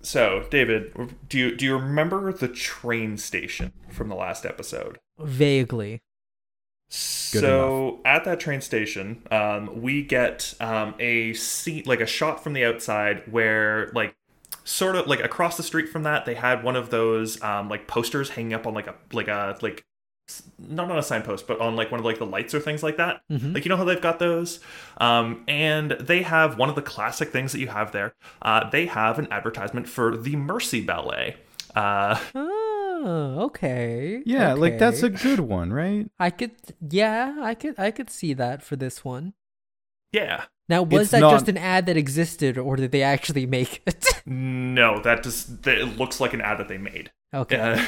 [SPEAKER 2] so David, do you do you remember the train station from the last episode?
[SPEAKER 3] Vaguely.
[SPEAKER 2] So at that train station, um, we get um, a seat like a shot from the outside where like sort of like across the street from that they had one of those um, like posters hanging up on like a like a like not on a signpost but on like one of like the lights or things like that.
[SPEAKER 3] Mhm.
[SPEAKER 2] like you know how they've got those? Um, and they have one of the classic things that you have there uh, they have an advertisement for the mercy ballet. Uh,
[SPEAKER 3] Oh, okay.
[SPEAKER 1] Yeah, like that's a good one, right?
[SPEAKER 3] I could. Yeah, I could. I could see that for this one.
[SPEAKER 2] yeah
[SPEAKER 3] Now, was
[SPEAKER 1] It's
[SPEAKER 3] that
[SPEAKER 1] not-
[SPEAKER 3] just an ad that existed, or did they actually make it?
[SPEAKER 2] no that just that it looks like an ad that they made
[SPEAKER 3] okay.
[SPEAKER 2] uh,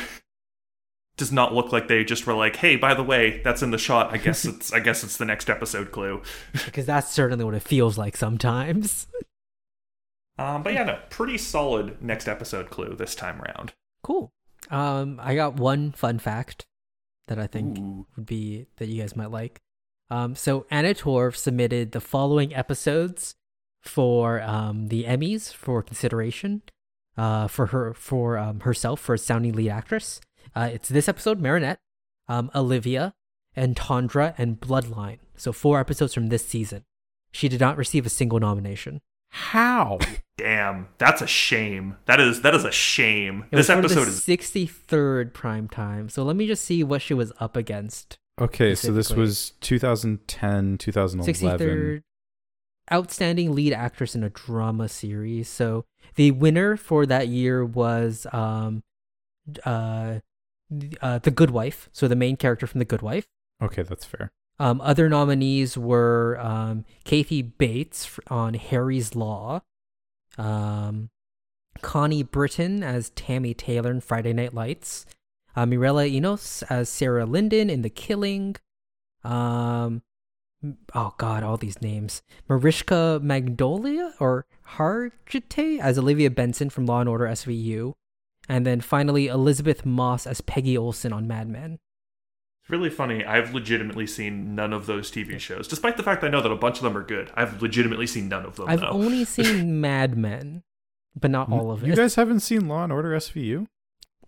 [SPEAKER 2] does not look like they just were like, "Hey, by the way, that's in the shot. I guess it's I guess it's the next episode clue."
[SPEAKER 3] Because that's certainly what it feels like sometimes.
[SPEAKER 2] Um, but yeah, no, pretty solid next episode clue this time around.
[SPEAKER 3] Cool. Um, I got one fun fact that I think
[SPEAKER 2] Ooh.
[SPEAKER 3] would be that you guys might like. Um, so Anna Torv submitted the following episodes for um the Emmys for consideration, uh, for her for um herself for a sounding lead actress. Uh, it's this episode, Marionette, um, Olivia, and Entrada and Bloodline. So four episodes from this season. She did not receive a single nomination.
[SPEAKER 1] How?
[SPEAKER 2] Damn, that's a shame. That is that is a shame.
[SPEAKER 3] It
[SPEAKER 2] This
[SPEAKER 3] was
[SPEAKER 2] episode
[SPEAKER 3] for the
[SPEAKER 2] is
[SPEAKER 3] 63rd prime time. So let me just see what she was up against.
[SPEAKER 1] Okay, so this was 2010, 2011.
[SPEAKER 3] 63rd outstanding lead actress in a drama series. So the winner for that year was um uh, uh The Good Wife, so the main character from The Good Wife.
[SPEAKER 1] Okay, that's fair.
[SPEAKER 3] Um other nominees were um Kathy Bates on Harry's Law. Um Connie Britton as Tami Taylor in Friday Night Lights. Uh, Mireille Enos as Sarah Linden in The Killing. Um, oh god, all these names. Mariska Magnolia or Hargitay as Olivia Benson from Law and Order SVU. And then finally Elisabeth Moss as Peggy Olson on Mad Men.
[SPEAKER 2] Really funny. I've legitimately seen none of those TV shows, despite the fact I know that a bunch of them are good. I've legitimately seen none of them.
[SPEAKER 3] I've
[SPEAKER 2] though.
[SPEAKER 3] only seen Mad Men, but not all of it.
[SPEAKER 1] You guys haven't seen Law and Order SVU?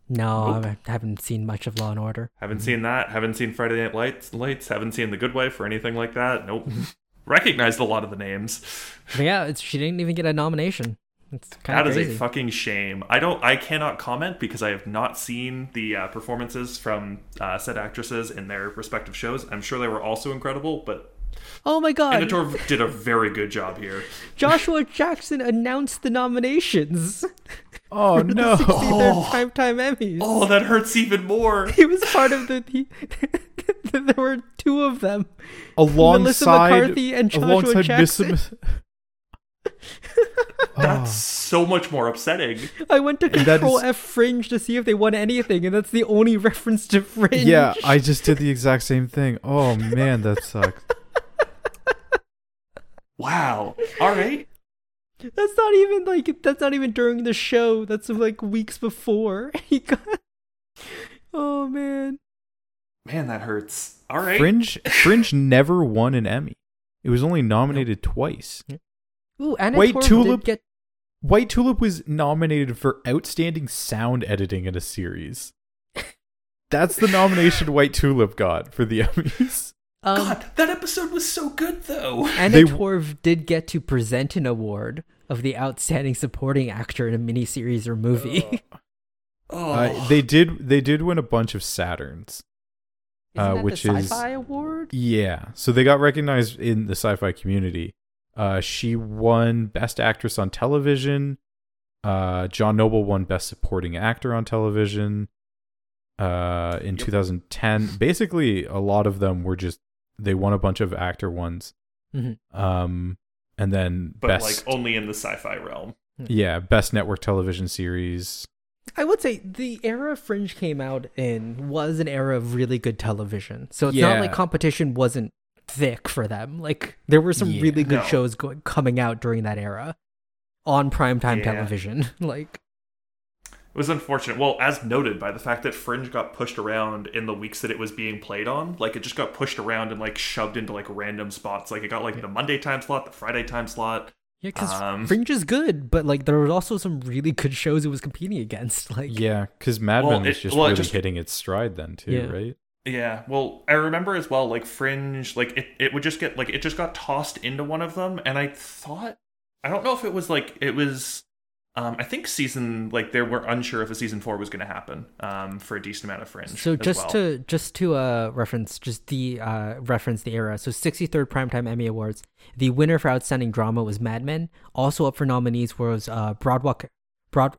[SPEAKER 3] No,
[SPEAKER 2] Nope.
[SPEAKER 3] I haven't seen much of Law and Order.
[SPEAKER 2] Haven't seen that. Haven't seen Friday Night Lights. Lights. Haven't seen The Good Wife or anything like that. Nope. Recognized a lot of the names.
[SPEAKER 3] But yeah, it's, she didn't even get a nomination. It's kind
[SPEAKER 2] That
[SPEAKER 3] of
[SPEAKER 2] is a fucking shame. I don't. I cannot comment because I have not seen the uh, performances from uh, said actresses in their respective shows. I'm sure they were also incredible, but
[SPEAKER 3] oh my god!
[SPEAKER 2] Anna Torv did a very good job here.
[SPEAKER 3] Joshua Jackson announced the nominations
[SPEAKER 1] Oh
[SPEAKER 3] for the
[SPEAKER 1] no!
[SPEAKER 3] 63rd Primetime Emmys.
[SPEAKER 2] Oh, that hurts even more.
[SPEAKER 3] He was part of the. He, there were two of them.
[SPEAKER 1] alongside Melissa
[SPEAKER 3] McCarthy and Joshua
[SPEAKER 1] alongside
[SPEAKER 3] Jackson.
[SPEAKER 1] Miss-
[SPEAKER 2] That's
[SPEAKER 1] Oh.
[SPEAKER 2] so much more upsetting.
[SPEAKER 3] I went to Control
[SPEAKER 1] is-
[SPEAKER 3] F Fringe to see if they won anything, and that's the only reference to Fringe.
[SPEAKER 1] yeah, I just did the exact same thing. Oh man, that sucks.
[SPEAKER 2] Wow. All right.
[SPEAKER 3] That's not even like that's not even during the show. That's like weeks before he got. Oh man.
[SPEAKER 2] Man, that hurts. All right.
[SPEAKER 1] Fringe Fringe never won an Emmy. It was only nominated twice.
[SPEAKER 3] Ooh, Anna
[SPEAKER 1] White
[SPEAKER 3] Torv
[SPEAKER 1] Tulip-
[SPEAKER 3] get.
[SPEAKER 1] White Tulip was nominated for outstanding sound editing in a series. That's the nomination White Tulip got for the Emmys.
[SPEAKER 3] Um,
[SPEAKER 2] God, that episode was so good though.
[SPEAKER 3] Anna
[SPEAKER 1] They-
[SPEAKER 3] Torv did get to present an award of the outstanding supporting actor in a miniseries or movie.
[SPEAKER 2] Oh,
[SPEAKER 1] Uh, they did they did win a bunch of Saturns.
[SPEAKER 3] Isn't
[SPEAKER 1] uh,
[SPEAKER 3] that
[SPEAKER 1] which
[SPEAKER 3] the
[SPEAKER 1] is-
[SPEAKER 3] sci-fi award?
[SPEAKER 1] Yeah, so they got recognized in the sci-fi community. Uh, she won Best Actress on Television. Uh, John Noble won Best Supporting Actor on Television. Uh, in
[SPEAKER 2] Yep.
[SPEAKER 1] 2010, basically a lot of them were just they won a bunch of actor ones.
[SPEAKER 3] Mhm.
[SPEAKER 1] Um, and then
[SPEAKER 2] but
[SPEAKER 1] best
[SPEAKER 2] like only in the sci-fi realm.
[SPEAKER 1] yeah best network television series.
[SPEAKER 3] I would say the era Fringe came out in was an era of really good television. So it's not like competition wasn't thick for them. Like there were some
[SPEAKER 1] Yeah.
[SPEAKER 3] really good
[SPEAKER 2] No.
[SPEAKER 3] shows going coming out during that era on primetime
[SPEAKER 2] Yeah.
[SPEAKER 3] television. like
[SPEAKER 2] It was unfortunate. Well, as noted by the fact that Fringe got pushed around in the weeks that it was being played on, like it just got pushed around and like shoved into like random spots. Like it got like the Monday time slot, the Friday time slot.
[SPEAKER 3] yeah, because
[SPEAKER 2] Um,
[SPEAKER 3] Fringe is good, but like there were also some really good shows it was competing against. Like
[SPEAKER 1] Yeah, because Mad
[SPEAKER 2] Well,
[SPEAKER 1] Men was just
[SPEAKER 2] well,
[SPEAKER 1] really
[SPEAKER 2] just-
[SPEAKER 1] hitting its stride then too,
[SPEAKER 3] Yeah.
[SPEAKER 1] right?
[SPEAKER 2] Yeah, well, I remember as well, like Fringe, like it, it would just get like it just got tossed into one of them, and I thought I don't know if it was like it was um I think season like they were unsure if a season four was gonna happen, um, for a decent amount of Fringe.
[SPEAKER 3] So just
[SPEAKER 2] well.
[SPEAKER 3] to just to uh reference just the uh reference the era. So 63rd Primetime Emmy Awards. The winner for outstanding drama was Mad Men. Also up for nominees was uh Broadwalk Broad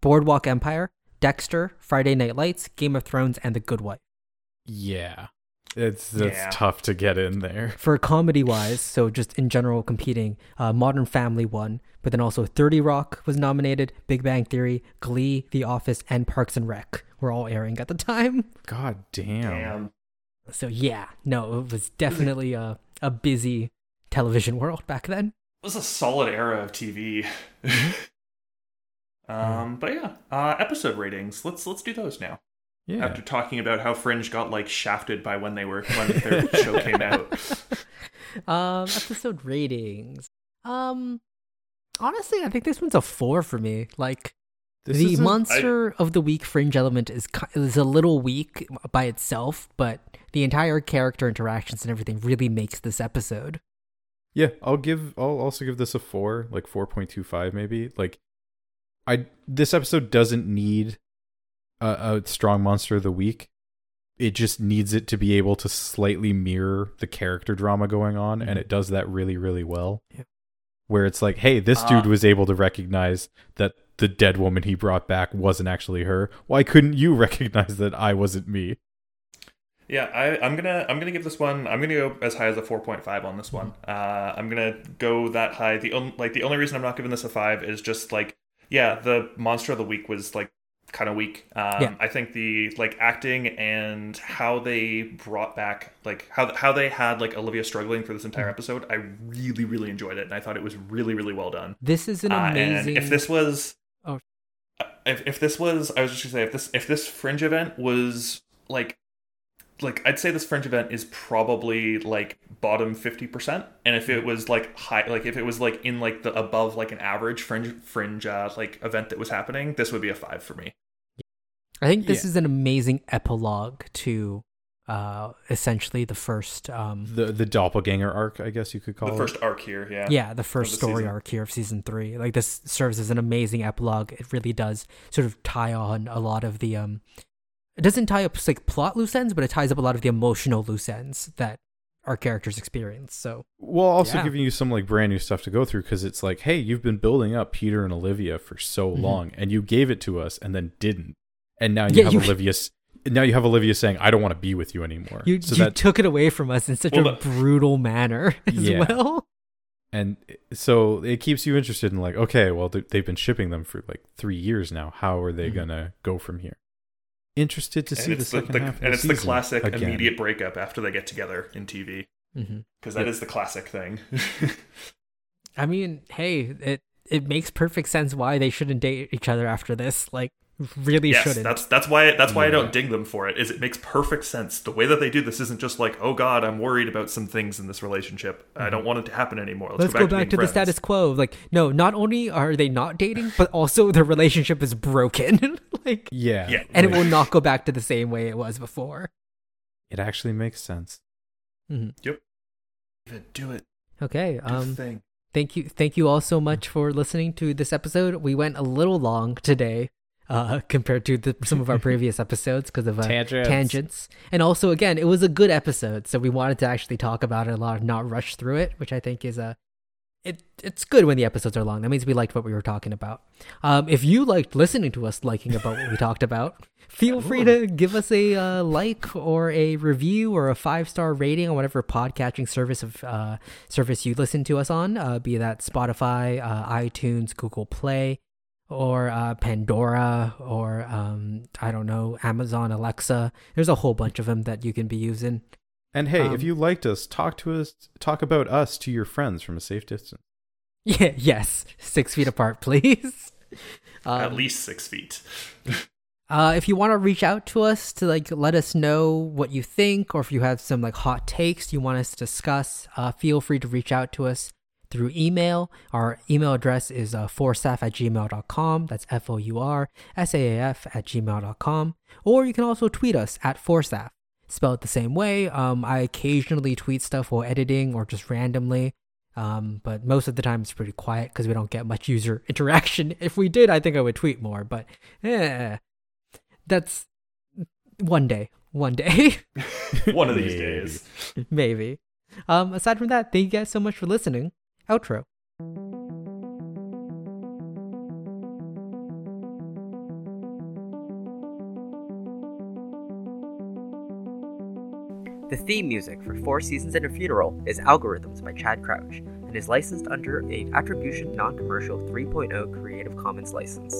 [SPEAKER 3] Boardwalk Empire, Dexter, Friday Night Lights, Game of Thrones, and The Good Wife.
[SPEAKER 1] Yeah, it's that's
[SPEAKER 2] Yeah.
[SPEAKER 1] tough to get in there.
[SPEAKER 3] For comedy wise, so just in general competing, uh, Modern Family won, but then also 30 Rock was nominated, Big Bang Theory, Glee, The Office, and Parks and Rec were all airing at the time.
[SPEAKER 1] God damn.
[SPEAKER 2] Damn.
[SPEAKER 3] So yeah, no, it was definitely a a busy television world back then.
[SPEAKER 2] It was a solid era of TV. um, but yeah, uh, episode ratings. Let's let's do those now.
[SPEAKER 1] Yeah.
[SPEAKER 2] After talking about how Fringe got like shafted by when they were when their show came out.
[SPEAKER 3] Um, episode ratings. Um, honestly, I think this one's a four for me. Like
[SPEAKER 1] This
[SPEAKER 3] the monster of the week fringe element is is a little weak by itself, but the entire character interactions and everything really makes this episode.
[SPEAKER 1] Yeah, I'll give. I'll also give this a four, like four point two five, maybe. Like, I this episode doesn't need a, a strong monster of the week. It just needs it to be able to slightly mirror the character drama going on, and it does that really, really well.
[SPEAKER 3] Yep.
[SPEAKER 1] Where it's like, hey, this dude
[SPEAKER 2] Uh,
[SPEAKER 1] was able to recognize that the dead woman he brought back wasn't actually her. Why couldn't you recognize that I wasn't me?
[SPEAKER 2] Yeah, I, I'm gonna I'm gonna give this one. I'm gonna go as high as a 4.5 on this one. Uh, I'm gonna go that high. The on, like the only reason I'm not giving this a five is just like yeah, the monster of the week was like kind of weak. Um,
[SPEAKER 3] Yeah.
[SPEAKER 2] I think the like acting and how they brought back like how how they had like Olivia struggling for this entire
[SPEAKER 3] Mm-hmm.
[SPEAKER 2] episode. I really really enjoyed it, and I thought it was really really well done.
[SPEAKER 3] This is an
[SPEAKER 2] Uh,
[SPEAKER 3] amazing.
[SPEAKER 2] and if this was,
[SPEAKER 3] Oh.
[SPEAKER 2] if if this was, I was just gonna say if this if this fringe event was like, like I'd say this fringe event is probably like bottom fifty percent, and if it was like high, like if it was like in like the above like an average fringe fringe uh, like event that was happening, this would be a five for me.
[SPEAKER 3] I think this
[SPEAKER 1] Yeah.
[SPEAKER 3] is an amazing epilogue to uh essentially the first um
[SPEAKER 1] The the doppelganger arc, I guess you could call it
[SPEAKER 2] The
[SPEAKER 1] it.
[SPEAKER 2] first arc here, yeah.
[SPEAKER 3] yeah, the first
[SPEAKER 2] the
[SPEAKER 3] story
[SPEAKER 2] season.
[SPEAKER 3] arc here of season 3. Like this serves as an amazing epilogue. It really does sort of tie on a lot of the um it doesn't tie up like plot loose ends, but it ties up a lot of the emotional loose ends that our characters experience. So,
[SPEAKER 1] Well, also
[SPEAKER 3] Yeah.
[SPEAKER 1] giving you some like brand new stuff to go through because it's like, hey, you've been building up Peter and Olivia for so
[SPEAKER 3] Mhm.
[SPEAKER 1] long, and you gave it to us and then didn't, and now you
[SPEAKER 3] Yeah,
[SPEAKER 1] have
[SPEAKER 3] you-
[SPEAKER 1] Olivia. Now you have Olivia saying, "I don't want to be with you anymore."
[SPEAKER 3] you
[SPEAKER 1] so
[SPEAKER 3] you
[SPEAKER 1] that
[SPEAKER 3] took it away from us in such
[SPEAKER 2] Well,
[SPEAKER 3] a
[SPEAKER 2] the-
[SPEAKER 3] brutal manner as
[SPEAKER 1] Yeah.
[SPEAKER 3] well.
[SPEAKER 1] and so it keeps you interested in like, okay, well they- they've been shipping them for like three years now. How are they
[SPEAKER 3] Mhm.
[SPEAKER 1] gonna go from here? Interested to see
[SPEAKER 2] And
[SPEAKER 1] the
[SPEAKER 2] the,
[SPEAKER 1] second
[SPEAKER 2] the-
[SPEAKER 1] half.
[SPEAKER 2] and
[SPEAKER 1] the
[SPEAKER 2] it's the classic
[SPEAKER 1] again.
[SPEAKER 2] immediate breakup after they get together in TV because that is the classic thing.
[SPEAKER 3] I mean, hey, it it makes perfect sense why they shouldn't date each other after this. Like, really
[SPEAKER 2] yes,
[SPEAKER 3] shouldn't.
[SPEAKER 2] that's that's why that's why I don't ding them for it. Is it makes perfect sense. The way that they do this isn't just like, oh God, I'm worried about some things in this relationship. I don't want it to happen anymore. Let's,
[SPEAKER 3] Let's go back,
[SPEAKER 2] being
[SPEAKER 3] to, the status quo. Like, no, not only are they not dating, but also their relationship is broken. like,
[SPEAKER 1] Yeah,
[SPEAKER 2] Yeah.
[SPEAKER 3] and it will not go back to the same way it was before.
[SPEAKER 1] It actually makes sense.
[SPEAKER 3] Mm-hmm. Yep.
[SPEAKER 2] Do it.
[SPEAKER 3] Okay.
[SPEAKER 2] Do
[SPEAKER 3] Um.
[SPEAKER 2] thing.
[SPEAKER 3] Thank you. Thank you all so much for listening to this episode. We went a little long today, uh, compared to the, some of our previous episodes because of uh,
[SPEAKER 1] Tangents.
[SPEAKER 3] tangents. And also, again, it was a good episode, so we wanted to actually talk about it a lot, and not rush through it, which I think is a. It, it's good when the episodes are long. That means we liked what we were talking about. Um, if you liked listening to us liking about what we talked about, feel free to give us a uh, like or a review or a five star rating on whatever podcatching service of uh, service you listen to us on, uh, be that Spotify, uh, iTunes, Google Play, or uh, Pandora, or um, I don't know, Amazon Alexa. There's a whole bunch of them that you can be using.
[SPEAKER 1] And hey,
[SPEAKER 3] Um,
[SPEAKER 1] if you liked us, talk to us, talk about us to your friends from a safe distance.
[SPEAKER 3] Yeah, yes, six feet apart, please.
[SPEAKER 2] At
[SPEAKER 3] Um,
[SPEAKER 2] least six feet.
[SPEAKER 3] Uh, if you want to reach out to us to like let us know what you think, or if you have some like hot takes you want us to discuss, uh, feel free to reach out to us through email. Our email address is uh, foursaaf at gmail.com. That's F O U R S A A F at gmail.com. Or you can also tweet us at foursaaf, spelled the same way. Um, I occasionally tweet stuff while editing or just randomly. Um, but most of the time it's pretty quiet because we don't get much user interaction. If we did, I think I would tweet more, but eh, that's one day. One day,
[SPEAKER 2] One of these days.
[SPEAKER 3] maybe. Um, aside from that, thank you guys so much for listening. Outro.
[SPEAKER 4] The theme music for Four Seasons and a Funeral is Algorithms by Chad Crouch and is licensed under a Attribution Non Commercial 3.0 Creative Commons license.